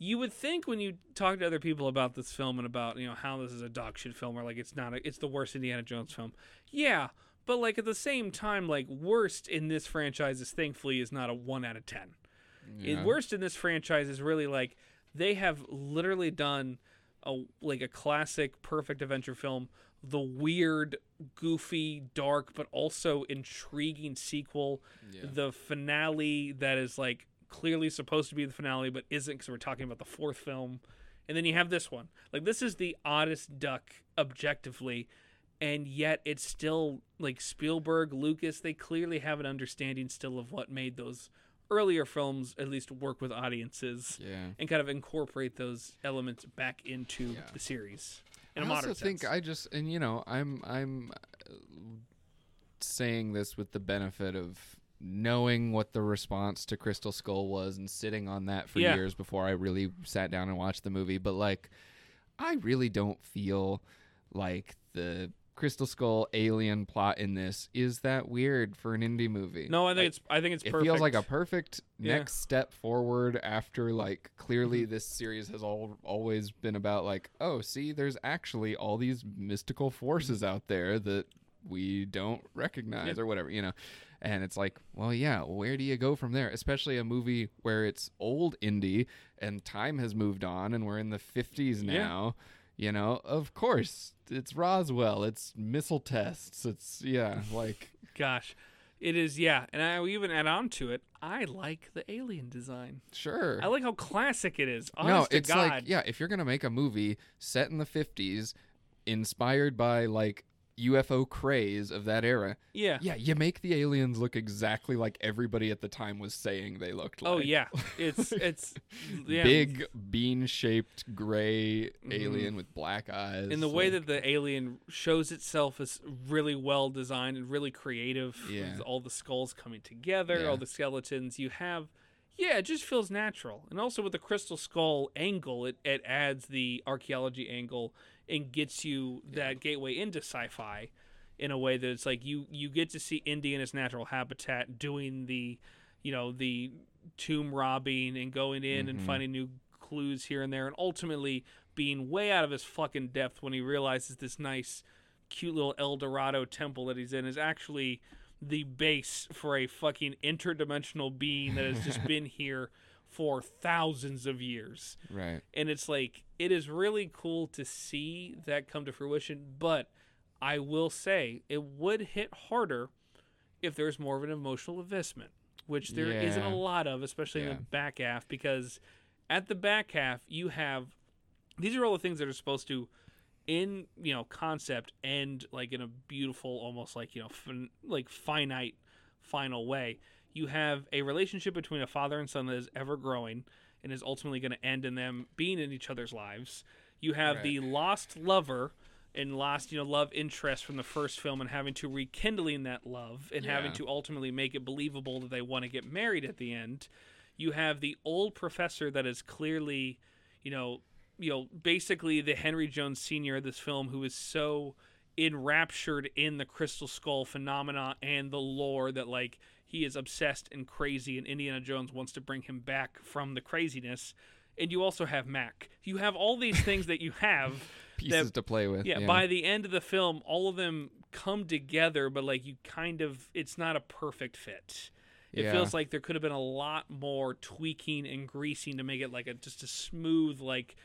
A: You would think when you talk to other people about this film and about you know how this is a dog shit film or like it's not a, it's the worst Indiana Jones film. Yeah, but like at the same time, like worst in this franchise is thankfully is not a one out of ten.
B: Yeah.
A: It, worst in this franchise is really like they have literally done a like a classic perfect adventure film, the weird, goofy, dark, but also intriguing sequel,
B: Yeah.
A: the finale that is like clearly supposed to be the finale but isn't because we're talking about the fourth film, and then you have this one. Like this is the oddest duck objectively. And yet, it's still like Spielberg, Lucas. They clearly have an understanding still of what made those earlier films at least work with audiences
B: Yeah.
A: and kind of incorporate those elements back into
B: Yeah.
A: the series in
B: I
A: a modern
B: also think
A: sense.
B: I just and you know I'm I'm saying this with the benefit of knowing what the response to Crystal Skull was and sitting on that for
A: Yeah.
B: years before I really sat down and watched the movie. But like, I really don't feel like the Crystal Skull alien plot in this is that weird for an indie movie.
A: no, I think
B: Like,
A: it's I think it's
B: it
A: perfect.
B: feels like a perfect
A: Yeah.
B: next step forward after like clearly
A: Mm-hmm.
B: this series has all always been about like oh see there's actually all these mystical forces out there that we don't recognize
A: Yeah.
B: or whatever you know and it's like well yeah where do you go from there especially a movie where it's old indie and time has moved on and we're in the 50s
A: Yeah.
B: You know of course it's roswell it's missile tests it's yeah like
A: Gosh, it is yeah, and I will even add on to it. I like the alien design.
B: sure
A: I like how classic it is.
B: no,
A: Honest to
B: it's
A: God.
B: like yeah, if you're gonna make a movie set in the '50s, inspired by like UFO craze of that era,
A: yeah.
B: yeah, you make the aliens look exactly like everybody at the time was saying they looked like.
A: Oh yeah, it's it's yeah.
B: Big bean-shaped gray
A: Mhm.
B: alien with black eyes.
A: And the way
B: like-
A: that the alien shows itself is really well designed and really creative
B: Yeah.
A: with all the skulls coming together
B: Yeah.
A: all the skeletons you have yeah it just feels natural and also with the crystal skull angle it, it adds the archaeology angle and gets you that gateway into sci-fi in a way that it's like you you get to see indy in its natural habitat doing the you know the tomb robbing and going in and
B: Mhm.
A: finding new clues here and there and ultimately being way out of his fucking depth when he realizes this nice cute little El Dorado temple that he's in is actually the base for a fucking interdimensional being that has just been here for thousands of years.
B: Right.
A: And it's like it is really cool to see that come to fruition, but I will say it would hit harder if there's more of an emotional investment, which there not a lot of, especially in the back half, because at the back half you have these are all the things that are supposed to in you know concept end like in a beautiful almost like you know fin- like finite final way you have a relationship between a father and son that is ever growing and is ultimately going to end in them being in each other's lives. You have
B: Right.
A: the lost lover and lost you know love interest from the first film and having to rekindling that love and having to ultimately make it believable that they want to get married at the end. You have the old professor that is clearly you know you know basically the henry jones senior of this film who is so enraptured in the crystal skull phenomena and the lore that like he is obsessed and crazy and indiana jones wants to bring him back from the craziness and you also have mac you have all these things that you have
B: Pieces to play with.
A: yeah, by the end of the film all of them come together but like you kind of it's not a perfect fit it
B: Yeah.
A: feels like there could have been a lot more tweaking and greasing to make it like a just a smooth like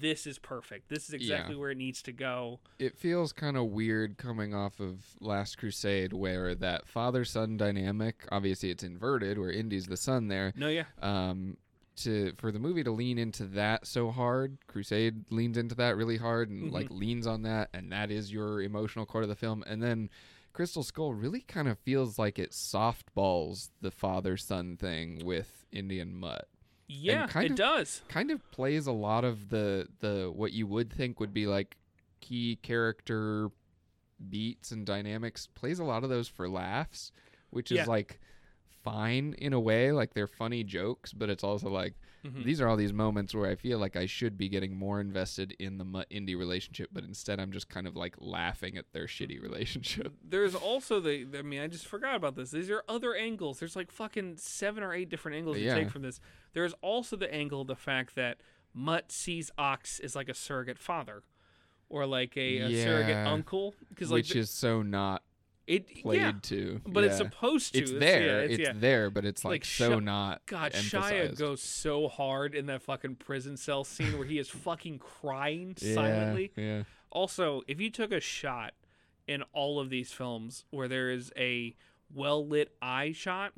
A: this is perfect this is exactly where it needs to go
B: it feels kind of weird coming off of Last Crusade, where that father son dynamic, obviously it's inverted, where Indy's the son there.
A: no yeah
B: Um, to for the movie to lean into that so hard, Crusade leans into that really hard and
A: Mhm.
B: like leans on that, and that is your emotional core of the film. And then Crystal Skull really kind of feels like it softballs the father son thing with Indian Mutt.
A: Yeah
B: kind
A: it
B: of-
A: does
B: kind of plays a lot of the the what you would think would be like key character beats and dynamics plays a lot of those for laughs which
A: Yeah.
B: is like fine in a way like they're funny jokes but it's also like
A: Mhm.
B: these are all these moments where i feel like i should be getting more invested in the Mutt indie relationship but instead i'm just kind of like laughing at their shitty relationship.
A: There's also the i mean i just forgot about this. These are other angles. There's like fucking seven or eight different angles you
B: Yeah.
A: take from this. There's also the angle of the fact that mutt sees ox as like a surrogate father or like a, a surrogate uncle. Because like
B: which is so not
A: it
B: played
A: yeah
B: to
A: but it's supposed to
B: it's
A: yeah,
B: there
A: it's,
B: it's
A: yeah.
B: there but it's like,
A: Like,
B: so
A: Sh-
B: not
A: God, Shia goes so hard in that fucking prison cell scene where he is fucking crying
B: Yeah,
A: silently.
B: yeah
A: Also, if you took a shot in all of these films where there is a well lit eye shot,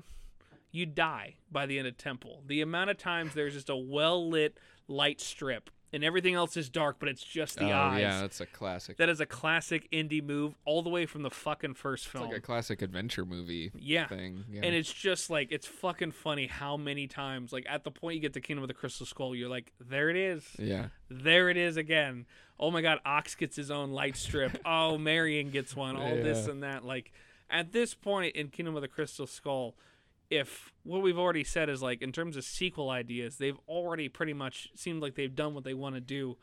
A: you die by the end of Temple. The amount of times there's just a well lit light strip and everything else is dark, but it's just the
B: oh,
A: eyes.
B: yeah that's a classic
A: That is a classic indie move all the way from the fucking first
B: It's
A: film.
B: like a classic adventure movie
A: yeah.
B: thing. Yeah.
A: And it's just like it's fucking funny how many times, like at the point you get to Kingdom of the Crystal Skull, you're like, there it is,
B: yeah.
A: there it is again. Oh my God, Ox gets his own light strip. oh, Marion gets one. All this and that. Like at this point in Kingdom of the Crystal Skull, if what we've already said is like in terms of sequel ideas, they've already pretty much seemed like they've done what they want to do.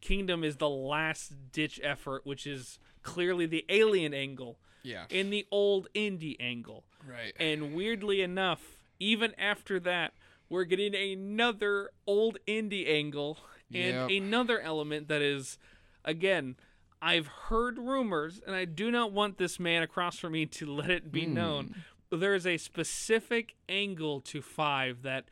A: Kingdom is the last ditch effort, which is clearly the alien angle
B: Yeah.
A: in the old indie angle.
B: Right.
A: And weirdly enough, even after that, we're getting another old indie angle and
B: Yep.
A: another element that is, again, I've heard rumors, and I do not want this man across from me to let it be hmm. known. There is a specific angle to Five that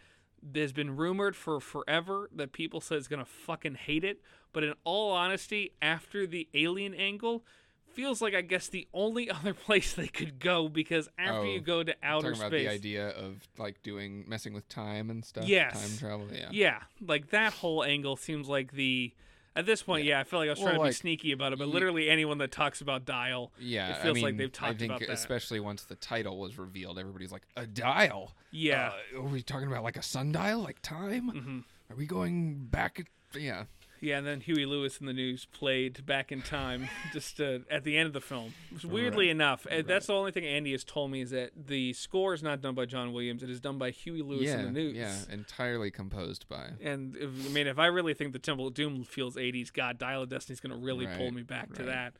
A: has been rumored for forever that people say is gonna fucking hate it. But in all honesty, after the alien angle, feels like I guess the only other place they could go because after
B: Oh,
A: you go to outer
B: Talking about
A: space,
B: the idea of like doing messing with time and stuff.
A: Yes.
B: Time travel. Yeah.
A: yeah, like that whole angle seems like the. At this point, yeah, I feel like I was
B: Well,
A: trying to
B: like,
A: be sneaky about it, but literally anyone that talks about dial,
B: Yeah,
A: it feels
B: I
A: like
B: mean,
A: they've talked
B: I think
A: about that.
B: especially once the title was revealed, everybody's like, "A dial?
A: yeah,
B: Uh, are we talking about like a sundial, like time?
A: Mhm.
B: Are we going back?" Yeah,
A: yeah, and then Huey Lewis and the News played back in time just uh, at the end of the film. Weirdly
B: Right.
A: enough, uh, that's the only thing Andy has told me is that the score is not done by John Williams; it is done by Huey Lewis
B: yeah,
A: in the news.
B: yeah, entirely composed by.
A: And if, I mean, if I really think the Temple of Doom feels 80s, God, Dial of Destiny's going to really pull me back to that.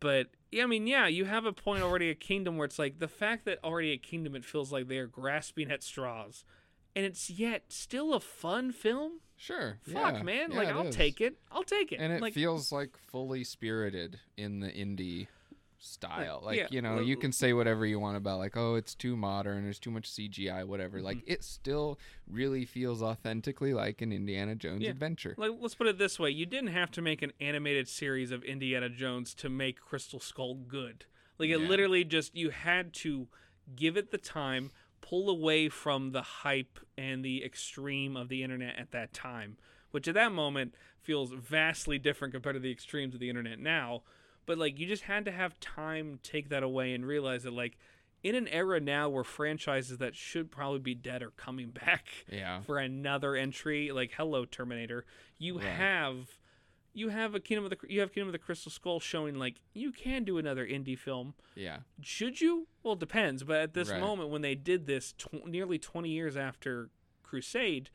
A: But yeah, I mean, yeah, you have a point already at Kingdom where it's like the fact that already at Kingdom it feels like they are grasping at straws, and it's yet still a fun film.
B: Sure.
A: Fuck,
B: yeah,
A: man,
B: yeah,
A: like I'll
B: is.
A: take it. I'll take it.
B: and it
A: like,
B: feels like fully spirited in the indie style.
A: Like,
B: Like,
A: yeah,
B: you know, you can say whatever you want about like, oh, it's too modern, there's too much CGI, whatever. Like
A: Mm-hmm.
B: it still really feels authentically like an Indiana Jones
A: Yeah.
B: adventure.
A: Like, let's put it this way: you didn't have to make an animated series of Indiana Jones to make Crystal Skull good. Like, it
B: Yeah.
A: literally just you had to give it the time, pull away from the hype and the extreme of the internet at that time, which at that moment feels vastly different compared to the extremes of the internet now. But like, you just had to have time take that away and realize that like. In an era now where franchises that should probably be dead are coming back,
B: Yeah.
A: for another entry like hello terminator you
B: Right.
A: have you have a kingdom of the you have kingdom of the crystal skull showing like you can do another indie film
B: Yeah.
A: should you well it depends but at this
B: Right.
A: moment when they did this tw- nearly 20 years after crusade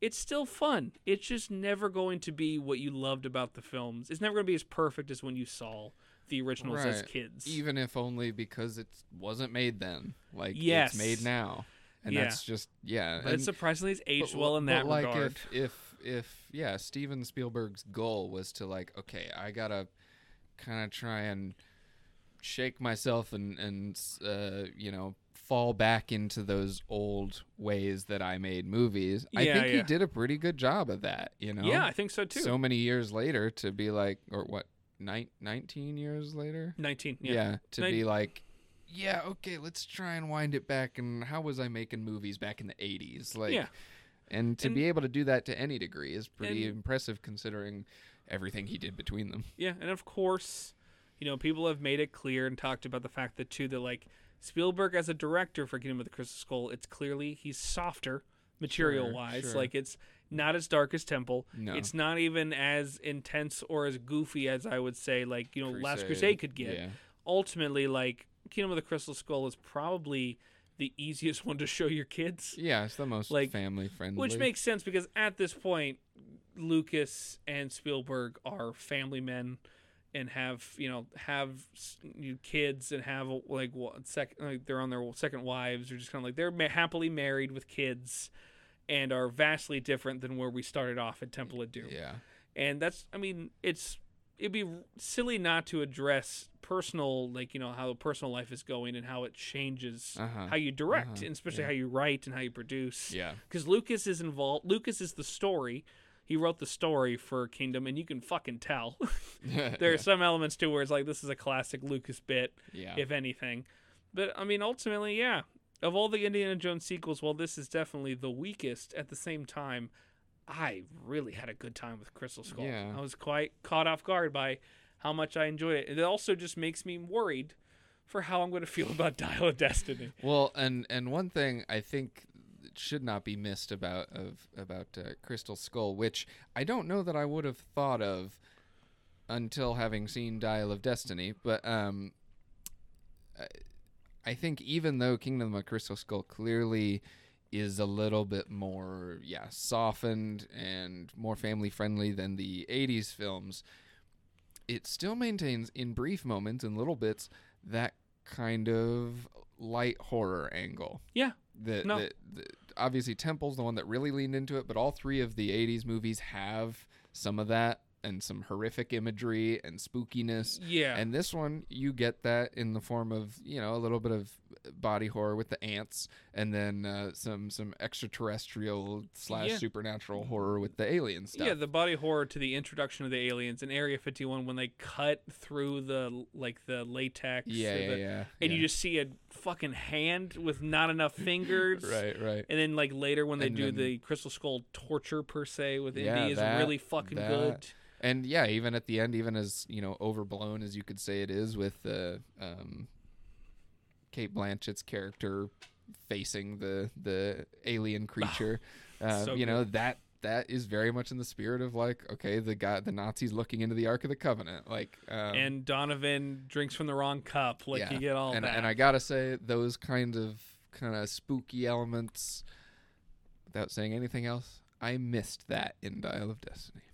A: it's still fun it's just never going to be what you loved about the films it's never going to be as perfect as when you saw the originals as kids
B: Even if only because it wasn't made then. Like
A: Yes.
B: it's made now. And
A: Yeah.
B: that's just yeah.
A: but
B: and-
A: surprisingly it's aged
B: but-
A: well in that
B: like
A: regard
B: if if if yeah, Steven Spielberg's goal was to like, okay, I gotta kind of try and shake myself and and uh, you know fall back into those old ways that I made movies. I think
A: yeah.
B: he did a pretty good job of that. You know,
A: yeah i think so too
B: So many years later to be like, or what, nine, 19 years later?
A: 19
B: Yeah,
A: yeah,
B: to
A: Nin-
B: be like, yeah, okay, let's try and wind it back. And how was I making movies back in the 80s? Like,
A: Yeah.
B: And to
A: And-
B: be able to do that to any degree is pretty
A: And-
B: impressive considering everything he did between them.
A: Yeah, and of course, you know, people have made it clear and talked about the fact that too that like Spielberg as a director for Kingdom of the Crystal Skull, it's clearly he's softer material wise.
B: sure.
A: Like it's not as dark as Temple.
B: No.
A: It's not even as intense or as goofy as I would say like, you know, Last
B: Crusade,
A: Crusade could get.
B: Yeah.
A: Ultimately, like Kingdom of the Crystal Skull is probably the easiest one to show your kids.
B: Yeah, it's the most
A: Like,
B: family friendly.
A: Which makes sense because at this point, Lucas and Spielberg are family men and have you know have kids and have like what second like they're on their second wives or just kind of like they're ma- happily married with kids and are vastly different than where we started off at Temple of Doom.
B: Yeah.
A: And that's I mean it's it'd be silly not to address personal like you know how the personal life is going and how it changes
B: Uh-huh.
A: how you direct
B: Uh-huh.
A: and especially
B: Yeah.
A: how you write and how you produce
B: Yeah.
A: because Lucas is involved. Lucas is the story. He wrote the story for Kingdom, and you can fucking tell. there are some elements too where it's like this is a classic Lucas bit,
B: yeah.
A: if anything. But I mean, ultimately, yeah. Of all the Indiana Jones sequels, well, this is definitely the weakest. At the same time, I really had a good time with Crystal Skull.
B: Yeah.
A: I was quite caught off guard by how much I enjoyed it. It also just makes me worried for how I'm going to feel about Dial of Destiny.
B: Well, and and one thing I think should not be missed about of about uh, Crystal Skull, which I don't know that I would have thought of until having seen Dial of Destiny, but um, I, I think even though Kingdom of Crystal Skull clearly is a little bit more yeah softened and more family friendly than the 80s films it still maintains in brief moments and little bits that kind of light horror angle
A: Yeah.
B: the,
A: No.
B: the, the obviously temple's the one that really leaned into it but all three of the 80s movies have some of that and some horrific imagery and spookiness
A: Yeah.
B: and this one you get that in the form of you know a little bit of body horror with the ants and then uh, some some extraterrestrial slash
A: Yeah.
B: supernatural horror with the alien stuff
A: Yeah, the body horror to the introduction of the aliens in Area 51 when they cut through the like the latex.
B: yeah yeah,
A: the-
B: yeah
A: And
B: yeah.
A: you just see a fucking hand with not enough fingers.
B: right right
A: And then like later when they
B: And
A: do
B: then-
A: the Crystal Skull torture per se with
B: Yeah,
A: Indy is really fucking
B: that.
A: good.
B: And yeah, even at the end, even as you know, overblown as you could say it is, with the um, Cate Blanchett's character facing the the alien creature, uh,
A: so
B: you know that that is very much in the spirit of like, okay, the guy, the Nazis looking into the Ark of the Covenant, like, um,
A: and Donovan drinks from the wrong cup. Like
B: yeah.
A: you get all
B: and
A: that.
B: and I gotta say, those kind of kind of spooky elements, without saying anything else, I missed that in Dial of Destiny.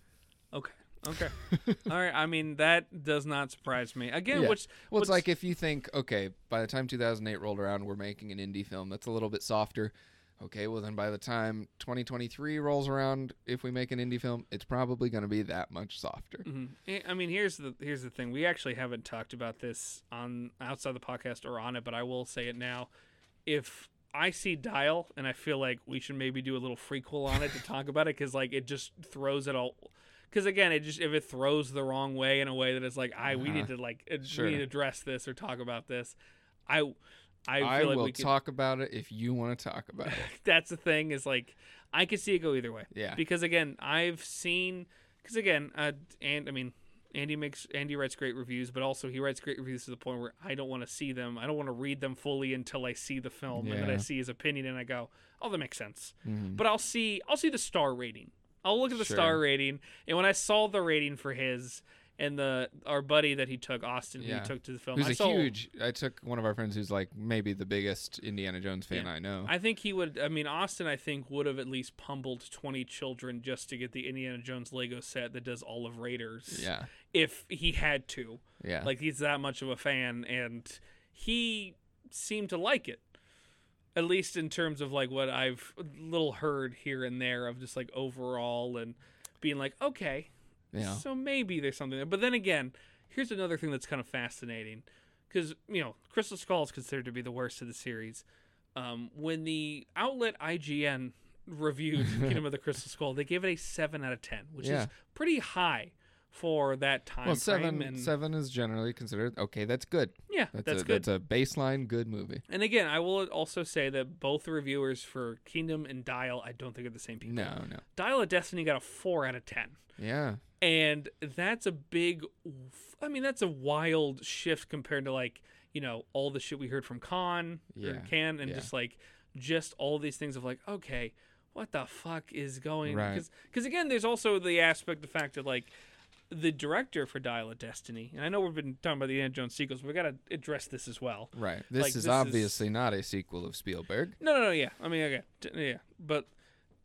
A: okay. Okay. all right. I mean that does not surprise me. Again,
B: Yeah.
A: which
B: Well, it's
A: what's-
B: like if you think, okay, by the time 2008 rolled around, we're making an indie film that's a little bit softer. okay, well then by the time 2023 rolls around, if we make an indie film, it's probably going to be that much softer.
A: Mm-hmm. I mean, here's the here's the thing. We actually haven't talked about this on outside the podcast or on it, but I will say it now. If I see Dial, and I feel like we should maybe do a little frequel on it to talk about it, because like it just throws it all. Because again, it just if it throws the wrong way in a way that it's like, I we need
B: Uh-huh.
A: to like uh,
B: Sure.
A: we need to address this or talk about this. I I
B: I,
A: feel like
B: will
A: we could,
B: talk about it if you want to talk about it.
A: that's the thing is like I could see it go either way.
B: Yeah.
A: Because again, I've seen because again, uh, and I mean, Andy makes Andy writes great reviews, but also he writes great reviews to the point where I don't want to see them. I don't want to read them fully until I see the film and then I see his opinion and I go, oh, that makes sense.
B: Mhm.
A: But I'll see I'll see the star rating. I'll look at the star rating, and when I saw the rating for his and the our buddy that he took Austin, who
B: Yeah.
A: he took to the film,
B: Who's
A: I
B: a
A: saw,
B: huge? I took one of our friends who's like maybe the biggest Indiana Jones fan
A: Yeah.
B: I know.
A: I think he would. I mean, Austin, I think would have at least pummeled twenty children just to get the Indiana Jones Lego set that does all of Raiders.
B: yeah,
A: If he had to,
B: yeah,
A: like he's that much of a fan, and he seemed to like it. At least in terms of like what I've little heard here and there of just like overall and being like, okay,
B: yeah,
A: so maybe there's something there. But then again, here's another thing that's kind of fascinating because you know Crystal Skull is considered to be the worst of the series. Um, when the outlet IGN reviewed Kingdom of the Crystal Skull, they gave it a seven out of ten, which
B: Yeah.
A: is pretty high for that time
B: Well, seven
A: and
B: seven is generally considered okay. That's good.
A: yeah,
B: That's,
A: that's,
B: a,
A: good.
B: That's a baseline good movie.
A: and again, I will also say that both the reviewers for Kingdom and Dial, I don't think are the same people.
B: No, no,
A: Dial of Destiny got a four out of ten.
B: yeah,
A: and that's a big i mean that's a wild shift compared to like you know all the shit we heard from Cannes
B: Yeah,
A: can and
B: yeah.
A: just like just all these things of like okay what the fuck is going
B: Right.
A: because again there's also the aspect the fact that like the director for dial of destiny and i know we've been talking about the Indiana Jones sequels but we got to address this as well
B: right. This
A: Like,
B: is
A: this is-
B: obviously not a sequel of Spielberg.
A: no, no, no. Yeah, I mean, okay, t- yeah, but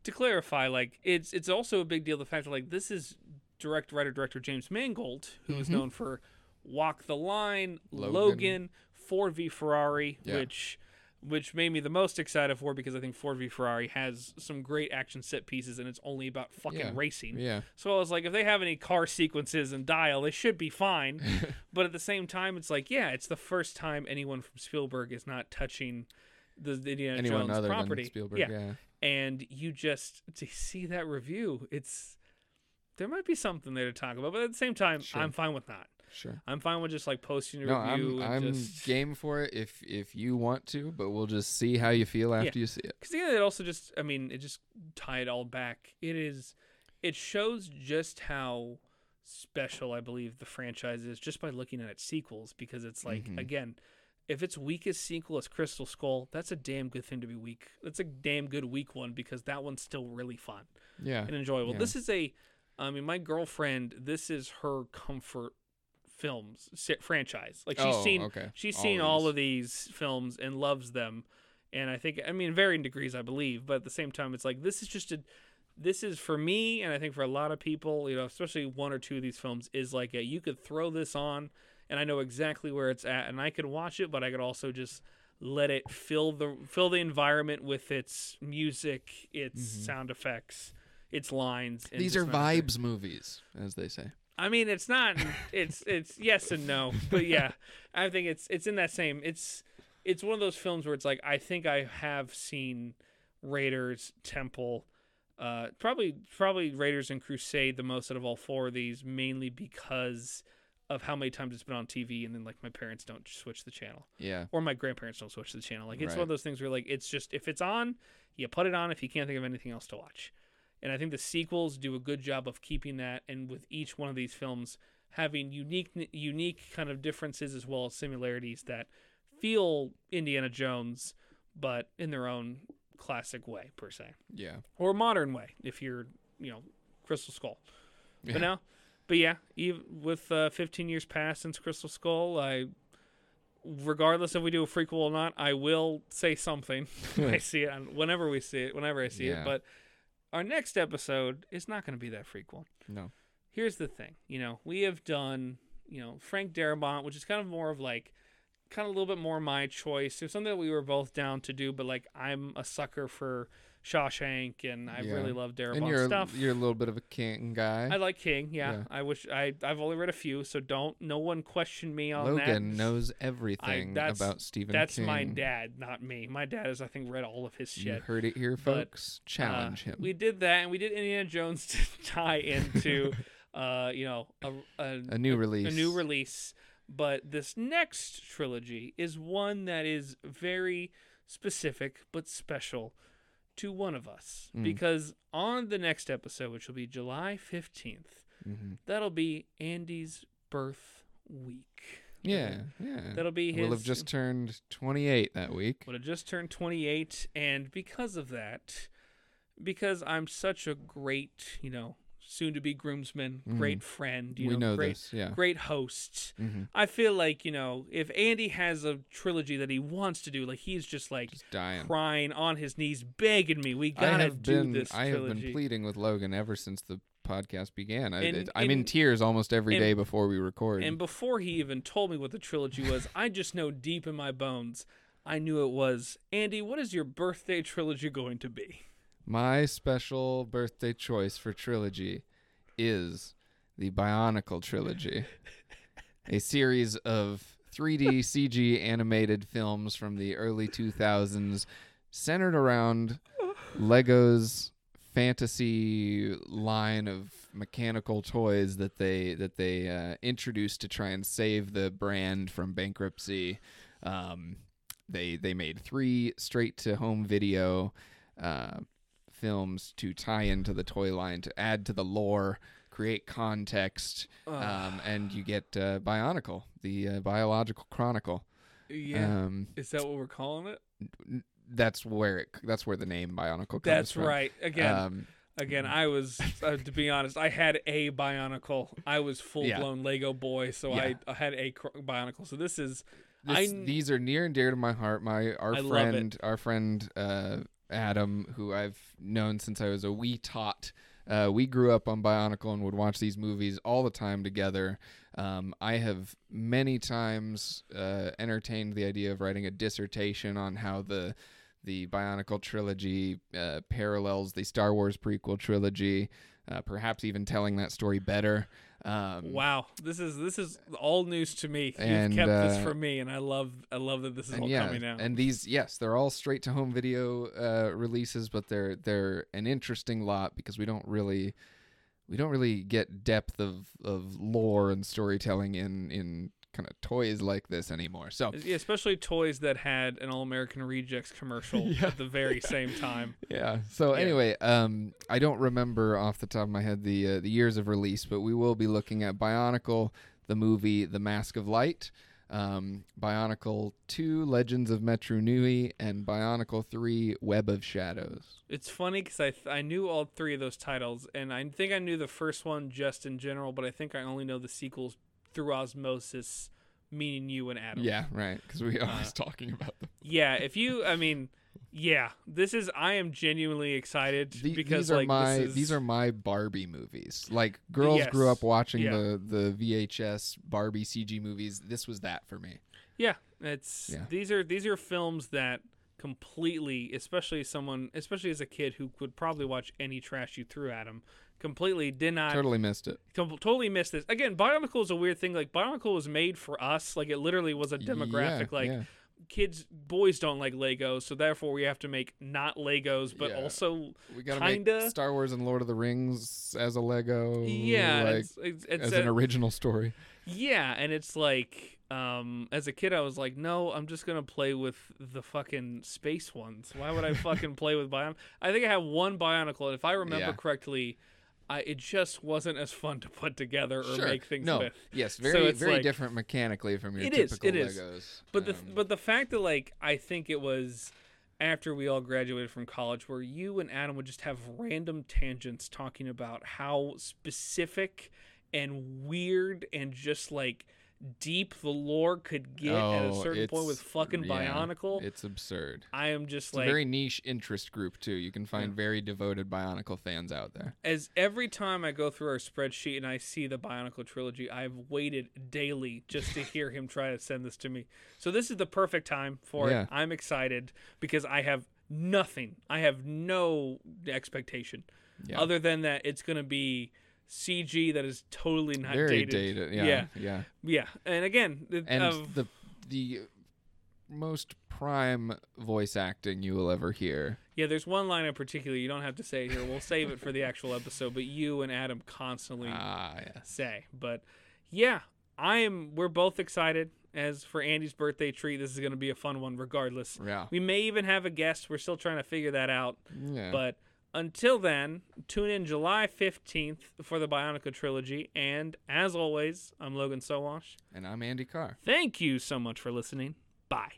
A: to clarify, like, it's it's also a big deal the fact that like this is direct writer director James Mangold, who is
B: Mhm.
A: known for Walk the Line, Logan,
B: Logan.
A: Ford v Ferrari,
B: Yeah.
A: which which made me the most excited for because I think Ford v Ferrari has some great action set pieces and it's only about fucking
B: Yeah.
A: racing.
B: Yeah,
A: So I was like, if they have any car sequences and dial, they should be fine. but at the same time, it's like, yeah, it's the first time anyone from Spielberg is not touching the Indiana
B: anyone
A: Jones property.
B: Spielberg.
A: yeah.
B: Yeah,
A: and you just to see that review, it's there might be something there to talk about, but at the same time,
B: Sure.
A: I'm fine with not.
B: Sure.
A: I'm fine with just like posting a
B: No,
A: review
B: I'm I'm
A: just
B: game for it if if you want to, but we'll just see how you feel after
A: Yeah.
B: you see it.
A: because yeah, it also just I mean it just tie it all back. It is it shows just how special I believe the franchise is just by looking at its sequels because it's like
B: Mhm.
A: again if its weakest sequel is Crystal Skull, that's a damn good thing to be weak. That's a damn good weak one because that one's still really fun
B: Yeah,
A: and enjoyable.
B: Yeah.
A: This is a, I mean, my girlfriend. This is her comfort films franchise. Like she's
B: oh,
A: seen
B: okay.
A: She's seen all
B: these.
A: of these films and loves them. And I think, I mean, varying degrees, I believe. But at the same time, it's like, this is just a, this is for me, and I think for a lot of people, you know, especially one or two of these films, is like a, you could throw this on, and I know exactly where it's at, and I could watch it, but I could also just let it fill the fill the environment with its music, its
B: Mhm.
A: sound effects, its lines. and
B: These are vibes movies, as they say.
A: I mean, it's not. It's it's yes and no, but yeah, I think it's it's in that same. It's it's one of those films where it's like I think I have seen Raiders, Temple, uh, probably probably Raiders and Crusade the most out of all four of these, mainly because of how many times it's been on TV, and then like my parents don't switch the channel,
B: Yeah,
A: or my grandparents don't switch the channel. Like it's one of those things where like it's just if it's on, you put it on if you can't think of anything else to watch. And I think the sequels do a good job of keeping that, and with each one of these films having unique, unique kind of differences as well as similarities that feel Indiana Jones, but in their own classic way per se,
B: yeah.
A: or modern way if you're, you know, Crystal Skull.
B: Yeah.
A: But now, but yeah, even with uh, 15 years past since Crystal Skull, I, regardless if we do a prequel or not, I will say something I see it, and whenever we see it, whenever I see
B: Yeah.
A: it. But our next episode is not going to be that prequel.
B: No.
A: Here's the thing, you know, we have done, you know, Frank Darabont, which is kind of more of like kind of a little bit more my choice. It was something that we were both down to do, but like I'm a sucker for Shawshank, and I
B: Yeah.
A: really love Darabont
B: you're
A: stuff.
B: you're a little bit of a king guy.
A: I like King. Yeah,
B: Yeah.
A: I wish I I've only read a few, so don't no one question me on
B: Logan
A: that.
B: Logan knows everything
A: that's-
B: about Stephen
A: That's
B: King.
A: my dad, not me. My dad has I think read all of his
B: You
A: shit.
B: heard it here,
A: But,
B: folks. Challenge
A: Uh,
B: him.
A: We did that, and we did Indiana Jones to tie into, uh, you know, a, a,
B: a new release.
A: a new release. But this next trilogy is one that is very specific but special to one of us
B: Mm.
A: because on the next episode, which will be July fifteenth,
B: Mhm.
A: that'll be Andy's birth week.
B: Yeah, yeah.
A: That'll be his.
B: We'll have just turned 28 that week.
A: would have just turned 28 and because of that because i'm such a great you know soon to be groomsman
B: Mhm.
A: great friend you
B: we
A: know,
B: know
A: great
B: this. Yeah.
A: great host
B: hmm
A: i feel like you know if andy has a trilogy that he wants to do like he's just like
B: Just dying.
A: crying on his knees begging me we gotta do
B: been
A: this
B: I have been pleading with Logan ever since the podcast began. I, I'm in tears almost every
A: and-
B: day before we record.
A: and before he even told me what the trilogy was i just know deep in my bones i knew it was andy what is your birthday trilogy going to be
B: My special birthday choice for trilogy is the Bionicle trilogy, a series of 3D CG animated films from the early 2000s centered around Lego's fantasy line of mechanical toys that they that they uh, introduced to try and save the brand from bankruptcy. Um, they they made three straight to home video uh, films to tie into the toy line to add to the lore, create context, um, and you get uh, Bionicle, the uh, biological chronicle.
A: yeah
B: Um,
A: is that what we're calling it
B: that's where it that's where the name Bionicle comes
A: That's
B: from.
A: That's right. Again,
B: Um,
A: again, I was uh, to be honest, I had a Bionicle. I was full
B: Yeah.
A: blown Lego boy, so
B: Yeah.
A: I, I had a cr- Bionicle. So this is
B: this,
A: I-
B: these are near and dear to my heart. My our
A: I
B: friend, our friend uh, Adam, who I've known since I was a wee tot. Uh, we grew up on Bionicle and would watch these movies all the time together. Um, I have many times uh, entertained the idea of writing a dissertation on how the the Bionicle trilogy uh, parallels the Star Wars prequel trilogy, uh, perhaps even telling that story better. Um,
A: wow. This is this is all news to me.
B: And,
A: You've kept this
B: uh,
A: from me, and I love I love that this is all
B: yeah,
A: coming now.
B: and these yes, they're all straight to home video uh, releases, but they're they're an interesting lot because we don't really we don't really get depth of, of lore and storytelling in in kind of toys like this anymore. So
A: Yeah, especially toys that had an All American Rejects commercial
B: Yeah.
A: at the very same time.
B: yeah. So
A: Yeah.
B: anyway, um, I don't remember off the top of my head the uh, the years of release, but we will be looking at Bionicle, the movie, The Mask of Light, um, Bionicle Two, Legends of Metru Nui, and Bionicle Three, Web of Shadows.
A: It's funny because I th- I knew all three of those titles, and I think I knew the first one just in general, but I think I only know the sequels through osmosis, meaning you and Adam.
B: Yeah, right. Because we are
A: Uh,
B: always talking about them.
A: Yeah, if you, I mean, yeah, this is. I am genuinely excited
B: The-
A: because
B: these are
A: like
B: my
A: is,
B: these are my Barbie movies. Like girls grew up watching
A: Yeah.
B: the the VHS Barbie CG movies. This was that for me.
A: yeah. It's
B: Yeah.
A: these are these are films that completely, especially someone, especially as a kid who would probably watch any trash you threw at him, completely did not
B: totally missed it.
A: com- totally missed this. Again, Bionicle is a weird thing. Like Bionicle was made for us. Like it literally was a demographic.
B: Yeah,
A: like
B: yeah.
A: kids, boys don't like Legos, so therefore we have to make not Legos, but
B: Yeah.
A: also
B: we gotta
A: kinda-
B: make Star Wars and Lord of the Rings as a Lego.
A: yeah,
B: like
A: it's, it's, it's
B: as
A: a-
B: an original story.
A: yeah, and it's like um as a kid I was like, no, I'm just gonna play with the fucking space ones. Why would I fucking play with Bion? I think I have one Bionicle, and if I remember
B: Yeah.
A: correctly. I, it just wasn't as fun to put together or
B: sure.
A: make things
B: no.
A: with.
B: Yes, very
A: it's
B: very
A: like-
B: different mechanically from your
A: It is,
B: typical
A: it is.
B: Legos.
A: But the
B: Um,
A: but the fact that like I think it was after we all graduated from college where you and Adam would just have random tangents talking about how specific and weird and just like deep the lore could get at a
B: Oh,
A: certain point with fucking
B: yeah,
A: Bionicle,
B: It's absurd.
A: I am just
B: It's
A: like
B: a very niche interest group too. You can find very devoted Bionicle fans out there.
A: as every time I go through our spreadsheet and I see the Bionicle trilogy, I've waited daily just to hear him try to send this to me. So this is the perfect time for
B: Yeah.
A: it. I'm excited because I have nothing. I have no expectation
B: Yeah.
A: other than that it's going to be CG that is totally not
B: very
A: dated.
B: dated. Yeah,
A: yeah,
B: yeah.
A: yeah. And again, the-
B: And
A: of-
B: the the most prime voice acting you will ever hear.
A: yeah, there's one line in particular you don't have to say here. We'll save it for the actual episode, but you and Adam constantly
B: Ah, yes.
A: say. But yeah, I am. We're both excited. As for Andy's birthday treat, this is going to be a fun one, regardless.
B: Yeah.
A: We may even have a guest. We're still trying to figure that out.
B: Yeah.
A: But until then, tune in July 15th for the Bionicle trilogy. And as always, I'm Logan Sowash.
B: and I'm Andy Carr.
A: Thank you so much for listening. Bye.